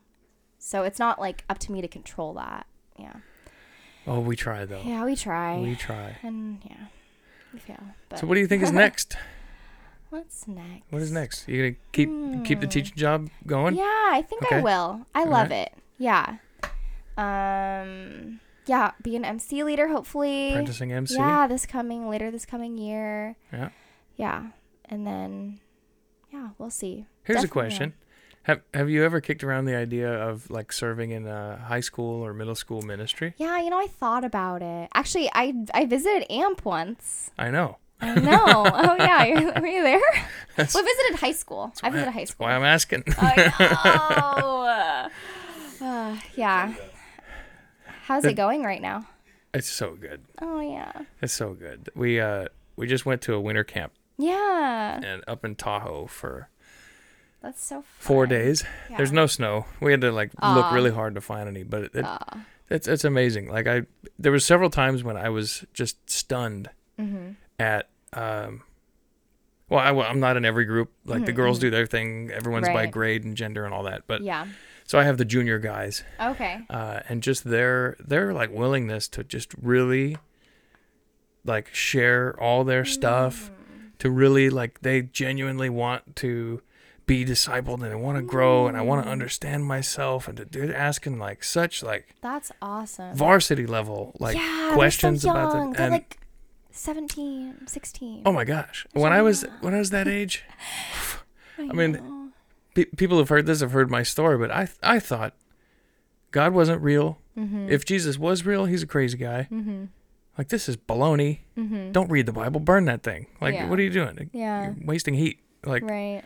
so it's not like up to me to control that yeah Oh, we try though. yeah we try We try. and yeah we fail but So what do you think is [laughs] next? what's next What is next? You gonna keep keep the Hmm. teaching job going? Yeah, I think I will. I All love right. it. Yeah. Um yeah, be an MC leader hopefully. Apprenticing MC. Yeah, this coming later this coming year. Yeah. Yeah, and then yeah, we'll see. Here's a Definitely, yeah. question. Have Have you ever kicked around the idea of like serving in a high school or middle school ministry? Yeah, you know, I thought about it. Actually, I I visited AMP once. I know. I know. [laughs] oh yeah, [laughs] were you there? That's, we visited high school. I visited high that's school. why I'm asking. I [laughs] know. Uh, yeah. How's The- it going right now? it's so good. Oh yeah. It's so good. We uh we just went to a winter camp Yeah. and up in Tahoe for That's so fun. four days. There's no snow. We had to like look really hard to find any, but it, it, it's it's amazing. Like I there was several times when I was just stunned Mhm. at um well, I, well, I'm not in every group. Like the Mhm, girls mhm. do their thing. Everyone's by grade and gender and all that. But Yeah. So I have the junior guys, Okay. uh, and just their their like willingness to just really like share all their stuff Mm. to really like they genuinely want to be discipled and they want to grow and I want to Mm. understand myself and to, they're asking like such like That's awesome. varsity level like yeah, questions so about young. the They're and like 17, 16. oh my gosh when I was when I was that [laughs] age [sighs] I mean, know. Pe- people have heard this have heard my story but I I thought God wasn't real Mhm. if Jesus was real he's a crazy guy Mhm. like this is baloney Mhm. don't read the Bible burn that thing like Yeah. what are you doing Yeah. you're wasting heat like right.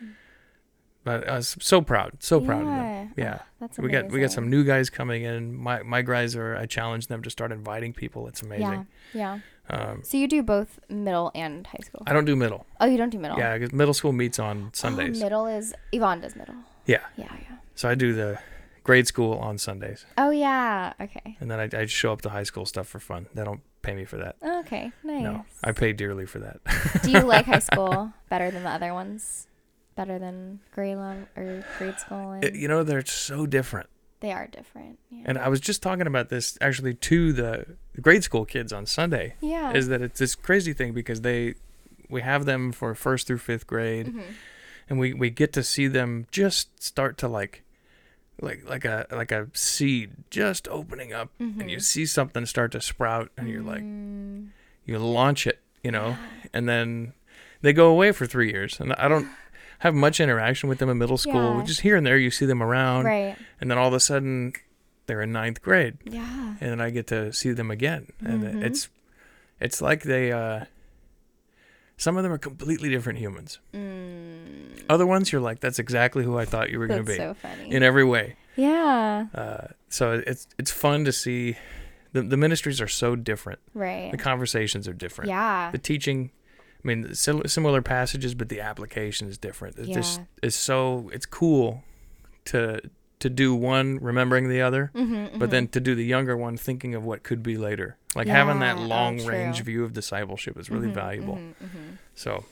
but I was so proud so proud of them Yeah. yeah That's we got we got some new guys coming in. My my guys are I challenge them to start inviting people. It's amazing. Yeah. Yeah. Um, So you do both middle and high school. I don't do middle. Oh, you don't do middle. Yeah, 'cause middle school meets on Oh, Sundays. middle is Yvonne does middle. Yeah. Yeah. Yeah. So I do the grade school on Sundays, Oh yeah. Okay. and then I, I show up to high school stuff for fun. They don't pay me for that. Okay. Nice. No, I pay dearly for that. do you like high [laughs] school better than the other ones? Better than grade long or grade school? And It- you know, they're so different. they are different. Yeah. And I was just talking about this actually to the grade school kids on Sunday. yeah. Is that it's this crazy thing because they we have them for first through fifth grade. Mhm. and we we get to see them just start to like like like a like a seed just opening up and you Mhm. see something start to sprout and you're like Mm, you launch it you know and then they go away for 3 years and I don't have much interaction with them in middle school Yeah. just here and there you see them around right. and then all of a sudden they're in ninth grade Yeah. and then I get to see them again and Mhm. it's it's like they uh some of them are completely different humans Mm, other ones you're like that's exactly who I thought you were going to that's be so funny. in every way. yeah. Uh, so it's it's fun to see. The, the ministries are so different. Right. The conversations are different. yeah. The teaching, I mean, similar passages, but the application is different. It's just Yeah. it's so it's cool to to do one remembering the other, Mhm, but mhm. then to do the younger one thinking of what could be later. Like having that Yeah, oh, long range view of discipleship is really Mhm, valuable. mhm, mhm. So it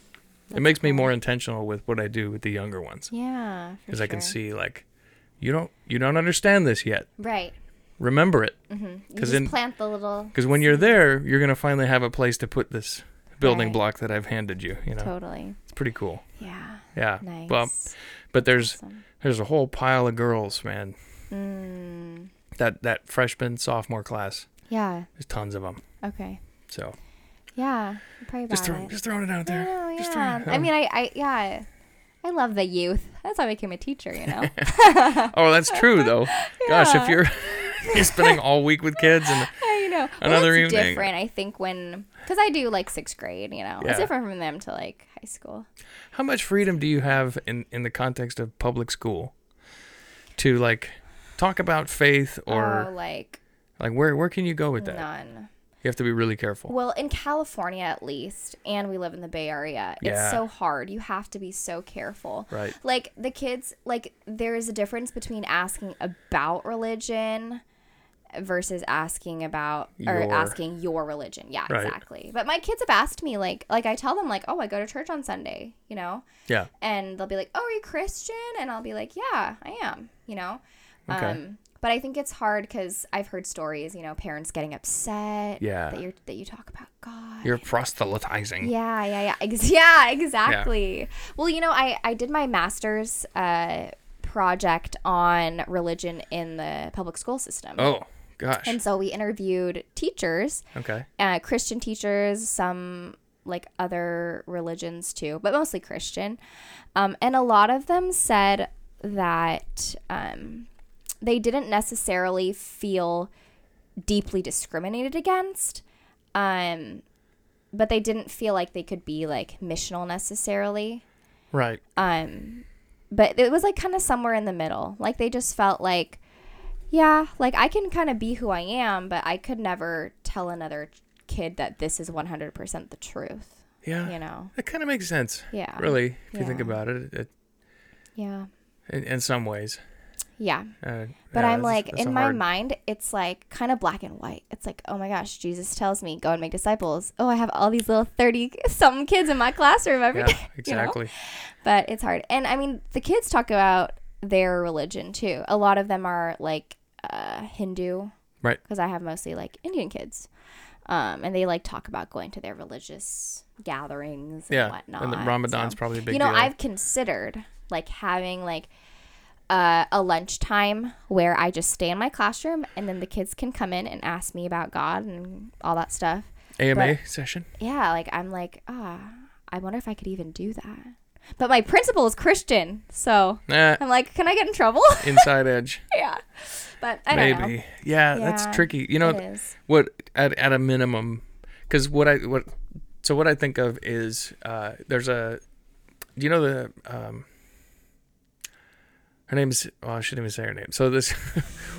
That's makes me more intentional with what I do with the younger ones Yeah. because I can see like you don't you don't understand this yet. Right. Remember it. Mm-hmm. You 'Cause just in- plant the little. Because when you're there, you're gonna finally have a place to put this building Right. block that I've handed you. You know, Totally. it's pretty cool. Yeah. Yeah. Nice. Well, but there's Awesome. there's a whole pile of girls, man. Mm, That that freshman sophomore class, yeah. there's tons of them. Okay. So Yeah. Pray about just throw, it. just throwing it out there. Oh, Just yeah. throwing- I mean, I, I, yeah. I love the youth. That's how I became a teacher. You know. [laughs] oh, that's true though. [laughs] Gosh, if you're [laughs] you're spending all week with kids and I know. Another evening. different. I think when because I do like sixth grade. You know, Yeah. it's different from them to like high school. How much freedom do you have in in the context of public school to like talk about faith or oh, like like where where can you go with that? none. You have to be really careful. Well, in California at least, and we live in the Bay Area, Yeah. it's so hard. You have to be so careful. Right. Like the kids, like there is a difference between asking about religion versus asking about or Your- asking your religion. Yeah, Right. exactly. But my kids have asked me like like I tell them like, "Oh, I go to church on Sunday," you know? Yeah. And they'll be like, "Oh, are you Christian?" And I'll be like, "Yeah, I am," you know? Okay. Um but I think it's hard cuz I've heard stories, you know, parents getting upset Yeah. that you that you talk about God. You're proselytizing. Yeah, yeah, yeah. [laughs] Ex- yeah, exactly. Well, you know, I I did my master's uh project on religion in the public school system. Oh, Gosh. And so we interviewed teachers, okay. uh, Christian teachers, some like other religions too, but mostly Christian. Um, and a lot of them said that um, they didn't necessarily feel deeply discriminated against, um, but they didn't feel like they could be like missional necessarily. Right. Um, but it was like kind of somewhere in the middle. Like they just felt like, yeah, like I can kind of be who I am, but I could never tell another kid that this is 100% the truth, Yeah. you know? That kind of makes sense. Yeah. Really, if you think about it, it Yeah. in, in some ways. Yeah. Uh, But yeah, I'm that's- like, that's in my hard- mind, it's like kind of black and white. It's like, oh my gosh, Jesus tells me, go and make disciples. Oh, I have all these little 30 something kids in my classroom every Yeah, day. [laughs] you know? exactly. But it's hard. And I mean, the kids talk about their religion too. A lot of them are like uh, Hindu. Right. Because I have mostly like Indian kids. Um, and they like talk about going to their religious gatherings and Yeah, whatnot. and the Ramadan's So- probably a big you know, deal. I've considered like having like uh, a lunchtime where I just stay in my classroom and then the kids can come in and ask me about God and all that stuff. AMA session. Yeah, like I'm like, ah, I wonder if I could even do that. But my principal is Christian, so Nah, I'm like, can I get in trouble? [laughs] inside edge. yeah, but I don't Maybe. know. Yeah, that's tricky. You know, what at at a minimum because what i what so what i think of is uh there's a do you know the um her name's oh i shouldn't even say her name so this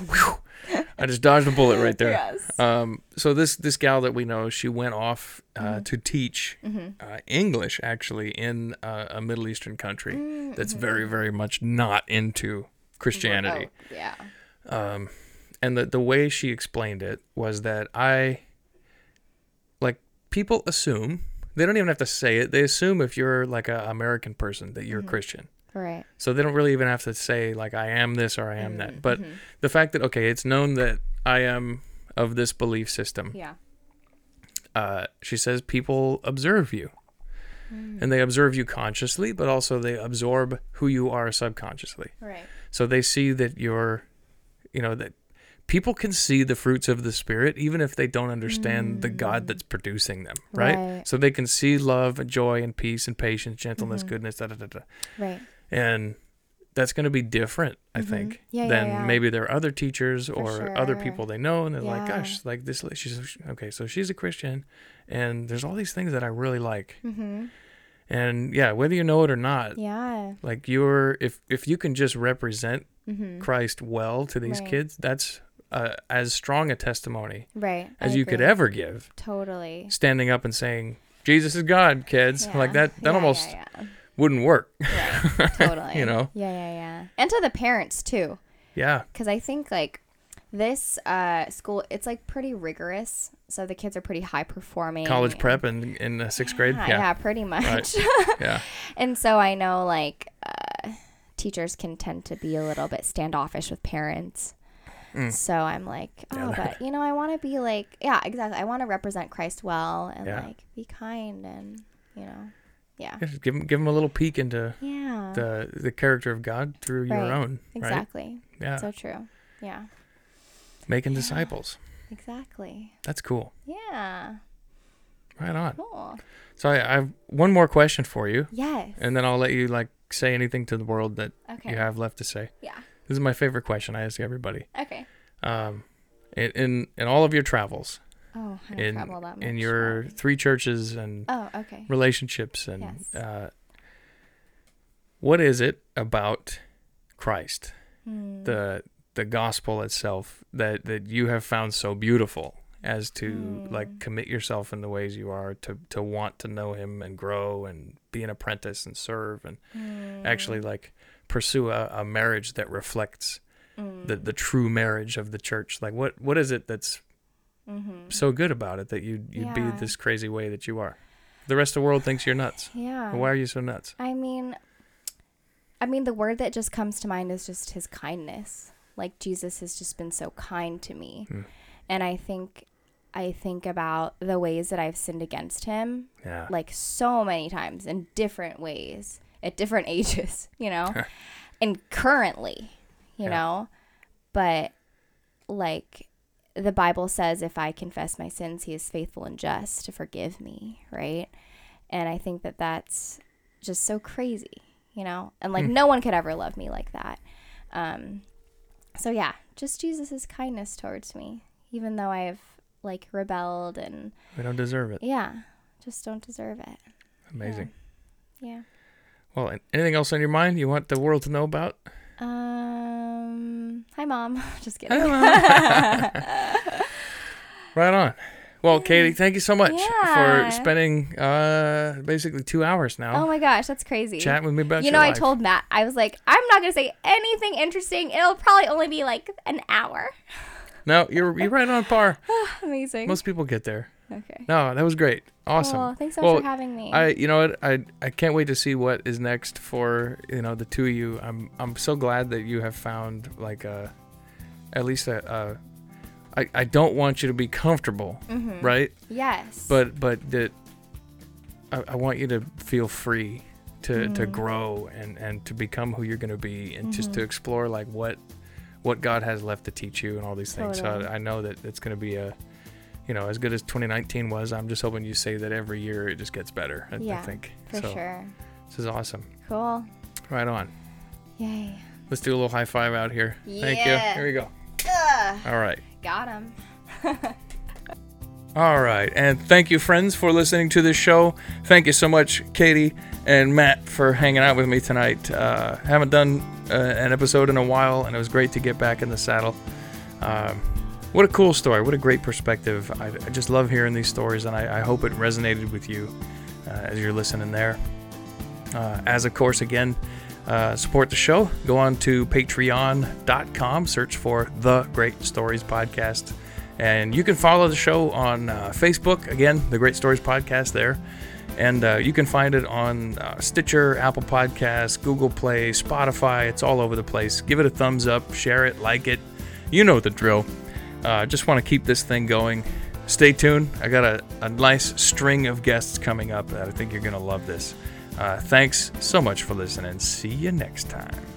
[laughs] i just dodged a bullet right there Yes. um so this this gal that we know she went off uh, Mm-hmm. to teach uh, english actually in uh, a middle eastern country Mm-hmm. that's very very much not into christianity Oh, yeah. um, and the the way she explained it was that I like people assume they don't even have to say it. They assume if you're like an American person that you're Mm-hmm. a Christian. Right. So they don't really even have to say like I am this or I am that. But Mm-hmm. the fact that okay, it's known that I am of this belief system. Yeah. Uh, she says people observe you. And they observe you consciously, but also they absorb who you are subconsciously. Right. So they see that you're, you know, that people can see the fruits of the Spirit even if they don't understand the God that's producing them, right? Mm. Right. So they can see love and joy and peace and patience, gentleness, Mm-hmm. goodness, da da da da. Right. And that's going to be different, I think, Mm-hmm. Yeah, yeah, than yeah. maybe their other teachers or other people they know. And they're like, gosh, like this, she's okay. So she's a Christian, and there's all these things that I really like. Mm-hmm. And yeah, whether you know it or not, Yeah. like you're, if if you can just represent Mm-hmm. Christ well to these Right. kids, that's uh, as strong a testimony Right. as I you could ever give. Totally. Standing up and saying, Jesus is God, kids. Yeah. Like that, that Yeah, almost Yeah, yeah. Wouldn't work. Right. [laughs] Totally. You know? Yeah, yeah, yeah. And to the parents too. Yeah. because I think like this uh, school, it's like pretty rigorous. So the kids are pretty high performing. College and- prep in, in uh, sixth grade. Yeah, Yeah. pretty much. Yeah. [laughs] and so I know like uh, teachers can tend to be a little bit standoffish with parents. So I'm like, oh, Mm. Yeah, but [laughs] you know, I want to be like, yeah, exactly. I want to represent Christ well and like be kind and you know, yeah, Yeah, give them, give them a little peek into yeah, the the character of God through your Right. own, right? exactly. Yeah. So true. Yeah, Making disciples. exactly. That's cool. Yeah, Right on. cool. So I, I have one more question for you, Yes. and then I'll let you like say anything to the world that Okay. you have left to say. Yeah. This is my favorite question I ask everybody. Okay. Um, in in, in all of your travels, Oh, I don't in travel that much. in your three churches and Oh, okay. relationships and Yes. uh, what is it about Christ, Hmm. the the gospel itself that that you have found so beautiful as to Hmm. like commit yourself in the ways you are to to want to know him and grow and be an apprentice and serve and Hmm. actually like pursue a, a marriage that reflects Hmm. the the true marriage of the church like what what is it that's Mm-hmm. so good about it that you you'd Yeah. be this crazy way that you are the rest of the world thinks you're nuts Yeah. why are you so nuts I mean, I mean, the word that just comes to mind is just his kindness. Like Jesus has just been so kind to me, Hmm. and I think, I think about the ways that I've sinned against him, yeah like so many times in different ways at different [laughs] ages, you know, [laughs] and currently, you Yeah. know, but like the Bible says if I confess my sins, he is faithful and just to forgive me, right? And I think that that's just so crazy, you know? And like, no one could ever love me like that. Um, so yeah, just Jesus' kindness towards me, even though I have like rebelled and We don't deserve it. yeah, just don't deserve it. Amazing. Yeah. Well, anything else on your mind you want the world to know about? Um, hi mom. [laughs] just kidding. [laughs] Right on. Well, Katie, thank you so much Yeah. for spending uh, basically two hours now oh my gosh, that's crazy. chatting with me about you know, I life. told Matt, I was like, I'm not gonna say anything interesting. It'll probably only be like an hour. No, you're you're right on par. [sighs] Amazing. Most people get there. Okay. No, that was great. Awesome. Well, thanks so much Well, for having me. I, you know what, I, I can't wait to see what is next for you know the two of you. I'm, I'm so glad that you have found like a, at least a, a I, I don't want you to be comfortable, Mhm. right? Yes. But, but that, I, I want you to feel free to, to Mhm. grow and, and to become who you're going to be and just to Mhm. explore like what, what God has left to teach you and all these things. So I, I know that it's going to be a, you know, as good as 2019 was. I'm just hoping you say that every year it just gets better. I, I Yeah, think. for so sure. this is awesome. Cool. Right on. Yay. Let's do a little high five out here. Thank you. Here we go. Ugh. All right. Got him. [laughs] All right. And thank you, friends, for listening to this show. Thank you so much, Katie and Matt, for hanging out with me tonight. Uh, haven't done uh, an episode in a while, and it was great to get back in the saddle. Um, what a cool story. What a great perspective. I, I just love hearing these stories, and I, I hope it resonated with you uh, as you're listening there. Uh, as of course, again, uh, support the show. Go on to patreon.com, search for The Great Stories Podcast. And you can follow the show on uh, Facebook, again, The Great Stories Podcast there. And uh, you can find it on uh, Stitcher, Apple Podcasts, Google Play, Spotify. It's all over the place. Give it a thumbs up, share it, like it. You know the drill. Uh, just want to keep this thing going. Stay tuned. I got a, a nice string of guests coming up that I think you're going to love this. Uh, thanks so much for listening. See you next time.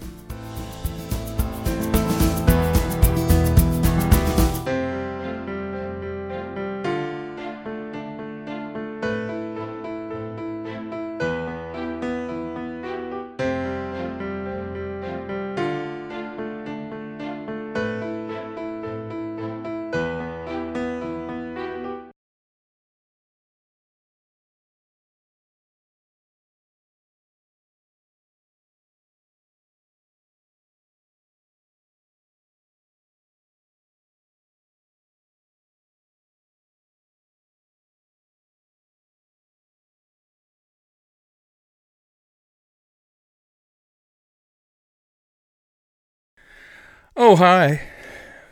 Oh, hi.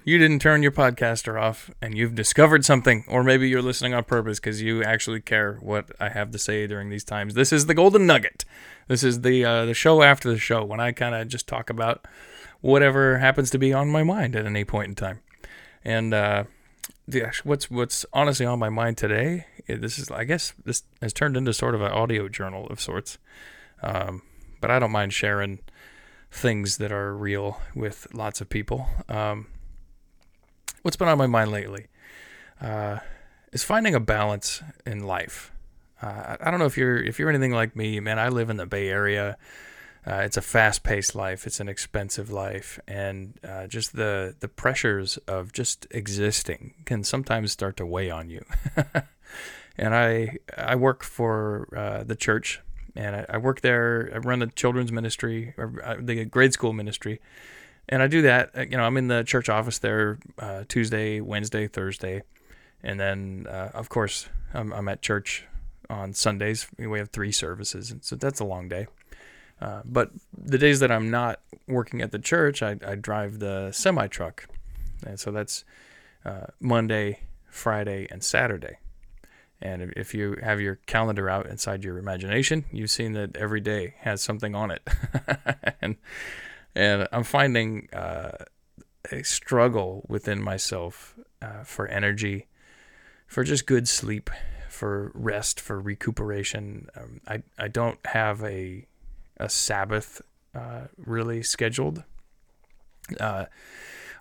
You didn't turn your podcaster off and you've discovered something, or maybe you're listening on purpose because you actually care what I have to say during these times. This is the Golden Nugget. This is the uh, the show after the show when I kind of just talk about whatever happens to be on my mind at any point in time. And uh, the, what's what's honestly on my mind today, eh, this is I guess this has turned into sort of an audio journal of sorts. Um, but I don't mind sharing things that are real with lots of people. Um, what's been on my mind lately uh, is finding a balance in life. Uh, I don't know if you're if you're anything like me, man. I live in the Bay Area. Uh, it's a fast-paced life. It's an expensive life, and uh, just the the pressures of just existing can sometimes start to weigh on you. [laughs] and I I work for uh, the church and I, I work there. I run the children's ministry, or uh, the grade school ministry, and I do that. uh, You know, I'm in the church office there uh, Tuesday, Wednesday, Thursday, and then uh, of course I'm, I'm at church on Sundays. We have three services, and so that's a long day. Uh, but the days that I'm not working at the church, I, I drive the semi truck, and so that's uh, Monday, Friday, and Saturday. And if you have your calendar out inside your imagination, you've seen that every day has something on it. [laughs] and and I'm finding uh, a struggle within myself uh, for energy, for just good sleep, for rest, for recuperation. Um, I I don't have a a Sabbath uh, really scheduled. Uh,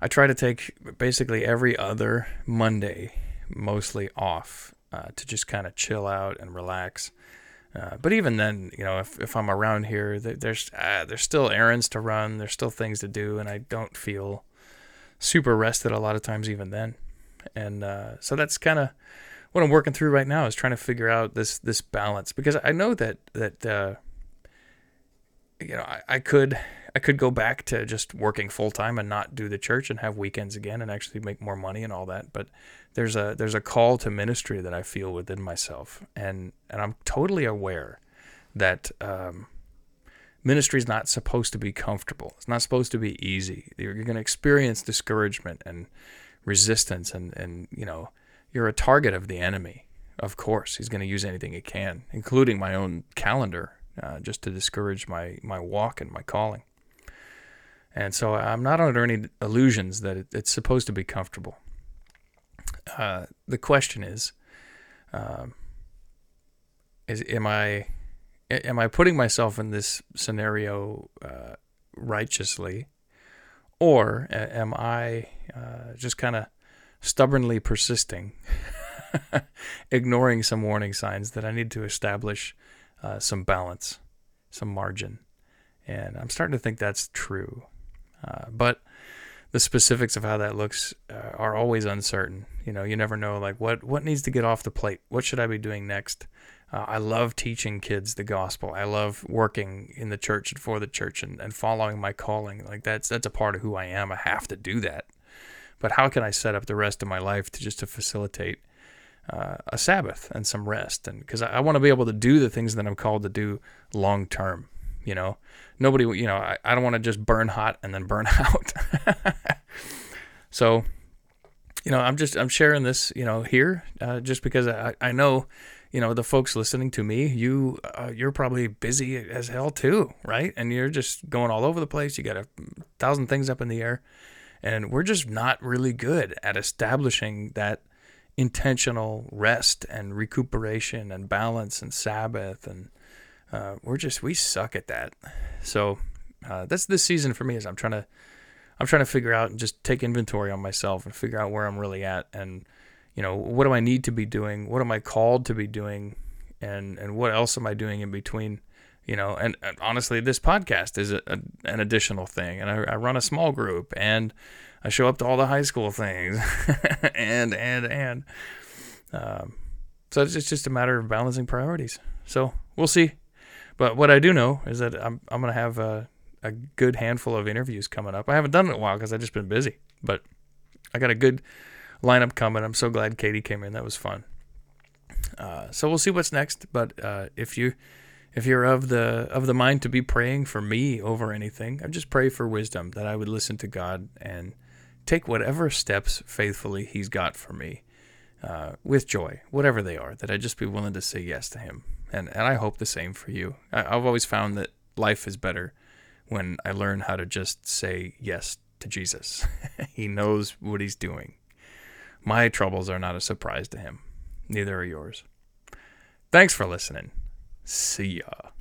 I try to take basically every other Monday, mostly off, uh, to just kind of chill out and relax. Uh, but even then, you know, if, if I'm around here, there's uh, there's still errands to run, there's still things to do, and I don't feel super rested a lot of times even then. And uh, so that's kind of what I'm working through right now is trying to figure out this this balance because I know that that uh, you know I, I could I could go back to just working full time and not do the church and have weekends again and actually make more money and all that. But there's a there's a call to ministry that I feel within myself, and and I'm totally aware that um, ministry is not supposed to be comfortable. It's not supposed to be easy. You're, going to experience discouragement and resistance, and and you know you're a target of the enemy. Of course, he's going to use anything he can, including my own calendar, uh, just to discourage my my walk and my calling. And so I'm not under any illusions that it, it's supposed to be comfortable. Uh, the question is, um, is am I am I putting myself in this scenario uh, righteously, or am I uh, just kind of stubbornly persisting, [laughs] ignoring some warning signs that I need to establish uh, some balance, some margin? And I'm starting to think that's true. Uh, but the specifics of how that looks uh, are always uncertain. You know, you never know like what what needs to get off the plate. What should I be doing next? Uh, I love teaching kids the gospel. I love working in the church and for the church and, and following my calling. Like that's that's a part of who I am. I have to do that. But how can I set up the rest of my life to just to facilitate uh, a Sabbath and some rest? And because I, I want to be able to do the things that I'm called to do long term. You know, nobody, you know, I, I don't want to just burn hot and then burn [laughs] out. so, you know, I'm just, I'm sharing this, you know, here uh, just because I, I know, you know, the folks listening to me, you, uh, you're probably busy as hell too, right? And you're just going all over the place. You got a thousand things up in the air. And we're just not really good at establishing that intentional rest and recuperation and balance and Sabbath and uh, we're just we suck at that. So uh, that's this season for me is I'm trying to I'm trying to figure out and just take inventory on myself and figure out where I'm really at and you know what do I need to be doing? What am I called to be doing? And and what else am I doing in between? You know, and, and honestly, this podcast is a, a, an additional thing, and I, I run a small group, and I show up to all the high school things, [laughs] and and and. Um, so it's just a matter of balancing priorities. So we'll see. But what I do know is that I'm I'm gonna have a, a good handful of interviews coming up. I haven't done it in a while because I've just been busy, but I got a good lineup coming. I'm so glad Katie came in. That was fun. Uh, so we'll see what's next. But uh, if you if you're of the of the mind to be praying for me over anything, I just pray for wisdom that I would listen to God and take whatever steps faithfully He's got for me uh, with joy, whatever they are. That I just be willing to say yes to Him and and I hope the same for you. I, I've always found that life is better when I learn how to just say yes to Jesus. [laughs] he knows what he's doing. My troubles are not a surprise to him. Neither are yours. Thanks for listening. See ya.